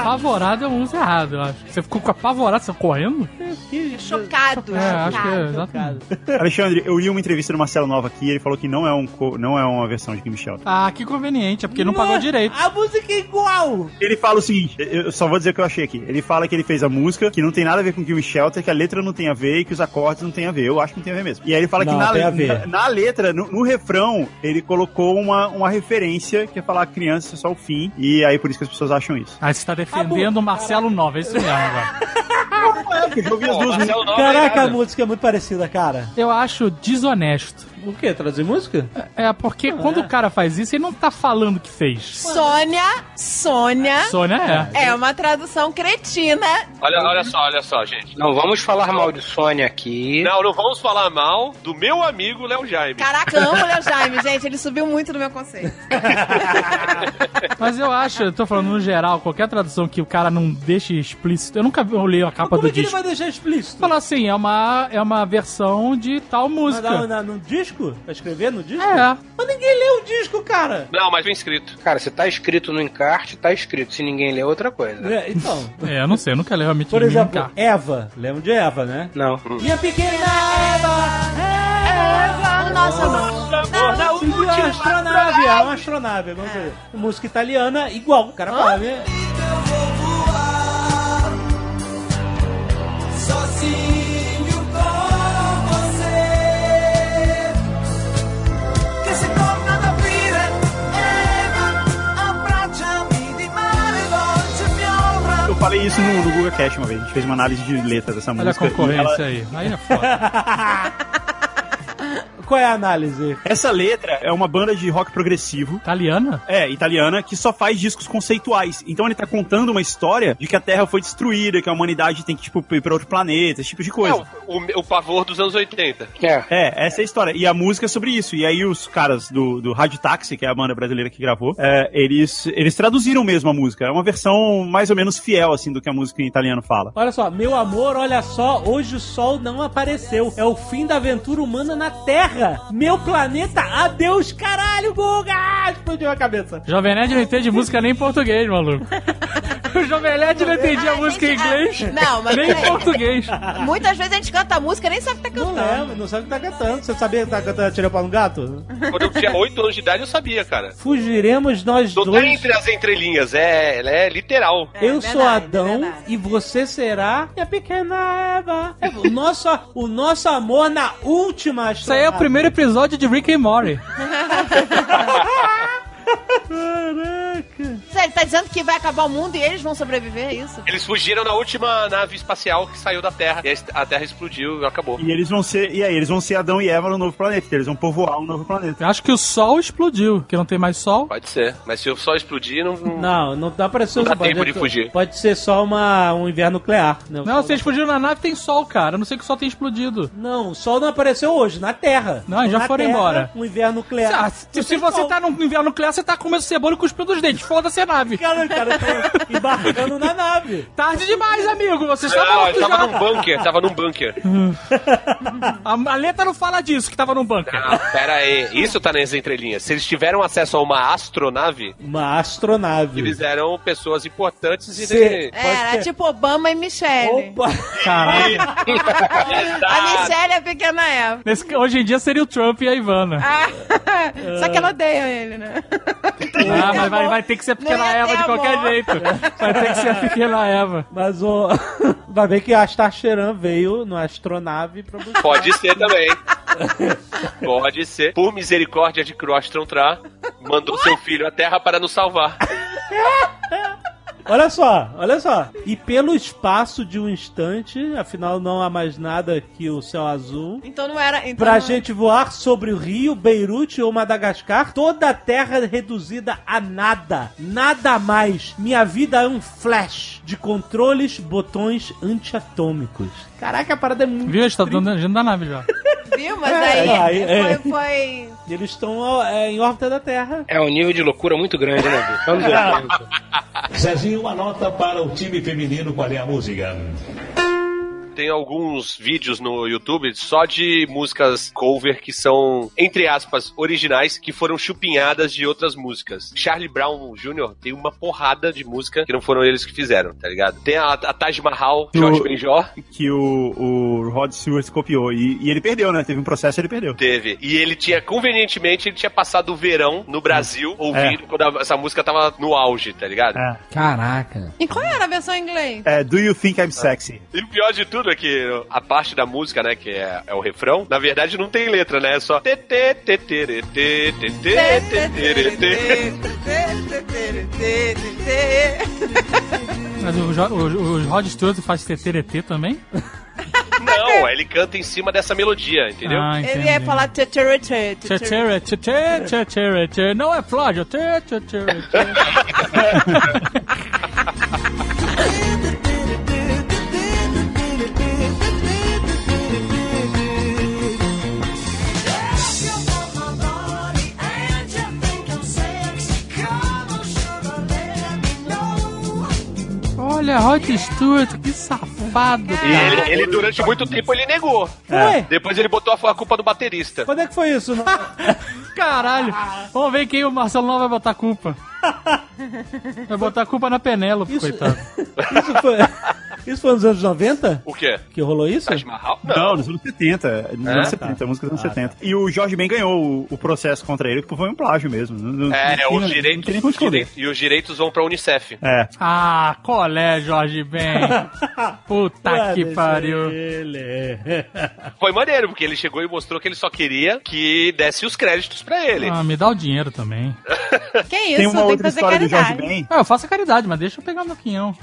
G: Apavorado é um uso errado, eu acho. Você ficou com apavorado, você correndo?
B: Que
D: Chocado.
G: É, acho que é
D: chocado.
G: exatamente. <laughs>
E: Alexandre, eu li uma entrevista do Marcelo Nova aqui e ele falou que não é, um, não é uma versão de Game Shelter.
G: Ah, que conveniente, é porque não pagou direito.
B: A música é igual!
E: Ele fala o seguinte, eu só vou dizer o que eu achei aqui. Ele fala que ele fez a música, que não tem nada a ver com Game Shelter, que a letra não tem a ver e que os acordes não tem a ver. Eu acho que não tem a ver mesmo. E aí ele fala
B: Não,
E: que na,
B: tem a
E: le-
B: ver.
E: na, na letra, no, no refrão, ele colocou uma, uma referência que é falar criança é só o fim. E aí por isso que as pessoas acham isso.
G: Aí você tá defendendo o Marcelo Nova, é isso mesmo agora.
E: É, eu as duas
B: Caraca,
F: é
B: a música é muito parecida, cara.
G: Eu acho desonesto.
B: O quê? Traduzir música?
G: É, porque quando o cara faz isso, ele não tá falando que fez.
D: Sônia, Sônia.
G: Sônia é.
D: É uma tradução cretina.
F: Olha, olha só, olha só, gente.
C: Não vamos falar mal de Sônia aqui.
F: Não, não vamos falar mal do meu amigo Léo Jaime.
D: Caraca, amo o Léo Jaime, gente. Ele subiu muito no meu conceito. <laughs>
G: Mas eu acho, eu tô falando no geral, qualquer tradução que o cara não deixe explícito. Eu nunca olhei a capa
B: Como
G: do
B: é que ele
G: disco.
B: vai deixar explícito?
G: Fala assim, é uma, é uma versão de tal
B: Mas
G: música.
B: na- na- no disco? Pra escrever no disco?
G: É.
B: Mas ninguém lê o disco, cara.
F: Não, mas vem escrito.
C: Cara, se tá escrito no encarte, tá escrito. Se ninguém lê, é outra coisa.
B: É, então,
G: É, eu não sei, eu nunca li realmente
B: por exemplo,
G: nunca.
B: Eva. Lembra de Eva, né?
C: Não.
B: Minha pequena Eva,
D: O nosso amor.
B: Eva, uma astronave, é uma astronave, vamos dizer. Música italiana, igual, o cara fala, né?
E: Falei isso no, no Google Cash uma vez. A gente fez uma análise de letra dessa
G: Olha a
E: música. e
G: concorrência
E: ela-
G: aí. Aí é foda. <laughs>
B: qual é a análise?
E: Essa letra é uma banda de rock progressivo.
G: Italiana?
E: É, italiana, que só faz discos conceituais. Então ele tá contando uma história de que a Terra foi destruída, que a humanidade tem que, tipo, ir pra outro planeta, esse tipo de coisa.
F: É, o, o, o pavor dos anos 80.
C: É.
E: É, essa é a história. E a música é sobre isso. E aí os caras do, do Rádio Táxi, que é a banda brasileira que gravou, é, eles, eles traduziram mesmo a música. É uma versão mais ou menos fiel, assim, do que a música em italiano fala.
B: Olha só, meu amor, olha só, hoje o sol não apareceu. É o fim da aventura humana na Terra. Meu planeta, adeus, caralho, Guga! Explodiu a cabeça.
G: Jovem Nerd não entende música nem em português, maluco. <laughs> <laughs> o Jovem Nerd não entendia
D: A
G: música em
D: gente-
G: inglês,
D: Não, mas
G: nem em português.
D: Muitas vezes a gente canta a música e nem sabe o que tá
B: Não
D: cantando.
B: lembra, não sabe o que tá cantando. Você sabia que tá cantando Tirei para um gato?
F: Quando eu tinha 8 anos de idade, eu sabia, cara.
B: Fugiremos nós
F: Não tá
B: dois.
F: entre as entrelinhas, é, ela é literal.
D: É
B: Eu sou
D: verdade,
B: Adão
D: é verdade.
B: e você será minha pequena Eva. É, O nosso, o nosso amor na última
G: Isso aí é o primeiro episódio de Rick and Morty. <laughs> <laughs>
B: Caraca.
D: Você tá dizendo que vai acabar o mundo e eles vão sobreviver, é isso?
F: Eles fugiram na última nave espacial que saiu da Terra. E a- Terra explodiu e acabou.
E: E eles vão ser. E aí, eles vão ser Adão e Eva no novo planeta. Eles vão povoar um novo planeta.
G: Eu acho que o sol explodiu, que não tem mais sol.
F: Pode ser. Mas se o sol explodir, não. não-
B: Não, dá pra ser
F: Não dá
B: pode-
F: tempo de fugir.
B: Pode ser só uma, um inverno nuclear. né?
G: Não,
B: sol
G: se eles fugiram na nave, tem sol, cara. Eu não sei que o sol tem explodido.
B: Não, o sol não apareceu hoje, na Terra.
G: Não, já
B: Na
G: foram
B: Terra,
G: embora.
B: Um inverno nuclear.
G: Ah, se, se você tá no inverno nuclear, você tá comendo cebola e cuspindo os dentes. Foda-se a nave.
B: Cara, cara, tá embarcando na nave.
G: Tarde demais, amigo. Você está
F: Não,
G: morto
F: ele tava
G: já.
F: num bunker, tava num bunker. <laughs>
G: A, a letra não fala disso, que tava num bunker.
F: Ah, pera aí, isso tá nas entrelinhas. Se eles tiveram acesso a uma astronave,
B: Uma astronave.
F: eles eram pessoas importantes e
B: Cê-
D: É, era
B: ser.
D: tipo Obama e Michelle.
B: Opa!
G: Caralho.
D: A Michelle é pequena Eva.
G: Nesse- hoje em dia seria o Trump e a Ivana.
D: Ah, <laughs> Só que ela odeia ele, né?
G: Ah, mas vai, vai ter que ser a pequena Eva de qualquer jeito. Vai ter que ser a pequena Eva.
B: Mas o. <laughs> Vai ver que a Starcheran veio numa astronave pra buscar.
F: Pode ser também. Pode ser. Por misericórdia de Crostron Tra, mandou seu filho à Terra para nos salvar. <laughs>
B: Olha só, olha só. E pelo espaço de um instante, afinal não há mais nada que o céu azul.
D: Então não era. Então
B: Pra
D: não-
B: gente voar sobre o Rio, Beirute ou Madagascar, toda a terra reduzida a nada. Nada mais. Minha vida é um flash de controles, botões antiatômicos. Caraca, a parada é muito.
G: Viu? A gente tá dando a da nave já.
D: Viu? Mas
B: É,
D: aí
B: aí, é.
D: foi, foi.
B: Eles estão é, em órbita da Terra.
C: É um nível de loucura muito grande, né, 80.
A: Zezinho, uma nota para o time feminino. Qual é a música?
F: Tem alguns vídeos no YouTube só de músicas cover que são, entre aspas, originais, que foram chupinhadas de outras músicas. Charlie Brown Jr. tem uma porrada de música que não foram eles que fizeram, tá ligado? Tem a, a Taj Mahal, Jorge
E: O-
F: Benjor,
E: Que o, o Rod Stewart copiou. E, e ele perdeu, né? Teve um processo e ele perdeu.
F: teve. E ele tinha, convenientemente, ele tinha passado o verão no Brasil ouvindo quando a- essa música tava no auge, tá ligado?
E: É.
K: Caraca.
D: E qual era a versão em inglês?
E: É, Do You Think I'm Sexy?
F: E o pior de tudo absurdo é que a parte da música, né, que é, é o refrão, na verdade não tem letra, né? É só
G: Mas o, o, o Rod Stewart faz TTRT também?
F: Não, ele canta em cima dessa melodia, entendeu?
G: Ah,
D: ele é falar
G: tchatcharete. Tchatcharete, não é Flávio. Tchatcharete. Olha, Rod Stewart, que safado, cara.
F: ele, ele, durante muito tempo, ele negou.
B: Foi?
F: Depois ele botou a, a culpa do baterista.
B: Quando é que foi isso? <laughs>
G: Caralho. Vamos ver quem o Marcelo não vai botar a culpa. Vai botar a culpa na Penélope,
B: Isso-
G: coitado. <laughs>
B: Isso foi, isso foi nos anos 90
F: O quê?
B: que rolou isso?
F: Taj Mahal?
E: Não, nos anos 70. Nos
F: É?
E: anos 70, música dos anos 70. E o Jorge Ben ganhou o, o processo contra ele, porque foi um plágio mesmo. Não- não-
F: É,
E: não
F: os
E: Não
F: direitos, os direitos- E os direitos vão pra Unicef.
E: É.
G: Ah, colé, Jorge Ben. <laughs> Puta
B: Ué,
G: que pariu.
B: ele. <laughs>
F: Foi maneiro, porque ele chegou e mostrou que ele só queria que desse os créditos pra ele.
G: Ah, me dá o dinheiro também. <laughs>
D: Que isso?
E: Tem uma
D: Tem que
E: outra
D: fazer
E: história do Jorge
D: caridade.
E: Ben.
G: Ah, eu faço a caridade, mas deixa eu pegar meu quinhão.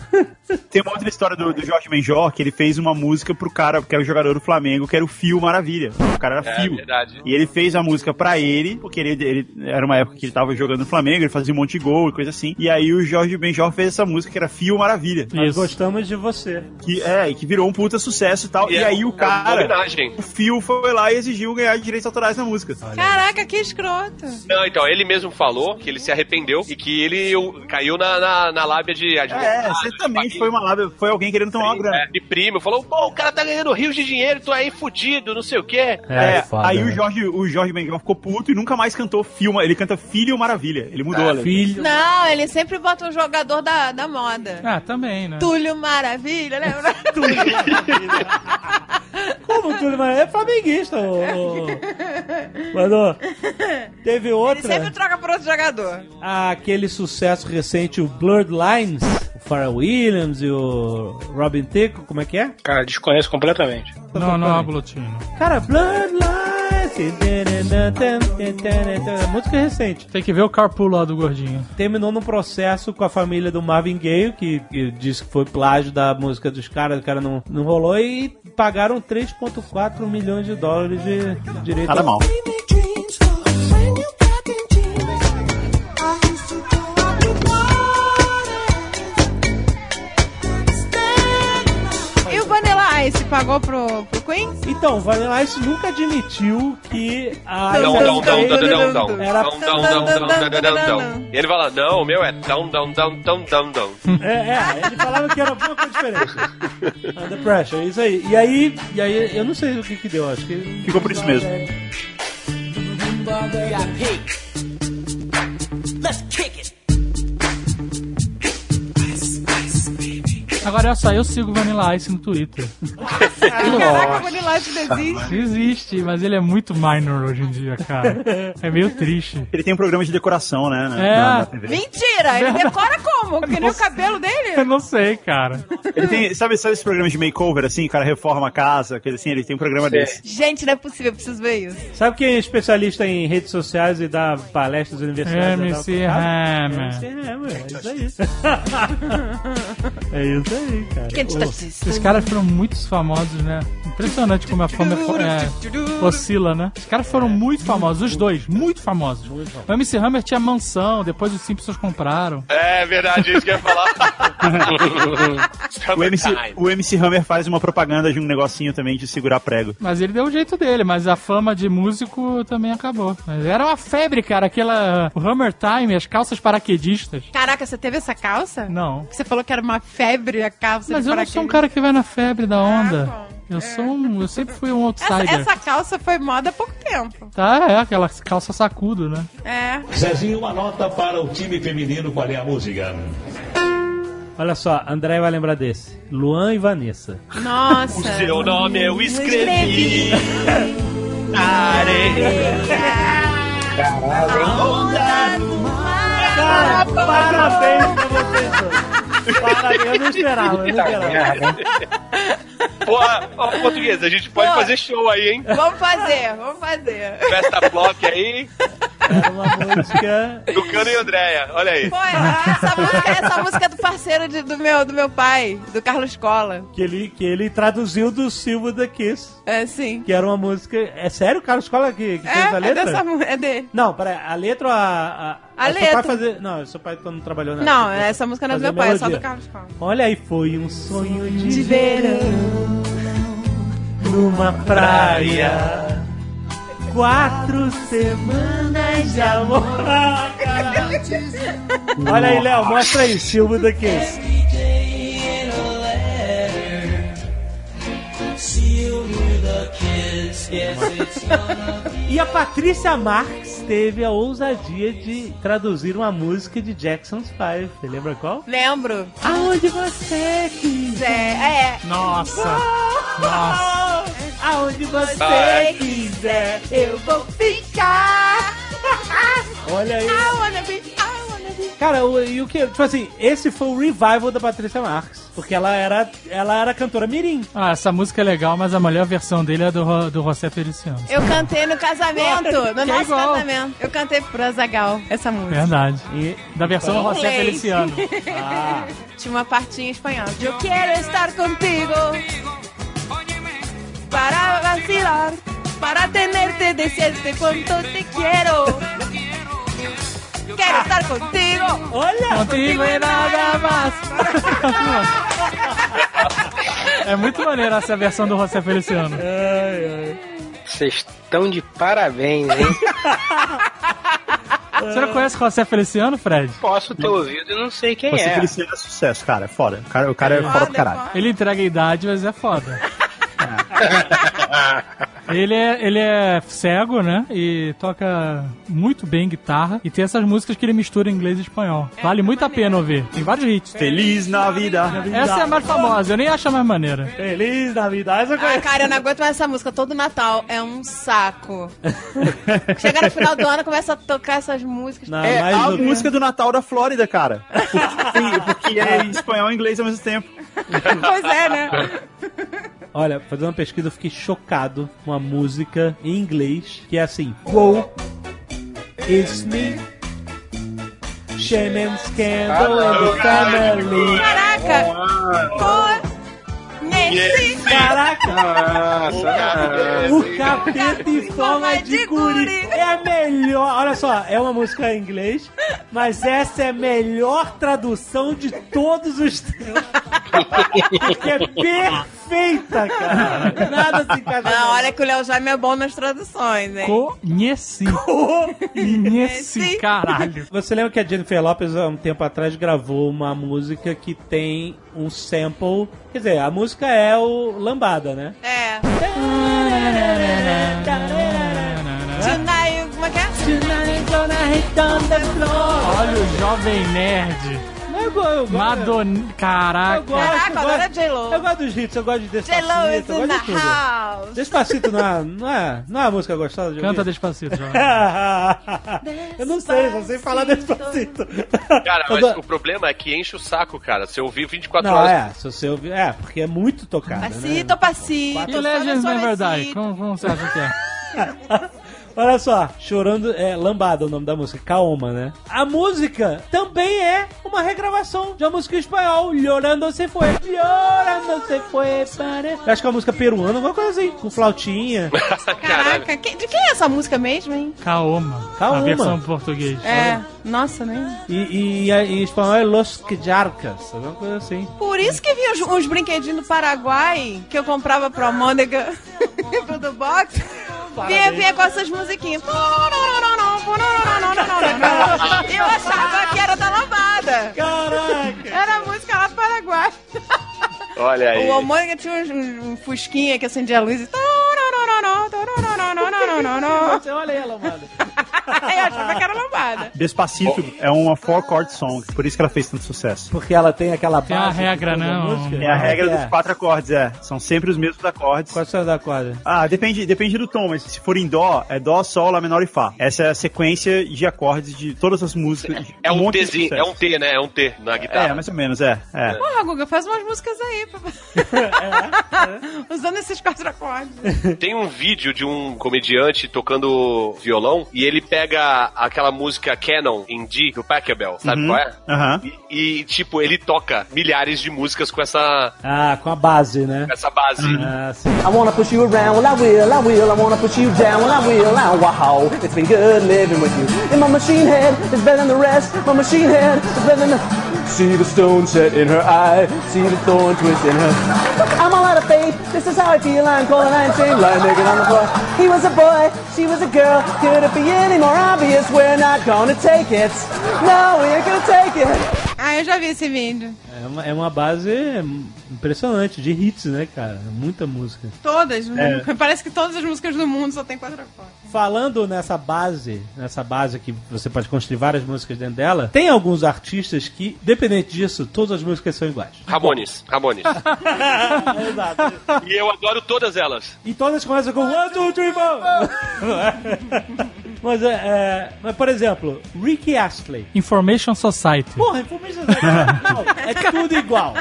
E: Tem uma outra história do, do, Jorge Benjor que ele fez uma música pro cara, que era o jogador do Flamengo, que era o Fio Maravilha. O cara era
F: É
E: Fio.
F: verdade.
E: E ele fez a música pra ele, porque ele, ele- era uma época que ele tava jogando no Flamengo, ele fazia um monte de gol e coisa assim. E aí o Jorge Benjor fez essa música que era Fio Maravilha.
B: Nós gostamos de você.
E: Que, é, e que virou um puta sucesso e tal. E,
F: é
E: aí o
F: uma
E: cara,
F: homenagem.
E: o Fio foi lá e exigiu ganhar direitos autorais na música.
D: Caraca, que escroto.
F: Não, então, ele mesmo falou que ele se arrependeu e que ele caiu na, na, na lábia de
E: É,
F: advogado,
E: certamente foi uma lábia, foi alguém querendo tomar uma grana.
F: é, de primo. Falou, pô, o cara tá ganhando rios de dinheiro, tu aí fudido, não sei o quê.
E: É,
B: foda,
E: aí
B: né?
E: o Jorge, o Jorge Benjor ficou puto e nunca mais cantou filma. Ele canta Filho Maravilha. Ele mudou a letra.
B: Filho.
D: Não, ele sempre bota um jogador da, da moda.
G: Ah, também, né?
D: Túlio Maravilha, lembra? <laughs>
B: Como tudo, mas é flamenguista, ô. ô. Mano, teve
D: Ele
B: outra.
D: sempre troca por outro jogador.
B: aquele sucesso recente, o Blurred Lines, o Pharrell Williams e o Robin Thicke, como é que é?
C: Cara, desconheço completamente.
G: Não, não Blutino.
B: Cara, Blurred Lines. Música recente.
G: Tem que ver o carpool lá do gordinho.
B: Terminou num processo com a família do Marvin Gaye, que, que disse que foi plágio da música dos caras, o cara não, não rolou, e pagaram 3,4 milhões de dólares de, de direito.
E: Nada mal.
D: Ice pagou pro, pro Queen?
B: Então, o Vanilla Ice nunca admitiu que a.
F: Dão, dão, dão, dão, dão, dão.
B: Era-.
F: E ele fala, não, o meu é dão, dão, dão, dão, dão, dão.
B: É, é, ele falava que era alguma coisa diferente. Under pressure, isso aí. E aí, e aí eu não sei o que que deu, acho que.
E: Ficou por isso mesmo.
G: Agora olha só, eu sigo o Vanilla Ice no Twitter.
D: Caraca, o Vanilla Ice existe.
G: Existe, mas ele é muito minor hoje em dia, cara. É meio triste.
E: Ele tem um programa de decoração, né? na-
G: É.
E: na- na TV.
D: Mentira, ele decora como? Que nem o cabelo
G: Eu
D: dele?
G: não sei, cara.
E: Ele tem, sabe, sabe esse programa de makeover, assim? O cara reforma a casa, coisa assim? Ele tem um programa desse.
D: Gente, não é possível, eu preciso ver isso.
B: Sabe quem é especialista em redes sociais e dá palestras universitárias?
G: MC Hammer.
B: MC Hammer, é isso aí. <laughs> é isso aí, cara.
G: Esses caras foram muito famosos, né? Impressionante como a fama é, oscila, né? Os caras foram muito famosos, os dois, muito famosos. O MC Hammer tinha mansão, depois os Simpsons compraram.
F: É verdade, é isso que eu ia falar. <laughs>
E: O MC, o MC Hammer faz uma propaganda de um negocinho também de segurar prego.
G: Mas ele deu o jeito dele, mas a fama de músico também acabou. Mas era uma febre, cara, aquela. O Hammer Time, as calças paraquedistas.
D: Caraca, você teve essa calça?
G: Não.
D: Você falou que era uma febre a calça
G: Mas
D: de
G: eu não sou um cara que vai na febre da onda.
D: bom.
G: Eu sou um. Eu sempre fui um
D: Essa,
G: outsider.
D: essa calça foi moda há pouco tempo.
G: Tá, é aquela calça sacudo, né?
D: É.
A: Zezinho, uma nota para o time feminino. Qual é a música?
B: Olha só, André vai lembrar desse. Luan e Vanessa.
D: Nossa.
F: Seu nome eu escrevi na areia.
B: Cara, parabéns pra vocês Parabéns, eu não esperava, eu não esperava.
F: Pô, ó, português, a gente pode
D: Pô.
F: fazer show aí, hein?
D: Vamos fazer, vamos fazer.
F: Festa block aí,
B: Era uma música.
F: do Cano e Andréia. Olha aí.
D: Pô, essa música, essa música é do parceiro de- do, meu, do meu pai, do Carlos Cola.
B: Que ele, que ele traduziu do Silva da Kiss.
D: É, sim.
B: Que era uma música. É sério, Carlos Cola que, que fez
D: É,
B: a
D: é,
B: letra?
D: dessa, mu- é dele.
B: Não, peraí, a letra ou a.
D: A
B: Seu pai
D: letra.
B: fazer... Não, seu pai não trabalhou nessa.
D: Não, essa música não é do meu pai, é só
B: melodia.
D: do Carlos Cola.
B: Olha aí, foi um sonho de,
D: De verão.
B: numa praia. Quatro semanas de amor. <laughs> Olha aí, Léo, mostra aí, Silva da Kiss. E a Patrícia Marx teve a ousadia de traduzir uma música de Jackson's Five. Você lembra qual?
D: Lembro.
B: Aonde você quiser.
D: É, é.
G: Nossa! Nossa!
B: Aonde você
F: é.
B: quiser.
D: Eu vou ficar. <laughs>
B: Olha aí.
D: I wanna be.
B: Cara, o, e o que. Tipo assim, esse foi o revival da Patrícia Marques. Porque ela era, ela era cantora Mirim.
G: Ah, essa música é legal, mas a melhor versão dele é do, do José Feliciano.
D: Eu cantei no casamento, no
G: é
D: nosso
G: igual.
D: casamento. Eu cantei pro Azagal essa música.
G: Verdade.
B: E,
G: Da versão
D: Em
G: José
D: inglês.
G: Feliciano. <laughs>
B: ah,
D: Tinha uma partinha em espanhol. Eu quero estar contigo para vacilar, para tenerte, decirte cuánto te quiero. Quero estar contigo.
B: olha!
G: Contigo e nada mais. É muito maneiro essa versão do José Feliciano.
C: Vocês estão de parabéns, hein? <laughs>
G: Você não conhece José Feliciano, Fred?
C: Posso ter ouvido e não sei quem
E: Você
C: é.
E: Feliciano é sucesso, cara. É foda. O cara, o cara é foda pra caralho.
G: Ele entrega a idade, mas é foda. <laughs> Ele é, ele é cego, né? E toca muito bem guitarra. E tem essas músicas que ele mistura inglês e espanhol. Vale muito a pena ouvir. Tem vários hits.
E: Feliz Navidad.
G: Essa é a mais famosa, eu nem acho a mais maneira.
B: Feliz Navidade, essa
D: Ah,
B: coisa.
D: cara, eu não aguento mais essa música. Todo Natal é um saco. <laughs> Chega no final do ano, começa a tocar essas músicas.
B: Não,
E: É a
B: o-
E: música do Natal da Flórida, cara. <laughs> Porque, porque é em espanhol e inglês ao mesmo tempo.
D: Pois é, né?
B: Olha, fazendo uma pesquisa, eu fiquei chocado com a música em inglês, que é assim: Wow, it's me. Shame and scandal in the family.
D: Caraca!
B: Caraca!
C: Nossa,
B: O capeta em forma de guri é a melhor. Olha só, é uma música em inglês, mas essa é a melhor tradução de todos os tempos. Porque é perfeita, cara. Nada se encaixa.
D: Não, olha que o Léo Jaime é bom nas traduções, hein?
G: Conheci. Conheci, caralho.
B: Você lembra que a Jennifer Lopez, há um tempo atrás, gravou uma música que tem um sample. Quer dizer, a música é o Lambada, né?
D: É. Tonight, como é que é?
G: Olha o jovem nerd.
B: Eu, eu, go-
G: Madonna.
B: eu
G: Caraca.
B: gosto.
D: Caraca,
B: eu
D: agora
B: gosto-
D: é J-Lo.
B: Eu gosto dos hits, eu gosto de Despacito,
D: J-Lo
B: eu
D: is in
B: gosto
D: the
B: de tudo.
D: house.
B: Despacito não é, não é, não é uma música gostosa de
G: Canta
B: ouvir?
G: despacito, jovem. <laughs>
B: eu não sei, só sei falar Despacito.
F: Cara, <laughs>
B: Eu
F: mas o problema é que enche o saco, cara. Você ouvir 24
B: Não,
F: horas.
B: é, se você ouvir. É, porque é muito tocada.
D: Passito,
B: né?
D: passito.
G: E Legends
D: na
G: Never Die? Como, como você acha que é? <laughs>
B: Olha só, chorando é Lambada o nome da música, Kaoma, né? A música também é uma regravação de uma música em espanhol, Llorando se foi, Llorando se foi, pare... Eu acho que é uma música peruana, alguma coisa assim, com flautinha. <laughs>
D: Caraca, que- de quem é essa música mesmo, hein?
G: Kaoma.
B: Kaoma.
G: A versão português.
D: É, nossa, né?
B: E, e, e em espanhol é Los Quejarcas, alguma coisa assim.
D: Por isso que vinha os, uns brinquedinhos do Paraguai que eu comprava pro Mônica pro <laughs> do box. Vinha, vinha com essas musiquinhas. E <laughs> eu achava que era da lambada.
B: Caraca!
D: Era a música lá do Paraguai. <laughs>
F: Olha aí.
D: O Mônica tinha um, um fusquinha que acendia a luz e.
B: Olha aí, Lambada. <laughs>
D: Eu achava que era lambada.
E: Despacito é uma four chord song, por isso que ela fez tanto sucesso.
B: Porque ela tem aquela
G: Tem a
B: base que
G: regra,
B: toda
G: né,
B: música.
G: o-
E: É a regra
B: É.
E: dos quatro acordes, é. São sempre os mesmos acordes.
B: Quais são as da quadra?
E: Ah, depende, depende do tom, mas se for em dó, é dó, sol, lá menor e fá. Essa é a sequência de acordes de todas as músicas. de
F: É um
E: de
F: Tzinho, é um T, né? É um T na guitarra.
E: É, mais ou menos, é. é.
D: Porra, Guga, faz umas músicas aí. <laughs> <laughs> Usando esses quatro acordes.
F: Tem um vídeo de um comediante tocando violão e ele pega aquela música Canon em D do Pachelbel, sabe
E: Uhum.
F: qual é?
E: Aham.
F: E, e, tipo, ele toca milhares de músicas com essa,
B: Ah, com a base, né?
F: com essa base.
B: Ah, sim.
K: I wanna push you around, well I will, I will. I wanna push you down, well I will. Oh, wow, it's been good living with you. And my machine head is better than the rest. My machine head is better than the. See the stone set in her eye. See the thorn twist in her. <laughs> I'm all out of faith. This is how I feel. I'm calling, I'm naked on the floor. He was a boy, she was a girl. Could it be any more obvious? We're not gonna take it. No, we ain't gonna take it.
D: Ah, eu já vi esse vídeo.
B: É uma, é uma base impressionante de hits, né, cara? Muita música.
D: Todas.
B: É.
D: Parece que todas as músicas do mundo só tem quatro acordes.
B: Falando nessa base, nessa base que você pode construir várias músicas dentro dela, tem alguns artistas que, dependente disso, todas as músicas são iguais.
F: Ramones, Ramones. <laughs>
B: Exato.
F: e eu adoro todas elas.
B: E todas começam com One, two, three, four. <laughs> Mas, é, é, mas, por exemplo, Ricky Astley.
G: Information Society.
B: Porra, Information Society. <laughs> Não, é tudo igual.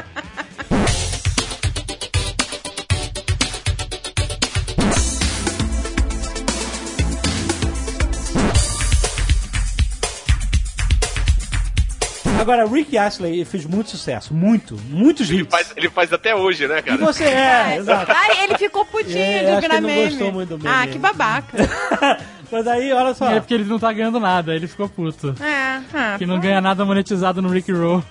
B: Agora, Rick Astley fez muito sucesso. Muito. Muitos
F: Ele
B: hits.
F: faz, ele faz até hoje, né,
B: E
F: cara?
B: você é, exato.
D: Ai, ele ficou putinho
B: É,
D: de
B: que
D: virar
B: ele
D: meme.
B: gostou muito do meme.
D: Ah, que babaca. <laughs>
B: Mas aí, olha só.
G: É porque ele não tá ganhando nada, ele ficou puto.
D: É, ah,
G: Que não ganha nada monetizado no Rick Roll.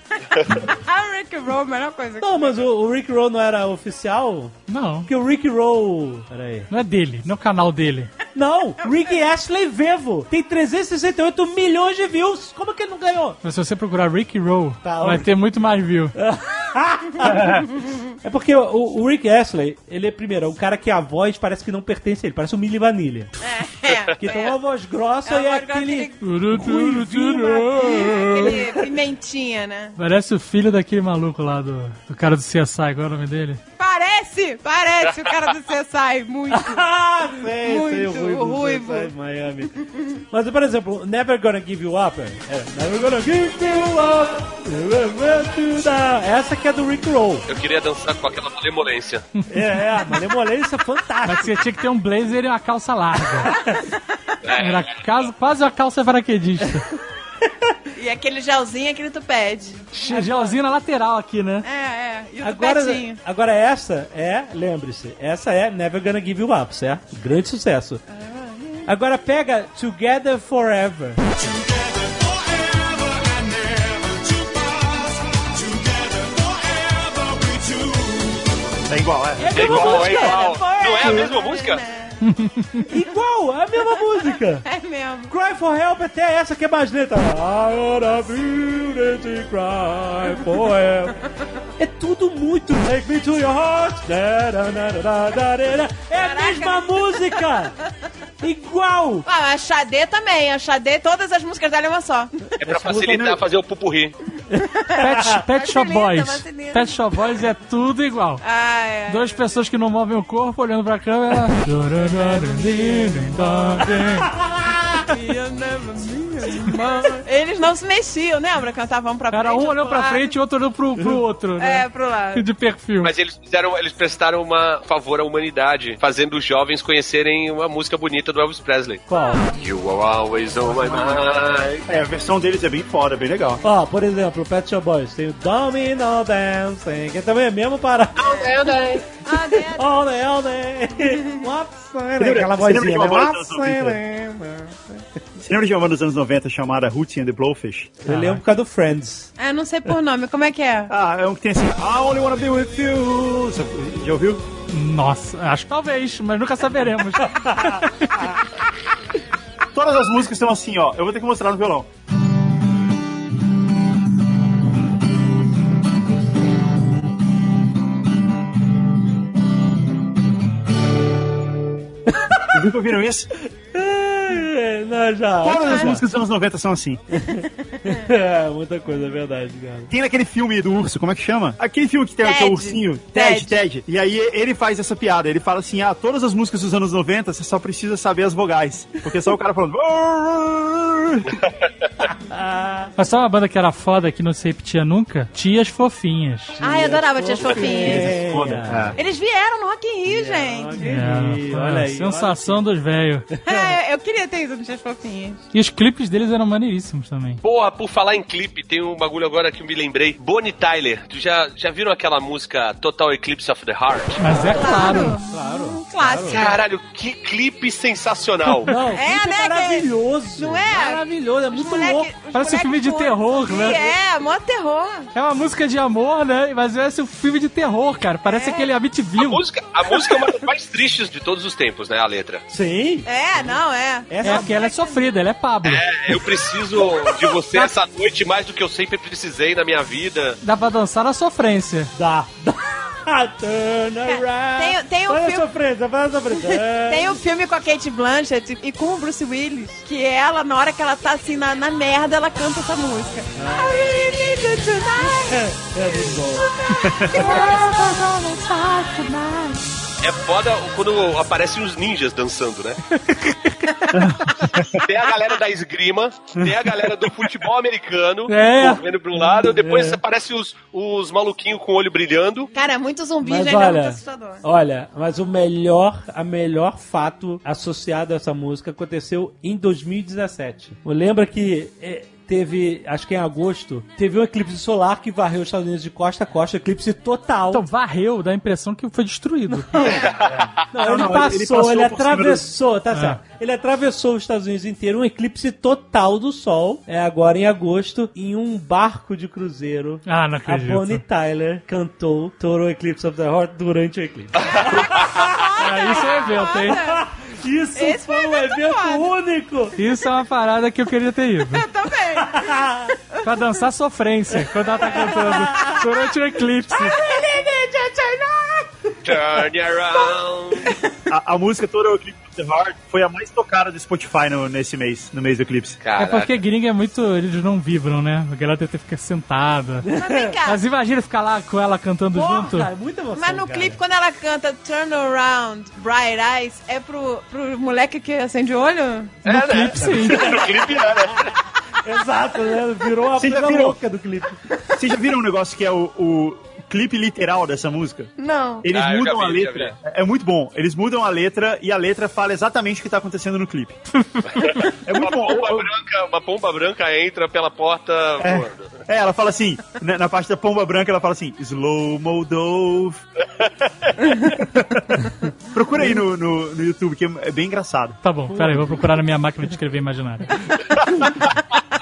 D: a <laughs> Rick Roll, a melhor coisa. que-
B: Não, mas o, o Rick Roll não era oficial?
G: Não.
B: Porque o Rick Roll. Peraí.
G: Não é dele, não é o canal dele.
B: Não, Rick Astley Vevo. Tem 368 milhões de views. Como que ele não ganhou?
G: Mas se você procurar Rick Roll,
B: Tá,
G: vai ter muito mais view. <laughs>
B: É porque o, o Rick Astley, ele é primeiro, é um cara que a voz parece que não pertence a ele, parece o Milli Vanilha.
D: É, <laughs>
B: Que tem uma voz grossa
D: É
B: e é aquele.
D: Aquele pimentinha, né?
G: Parece o filho daquele maluco lá do, do cara do CSI, qual é o nome dele?
D: Parece, parece o cara do CSI, muito. <laughs>
B: Ah, sei,
D: Muito,
B: sei, o ruivo.
D: ruivo.
B: sei, Miami. Mas, por exemplo, Never Gonna Give You Up. É, Never Gonna Give You Up. never to die. Essa que é do Rick Roll.
F: Eu queria dançar com aquela malemolência.
B: É, é, a malemolência
G: Mas
B: fantástica.
G: você tinha que ter um blazer e uma calça larga. <laughs>
F: É.
G: Era quase uma calça paraquedista.
D: E aquele gelzinho, aquele tupete.
G: Gelzinho na lateral aqui, né?
D: É, é. E o
B: Agora, agora essa é, lembre-se, essa é Never Gonna Give You Up, certo? Grande sucesso. Agora pega Together Forever.
E: É igual, é.
B: É
F: É igual, é igual. Não é a mesma música? <laughs>
B: Igual, é a mesma música.
D: É mesmo.
B: Cry for Help até essa que é mais lenta. I wanna beauty cry for help. É tudo muito Take me to your heart. Da, da, da, da, da, da, da. É a mesma música. Igual.
D: Ah, a Xadê também. A Xadê, todas as músicas dela é uma só.
F: É pra facilitar fazer o pupurri.
G: Pet, Pet Shop Boys. Pet Shop Boys é tudo igual.
D: Ah, é.
G: Duas pessoas que não movem o corpo olhando pra câmera.
D: Eles não se mexiam, lembra? Cantavam pra
G: Era
D: frente.
G: um olhando pra frente e outro olhando pro, pro outro, né?
D: É, pro lado.
G: De perfil.
F: Mas eles fizeram, eles prestaram uma favor à humanidade, fazendo os jovens conhecerem uma música bonita do Elvis Presley.
B: Qual?
F: You are always on my mind.
E: É, a versão deles é bem foda, bem legal.
B: Ó, por exemplo, Pet Shop Boys tem o Domino Dancing, que também é mesmo para
D: Ah, é.
B: All day, all day. What's Aquela
E: você lembra
B: vozinha,
E: de uma
B: né? What's
E: Você lembra de uma banda dos anos 90 chamada Hootie and the Blowfish?
B: Eu lembro por causa do Friends.
D: Ah, não sei por nome. Como é que é?
E: Ah, é um que tem assim, I only wanna be with you. Você Já ouviu?
G: Nossa, acho que talvez, mas nunca saberemos. <laughs>
E: Todas as músicas estão assim, ó. Eu vou ter que mostrar no violão. Nunca ouviram isso?
B: É, Não, já.
E: Todas as músicas dos anos 90 são assim. <laughs>
B: É, muita coisa, é verdade, cara.
E: Tem naquele filme do urso, como é que chama? Aquele filme que tem é o ursinho. Ted,
D: Ted.
E: Ted. E aí ele faz essa piada. Ele fala assim: ah, todas as músicas dos anos 90 você só precisa saber as vogais. Porque é só o cara falando. <laughs>
G: Mas sabe uma banda que era foda que não se repetia nunca? Tias Fofinhas.
D: Ai, eu adorava Tias Fofinhas.
B: É,
E: Foda.
D: Eles vieram no Rock in Rio, gente.
G: É,
B: olha aí,
G: sensação dos velhos.
D: É, eu queria ter Fofinhas.
G: E os clipes deles eram maneiríssimos também.
F: Porra, por falar em clipe, tem um bagulho agora que eu me lembrei. Bonnie Tyler. Tu já, já viram aquela música Total Eclipse of the Heart?
G: Mas é claro.
D: Um clássico.
F: Caralho, que clipe sensacional. <laughs>
B: Não,
D: É,
B: é,
D: né,
B: maravilhoso.
D: Não é?
B: Maravilhoso, é
D: Os
B: muito
D: moleque-
B: louco.
G: Parece um filme de terror, né?
D: É, mó terror.
G: É uma música de amor, né? Mas parece um filme de terror, cara. Parece aquele
F: A
G: Amityville.
F: música, a música é uma das mais tristes de todos os tempos, né? A letra.
B: Sim.
D: É, não, é.
G: É
B: Essa
G: porque ela é sofrida, ela é Pablo.
F: É, eu preciso de você essa noite mais do que eu sempre precisei na minha vida.
G: Dá pra dançar na sofrência.
B: dá. <laughs> Turn around.
D: Tem- tem um
B: a
D: filme-
B: sofrência, olha a sofrência. <laughs>
D: Tem o filme com a Kate Blanchett e com o Bruce Willis, que ela, na hora que ela tá assim na, na merda, ela canta essa música. I really need you tonight. <laughs>
B: É, é muito bom.
F: É foda quando aparecem os ninjas dançando, né? <laughs> tem a galera da esgrima, tem a galera do futebol americano,
B: É.
F: correndo pra um lado, depois
B: É.
F: aparecem os, os maluquinhos com o olho brilhando.
D: Cara, muito zumbi
B: Mas
D: já é muito
B: olha,
D: assustador.
B: olha, mas o melhor, a melhor fato associado a essa música aconteceu em 2017. Lembra que é, teve, acho que em agosto, teve um eclipse solar que varreu os Estados Unidos de costa a costa, eclipse total.
G: Então, varreu, dá a impressão que foi destruído. <laughs>
B: Não,
E: Não,
B: ele,
E: não,
B: passou,
E: ele passou
B: ele atravessou, tá
G: É.
B: certo. Ele atravessou os Estados Unidos inteiro, um eclipse total do Sol, é agora em agosto, em um barco de cruzeiro.
G: Ah, não
B: A
G: acredito.
B: Bonnie Tyler cantou Total Eclipse of the Heart durante o eclipse. <laughs>
G: Ah, isso é evento, hein? <laughs>
B: Isso
D: Esse
B: foi um
D: foi muito
B: evento
D: foda.
B: único!
G: Isso é uma parada que eu queria ter ido. <laughs>
D: Eu também.
G: Pra dançar sofrência, quando ela tá cantando durante o eclipse.
F: Turn around.
E: A, a música Total Eclipse of the Heart foi a mais tocada do Spotify no- nesse mês, no mês do Eclipse.
G: É
F: Caraca.
G: porque gringa é muito. Eles não vibram, né? A galera tem que ficar sentada.
D: Mas vem cá.
G: Mas imagina ficar lá com ela cantando junto.
B: Porra, é muita emoção,
D: Mas no
B: cara.
D: clipe, quando ela canta Turn Around, Bright Eyes, é pro, pro moleque que acende o olho?
F: É, <laughs>
G: No clipe, sim.
F: no clipe é, né?
B: Exato, né? Virou a coisa louca do clipe.
E: Vocês já viram um negócio que é o, o clipe literal dessa música?
D: Não.
E: Eles
F: Ah,
E: mudam a
F: vi, já
E: letra. É muito bom. Eles mudam a letra e a letra fala exatamente o que tá acontecendo no clipe. <laughs> é muito
F: Uma
E: bom.
F: pomba, branca, uma pomba branca entra pela porta voando.
E: É, ela fala assim, na, na parte da pomba branca, ela fala assim, Slow Moldove. <laughs> Procura aí no, no, no YouTube, que é bem engraçado.
G: Tá bom, peraí, vou procurar na minha máquina de escrever imaginária. <laughs>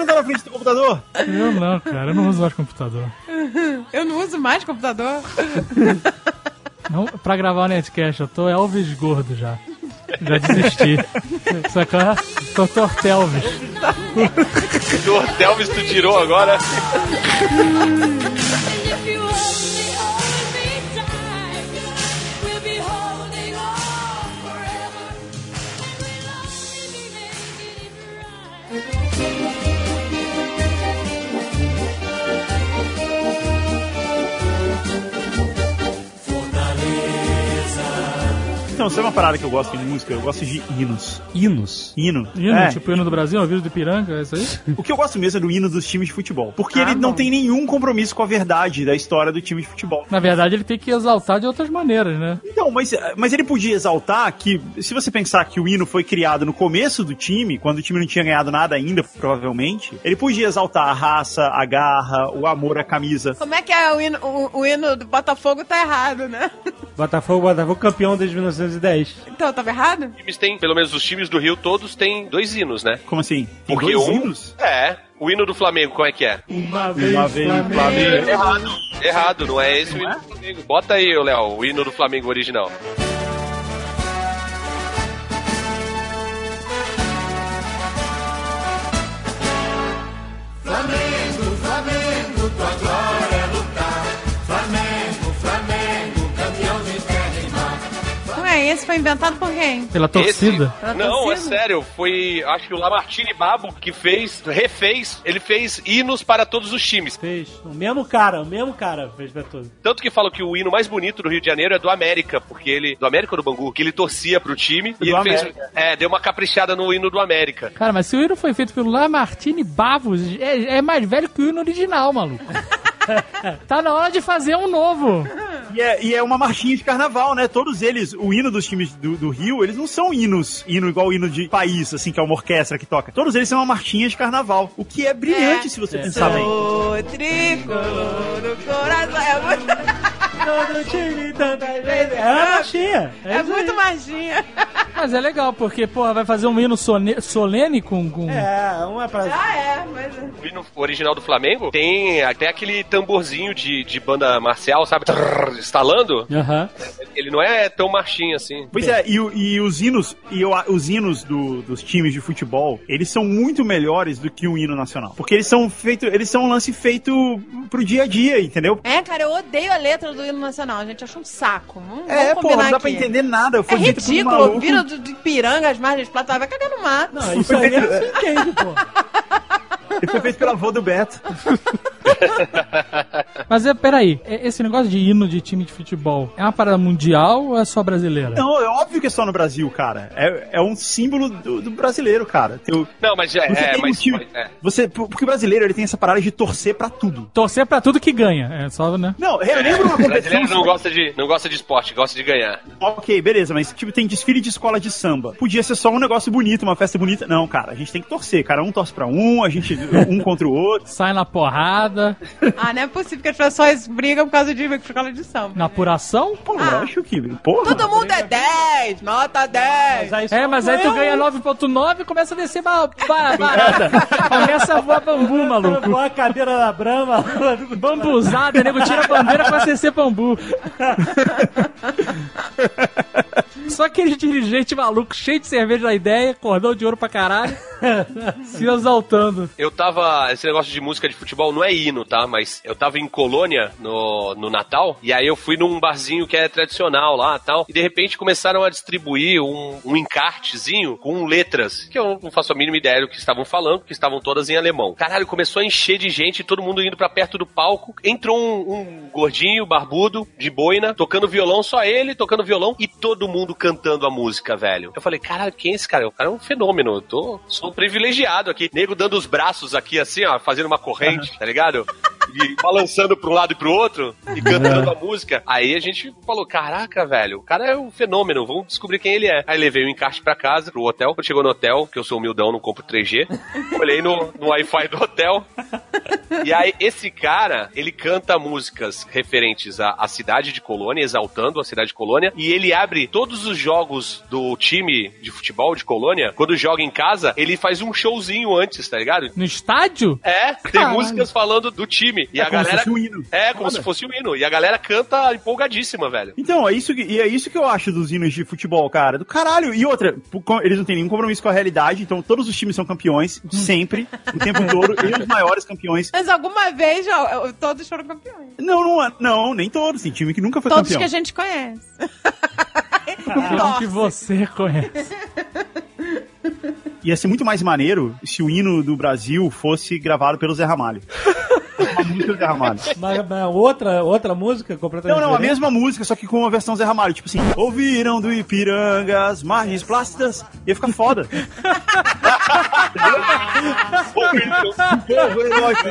E: Não tá na frente do computador?
G: Eu não, cara, eu não uso mais computador.
D: Eu não uso mais computador.
G: Não, pra gravar o Netcast, eu tô Elvis gordo já. Já desisti. Sacou? Tô Tortelvis.
F: Do Ortelvis tu tirou agora.
E: Então, sabe uma parada que eu gosto de música? Eu gosto de hinos.
B: Hinos.
E: Hino.
G: Hino,
E: É.
G: tipo hino do Brasil, aviso do Piranga, é isso aí? <laughs>
E: O que eu gosto mesmo é do hino dos times de futebol. Porque
D: Ah,
E: ele não
D: bom.
E: tem nenhum compromisso com a verdade da história do time de futebol.
G: Na verdade, ele tem que exaltar de outras maneiras, né?
E: Então, mas, mas ele podia exaltar que, se você pensar que o hino foi criado no começo do time, quando o time não tinha ganhado nada ainda, provavelmente, ele podia exaltar a raça, a garra, o amor à camisa.
D: Como é que é o hino, o, o hino do Botafogo tá errado, né?
B: Botafogo, Botafogo campeão desde 1910.
D: Então, eu tava errado?
F: Os times têm, pelo menos os times do Rio, todos têm dois hinos, né?
E: Como assim? Tem
F: Porque
E: dois
F: um-
E: hinos?
F: É. O hino do Flamengo, como é que é?
B: Uma
E: Uma vez Flamengo.
F: Errado. Errado, não é esse o hino do Flamengo. Bota aí, ô, Léo, o hino do Flamengo original.
D: Esse foi inventado por quem?
G: Pela torcida.
F: Esse-
D: Pela
F: não,
D: torcida?
F: é sério. Foi, acho que o Lamartine Babo que fez, refez, ele fez hinos para todos os times.
B: Fez. O mesmo cara, o mesmo cara fez pra tudo.
F: Tanto que falam que o hino mais bonito do Rio de Janeiro é do América, porque ele. Do América ou do Bangu? Que ele torcia pro time e
E: Do
F: ele fez. É, deu uma caprichada no hino do América.
G: Cara, mas se o hino foi feito pelo Lamartine Bavos, é, é mais velho que o hino original, maluco. <laughs> <laughs> tá na hora de fazer um novo.
E: E é, e é uma marchinha de carnaval, né? Todos eles, o hino dos times do, do Rio, eles não são hinos, hino igual o hino de país, assim, que é uma orquestra que toca. Todos eles são uma marchinha de carnaval. O que é brilhante
D: É.
E: se você
B: É.
E: pensar bem.
D: Tricolor, coração. É muito, <laughs>
B: Todo time, tantas vezes. É uma marchinha.
D: é
B: isso aí.
D: muito magia.
G: Mas é legal, porque, porra, vai fazer um hino solene com. com...
B: É, uma pra.
D: Ah, é, mas.
F: O hino original do Flamengo tem até aquele tamborzinho de, de banda marcial, sabe? Trrr, estalando.
B: Aham.
F: Ele não é tão marchinho assim.
E: Pois é, e, e os hinos, e eu- os hinos do- dos times de futebol, eles são muito melhores do que o hino nacional. Porque eles são feito, eles são um lance feito pro dia a dia, entendeu?
D: É, cara, eu odeio a letra do hino nacional. A gente acha um saco. Não,
E: É,
D: vamos
E: pô, não dá pra
D: aqui.
E: entender nada.
D: É
E: Foi feito por um
D: ridículo.
E: maluco.
D: Vira do- de piranga as margens de plata. Vai cagar no mato.
B: Não, isso aí <laughs> você entende, pô.
E: Ele foi feito pela avó do Beto. <laughs>
G: Mas é, peraí, é- esse negócio de hino de time de futebol é uma parada mundial ou é só brasileira?
E: Não, é óbvio que é só no Brasil, cara. É, é um símbolo do, do brasileiro, cara. Tem o-
F: Não, mas é,
E: Você
F: é,
E: tem um
F: mas,
E: time-
F: mas- é.
E: Você, porque o brasileiro ele tem essa parada de torcer pra tudo.
G: Torcer pra tudo que ganha. É só, né?
E: Não, eu lembro uma <laughs>
F: O
E: competição.
F: brasileiro não gosta, de, não gosta de esporte, gosta de ganhar.
E: Ok, beleza, mas tipo, tem desfile de escola de samba. Podia ser só um negócio bonito, uma festa bonita. Não, cara, a gente tem que torcer. Cara, um torce pra um, a gente um contra o outro. <laughs>
G: Sai na porrada,
D: Ah, não é possível que as pessoas brigam por causa de escola de samba.
G: na apuração.
E: Pô,
D: Ah.
E: eu acho que. Porra.
D: Todo mundo é 10, nota 10.
B: aí
G: É, mas aí tu ganha 9.9 e começa a descer ba ba barata. começa a voar bambu, maluco.
B: Boa a cadeira da Brahma.
G: Bambuzada, nego tira a bandeira pra CC bambu. Só aquele dirigente maluco, cheio de cerveja na ideia, cordão de ouro pra caralho, se exaltando.
F: Eu tava. Esse negócio de música de futebol não é hino, tá? Mas eu tava em Colônia no, no Natal, e aí eu fui num barzinho que é tradicional lá tal. E de repente começaram a distribuir um, um encartezinho com letras, que eu não faço a mínima ideia do que estavam falando, porque estavam todas em alemão. Caralho, começou a encher de gente, todo mundo indo pra perto do palco. Entrou um, um gordinho, barbudo, de boina, tocando violão, só ele tocando violão, e todo mundo cantando a música, velho. Eu falei, caralho, quem é esse cara? O cara é um fenômeno. Eu tô, sou privilegiado aqui. Nego dando os braços aqui, assim, ó, fazendo uma corrente, <laughs> tá ligado? E balançando pra um lado e pro outro e cantando a música. Aí a gente falou: caraca, velho, o cara é um fenômeno, vamos descobrir quem ele é. Aí levei o encarte pra casa, pro hotel. Quando chegou no hotel, que eu sou humildão, não compro 3G, olhei no, no Wi-Fi do hotel. E aí, esse cara, ele canta músicas referentes à, à cidade de Colônia, exaltando a cidade de Colônia, e ele abre todos os jogos do time de futebol de Colônia. Quando joga em casa, ele faz um showzinho antes, tá ligado?
G: No estádio?
F: É, tem
G: Caralho.
F: músicas falando do time. E
E: É
F: a
E: como se
F: galera.
E: fosse um hino.
F: É, como
E: Foda.
F: se fosse um hino. E a galera canta empolgadíssima, velho.
E: Então, é isso que, e é isso que eu acho dos hinos de futebol, cara. Do caralho. E outra, eles não têm nenhum compromisso com a realidade, então todos os times são campeões, sempre, <laughs> o tempo todo, e os maiores campeões.
D: Mas alguma vez ó, todos foram campeões.
E: Não, não, não, nem todos. Tem time que nunca foi
D: Todos
E: campeão.
D: que a gente conhece. <laughs>
G: Aquele que você conhece.
E: Ia ser muito mais maneiro se o hino do Brasil fosse gravado pelo Zé Ramalho. <laughs> Uma música do Zé Ramalho.
B: Mas, mas outra, outra música completamente
E: Não, não, a
B: diferente?
E: mesma música, só que com uma versão Zé Ramalho. Tipo assim, ouviram do Ipiranga as margens plácidas. Ia ficar foda.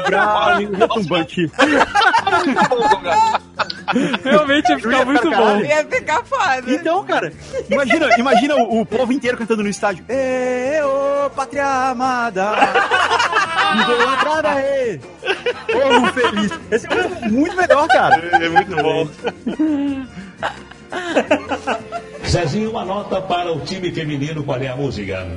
E: Grave, retumbante.
G: Realmente ia ficar muito bom.
D: Ia ficar foda.
E: Então, cara, imagina, imagina o, o povo inteiro cantando no estádio. Ê, ô, pátria amada! Idolatrada aí! Povo feliz! Esse é muito, muito melhor, cara.
F: É muito bom.
A: Zezinho, uma nota para o time feminino. Qual é a música?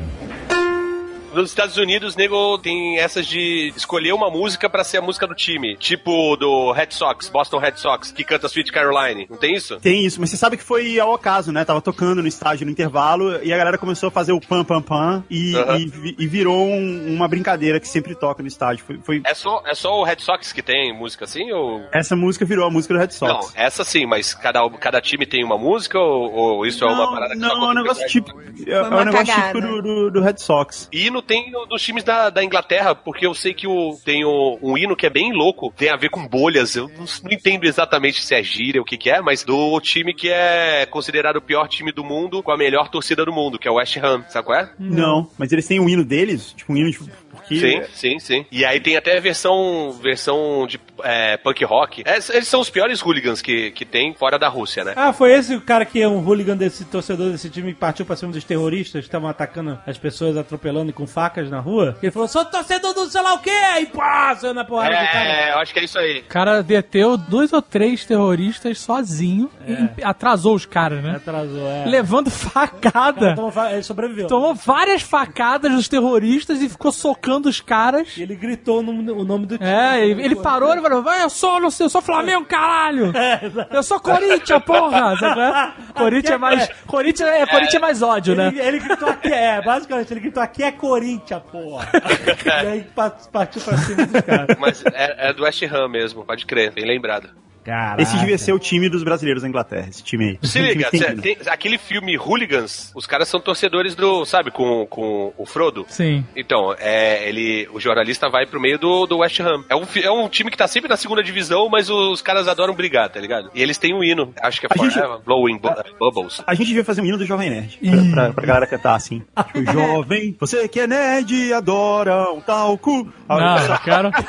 F: Nos Estados Unidos, nego tem essas de escolher uma música pra ser a música do time. Tipo do Red Sox, Boston Red Sox, que canta Sweet Caroline. Não tem isso?
E: Tem isso, mas você sabe que foi ao acaso, né? Tava tocando no estádio no intervalo e a galera começou a fazer o pam pam pam e,
F: Aham.
E: e vi- e virou um- uma brincadeira que sempre toca no estádio. Foi, foi-
F: É só, é só o Red Sox que tem música assim? Ou...
E: Essa música virou a música do Red Sox.
F: Não, essa sim, mas cada, cada time tem uma música ou, ou isso é uma parada que só
E: Não, é um negócio típico. É, é um negócio
D: cagada.
E: típico do, do- do Red Sox.
F: E hino tem no- dos times da, da Inglaterra, porque eu sei que o, tem o, um hino que é bem louco, tem a ver com bolhas. Eu não, não entendo exatamente se é gíria ou o que, que é, mas do time que é considerado o pior time do mundo com a melhor torcida do mundo, que é o West Ham, sabe qual é?
E: Não, mas eles têm um hino deles, tipo um hino de. Porque
F: Sim, sim, sim. E aí tem até versão, versão de é, punk rock. É, eles são os piores hooligans que, que tem fora da Rússia, né?
B: Ah, foi esse o cara que é um hooligan desse torcedor desse time que partiu pra cima dos terroristas que estavam atacando as pessoas, atropelando e com facas na rua? Ele falou, sou torcedor do sei lá o quê! E pá, saiu na porrada do cara.
F: É, eu acho que é isso aí.
G: O cara deteu dois ou três terroristas sozinho e atrasou os caras, né?
B: Atrasou, é.
G: Levando facada.
B: Tomou fa- Ele sobreviveu.
G: Tomou várias facadas dos terroristas e ficou socando os caras.
B: E ele gritou o nome, o nome do time.
G: É, ele, ele parou e falou: "Vai, eu sou, não sei, eu sou Flamengo, caralho! <laughs>
B: É.
G: Eu sou Corinthians, porra! É? <laughs> Corinthians é mais. Corinthians é, Corinthians é mais ódio, né?
B: Ele, ele gritou aqui, é, basicamente, ele gritou aqui é Corinthians, porra. <laughs> e aí pa- partiu pra cima dos caras.
F: Mas é, é do West Ham mesmo, pode crer, bem lembrado.
B: Caraca.
E: Esse devia ser o time dos brasileiros da Inglaterra, esse time aí.
F: Se liga, cê-
E: time
F: tem- aquele filme Hooligans, os caras são torcedores do, sabe, com, com o Frodo.
G: Sim.
F: Então, é, ele, o jornalista vai pro meio do, do West Ham. É um, é um time que tá sempre na segunda divisão, mas os caras adoram brigar, tá ligado? E eles têm um hino, acho que é
E: A gente-
F: Forever Blowing Bu- Bubbles.
E: A gente devia fazer um hino do Jovem Nerd. Pra, pra, pra galera cantar assim. Tipo, <laughs> jovem, você que é nerd, adora um talco.
G: Não, eu quero. <laughs>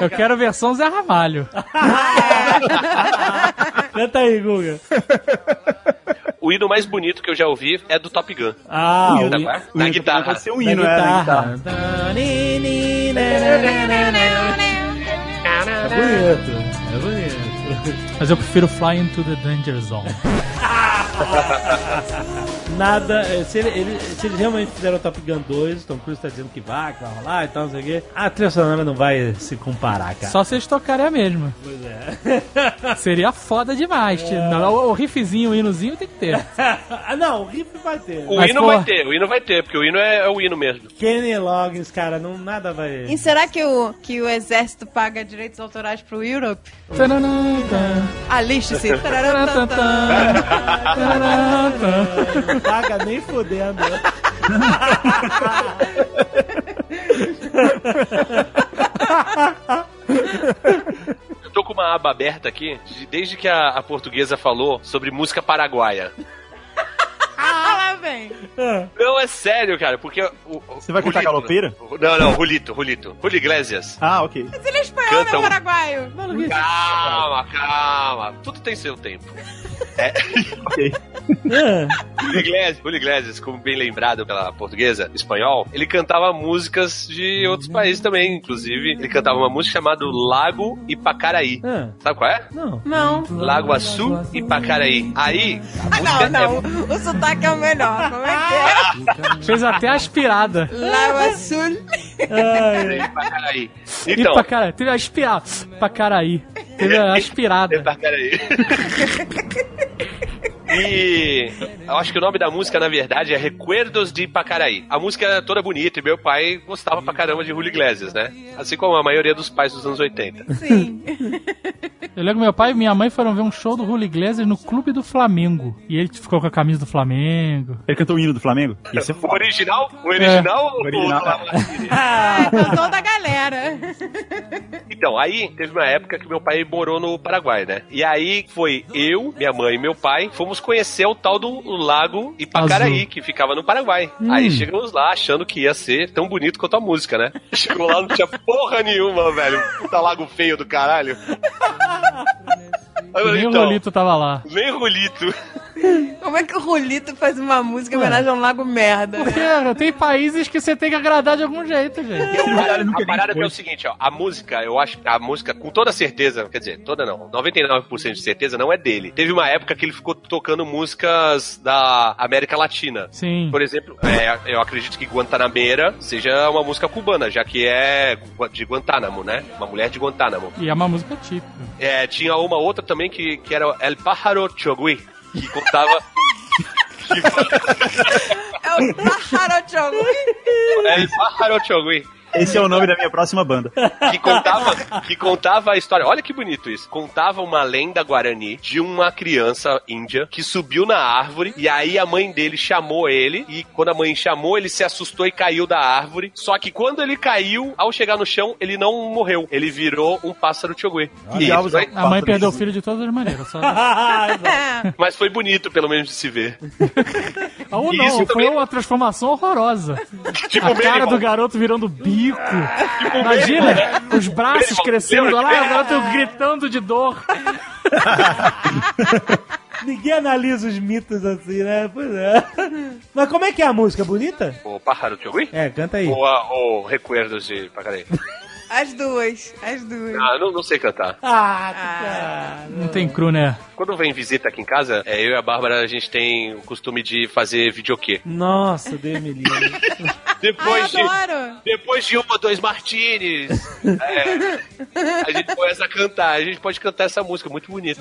G: Eu quero a versão Zé Ramalho. <laughs> <laughs>
B: Canta aí, Guga.
F: O hino mais bonito que eu já ouvi é do Top Gun.
B: Ah,
E: O
B: o
E: hino
F: da
E: o hino
F: guitarra.
E: Pode ser um hino, é, da
B: guitarra.
E: guitarra.
B: É bonito. É bonito.
G: Mas eu prefiro Fly into the Danger Zone. <laughs>
B: Nada. eh, Se, ele, ele- se eles realmente fizeram o Top Gun 2, Tom Cruise tá dizendo que vai, que vai rolar e tal, não sei o quê. A trilha sonora não vai se comparar, cara.
G: Só se eles tocarem a mesma.
B: Pois é. <laughs>
G: Seria foda demais. Não, O, o riffzinho, o hinozinho tem que ter. <laughs>
B: ah, não, o riff vai ter.
F: O
G: Mas,
F: hino
G: pô-
F: vai ter, o hino vai ter, porque o hino é, é o hino mesmo.
B: Kenny Loggins, cara, não, nada vai.
D: E será que o, que o exército paga direitos autorais pro Europe?
G: Tananã,
B: Paga nem fodendo.
F: Eu tô com uma aba aberta aqui, de- desde que a, a portuguesa falou sobre música paraguaia.
D: Ah, vem.
F: Não, é sério, cara, porque. O,
E: Você vai cantar galopeira?
F: Não, não, Julito, Julito. Julio Iglesias.
E: Ah, ok.
D: Mas ele é espanhol,
F: Canta
D: não
F: um-
D: é paraguaio.
F: Calma, calma. Tudo tem seu tempo. <laughs>
E: Ok.
F: Julio Iglesias, Julio Iglesias, como bem lembrado pela portuguesa, espanhol, ele cantava músicas de outros países também. Inclusive, ele cantava uma música chamada Lago Ipacaraí.
B: Ah,
F: Sabe qual é?
B: não.
D: Não.
F: Lago Açu e Ipacaraí. Aí, a música
D: Não, não. O sotaque é o melhor. Como é que <laughs>
G: Fez até aspirada.
D: é? Lago Azul.
F: é Ipacaraí.
G: E
F: Então,
G: pra cara, teve a aspirada. Pra caraí. Teve a <laughs> aspirada.
F: Ipacaraí. <laughs> E eu acho que o nome da música, na verdade, é Recuerdos de Ipacaraí. A música é toda bonita e meu pai gostava pra caramba de Julio Iglesias, né? Assim como a maioria dos pais dos anos 80.
D: Sim.
G: Eu lembro que meu pai e minha mãe foram ver um show do Julio Iglesias no Clube do Flamengo. E ele ficou com a camisa do Flamengo.
E: Ele cantou o hino do Flamengo? Ia ser
F: O
E: foda.
F: original? O original?
E: O original.
D: Ah, cantou da galera.
F: Então, aí teve uma época que meu pai morou no Paraguai, né? E aí foi eu, minha mãe e meu pai, fomos conhecer o tal do lago Ipacaraí,
G: Azul.
F: que ficava no Paraguai. Aí chegamos lá achando que ia ser tão bonito quanto a música, né? Chegou lá, não tinha porra nenhuma, velho. Puta lago feio do caralho. <laughs> Aí
G: Nem
F: então,
G: Rolito tava lá.
F: Nem Rolito.
D: Como é que o Rolito faz uma música em homenagem a um lago merda?
G: Porque
D: Né?
G: tem países que você tem que agradar de algum jeito, gente.
F: a parada é o seguinte, ó. A música, eu acho que a música, com toda certeza, quer dizer, toda não, 99% de certeza não é dele. Teve uma época que ele ficou tocando músicas da América Latina.
G: Sim.
F: Por exemplo, é, eu acredito que Guantanameira seja uma música cubana, já que é de Guantánamo, né? Uma mulher de Guantánamo.
G: E é uma música típica.
F: É, tinha uma outra também que, que era El Pájaro Chogui, que contava.
D: É o Pájaro Chogui.
F: El Pájaro Chogui.
E: Esse é o nome da minha próxima banda.
F: que contava, que contava a história. Olha que bonito isso. Contava uma lenda guarani de uma criança índia que subiu na árvore e aí a mãe dele chamou ele e quando a mãe chamou ele se assustou e caiu da árvore. Só que quando ele caiu, ao chegar no chão, ele não morreu. Ele virou um pássaro. E
E: Diabos,
F: foi-
G: A mãe perdeu o filho de todas as maneiras. Só... <laughs>
F: mas foi bonito pelo menos de se ver.
G: Ou
F: Isso
G: não, foi
F: também-
G: uma transformação horrorosa. <laughs>
F: Tipo
G: a cara do garoto virando bico.
F: Tipo
G: Imagina,
F: Minimal.
G: os braços crescendo
F: Lembra
G: lá, o garoto gritando de dor. <laughs>
B: Ninguém analisa os mitos assim, né? Pois é. Mas como é que é a música? Bonita?
F: O pájaro chogui?
B: É, canta aí.
F: Ou, a- ou Recuerdos de Pacarei?
D: As duas, as duas.
F: Ah, não, não sei cantar.
B: Ah, que cara.
G: Não tem cru, né?
F: Quando vem visita aqui em casa, é, eu e a Bárbara, a gente tem o costume de fazer videokê.
B: Nossa, Deus me livre.
F: Depois de,
D: Ai, adoro.
F: depois de um ou dois martinis, é, a gente começa a cantar. A gente pode cantar essa música, muito bonita.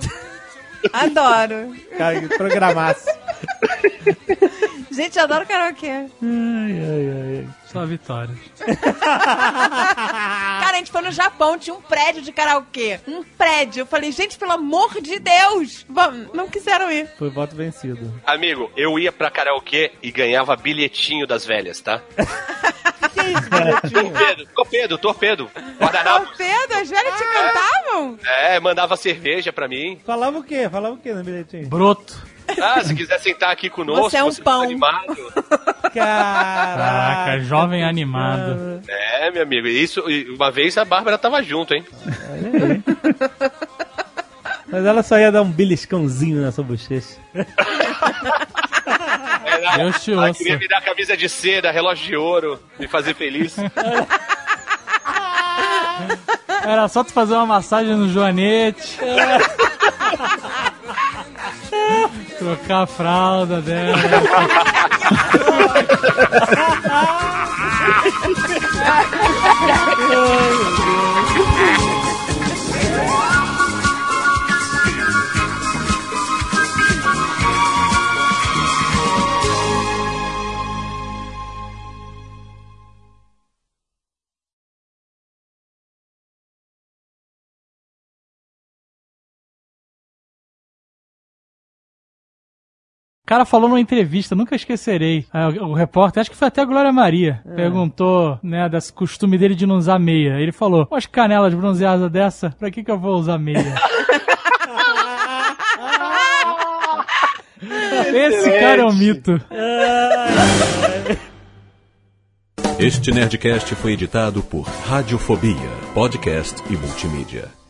D: Adoro.
B: Cara, que programasse. <laughs>
D: Gente, eu adoro karaokê.
B: Ai, ai, ai.
G: Só vitórias. <laughs>
D: Cara, a gente foi no Japão, tinha um prédio de karaokê. Um prédio. Eu falei, gente, pelo amor de Deus. Vamos, não quiseram ir.
B: Foi voto vencido.
F: Amigo, eu ia pra karaokê e ganhava bilhetinho das velhas, tá?
B: Que isso, <laughs> bilhetinho?
F: Torpedo, torpedo, torpedo. Guardanapo.
D: Pedro, as velhas te cantavam?
F: É, mandava cerveja pra mim.
B: Falava o quê? Falava o quê no bilhetinho?
G: Broto.
F: Ah, se quiser sentar aqui conosco,
D: Você é um
F: tá
D: pão.
F: animado.
B: Caraca.
G: Caraca, jovem animado.
F: É, meu amigo, isso, uma vez a Bárbara tava junto, hein?
B: Mas ela só ia dar um beliscãozinho na sua bochecha.
F: Ela,
G: Deus te
F: ela
G: ouça.
F: queria me dar camisa de seda, relógio de ouro, me fazer feliz.
G: Era só tu fazer uma massagem no joanete. <laughs> <laughs> Trocar a fralda dela. <laughs> O cara falou numa entrevista, nunca esquecerei. Ah, O, repórter, acho que foi até a Glória Maria, perguntou, né, desse costume dele de não usar meia. Ele falou: umas canelas bronzeadas dessa, pra que que eu vou usar meia? <laughs> Esse cara é um mito.
L: Este Nerdcast foi editado por Radiofobia, podcast e multimídia.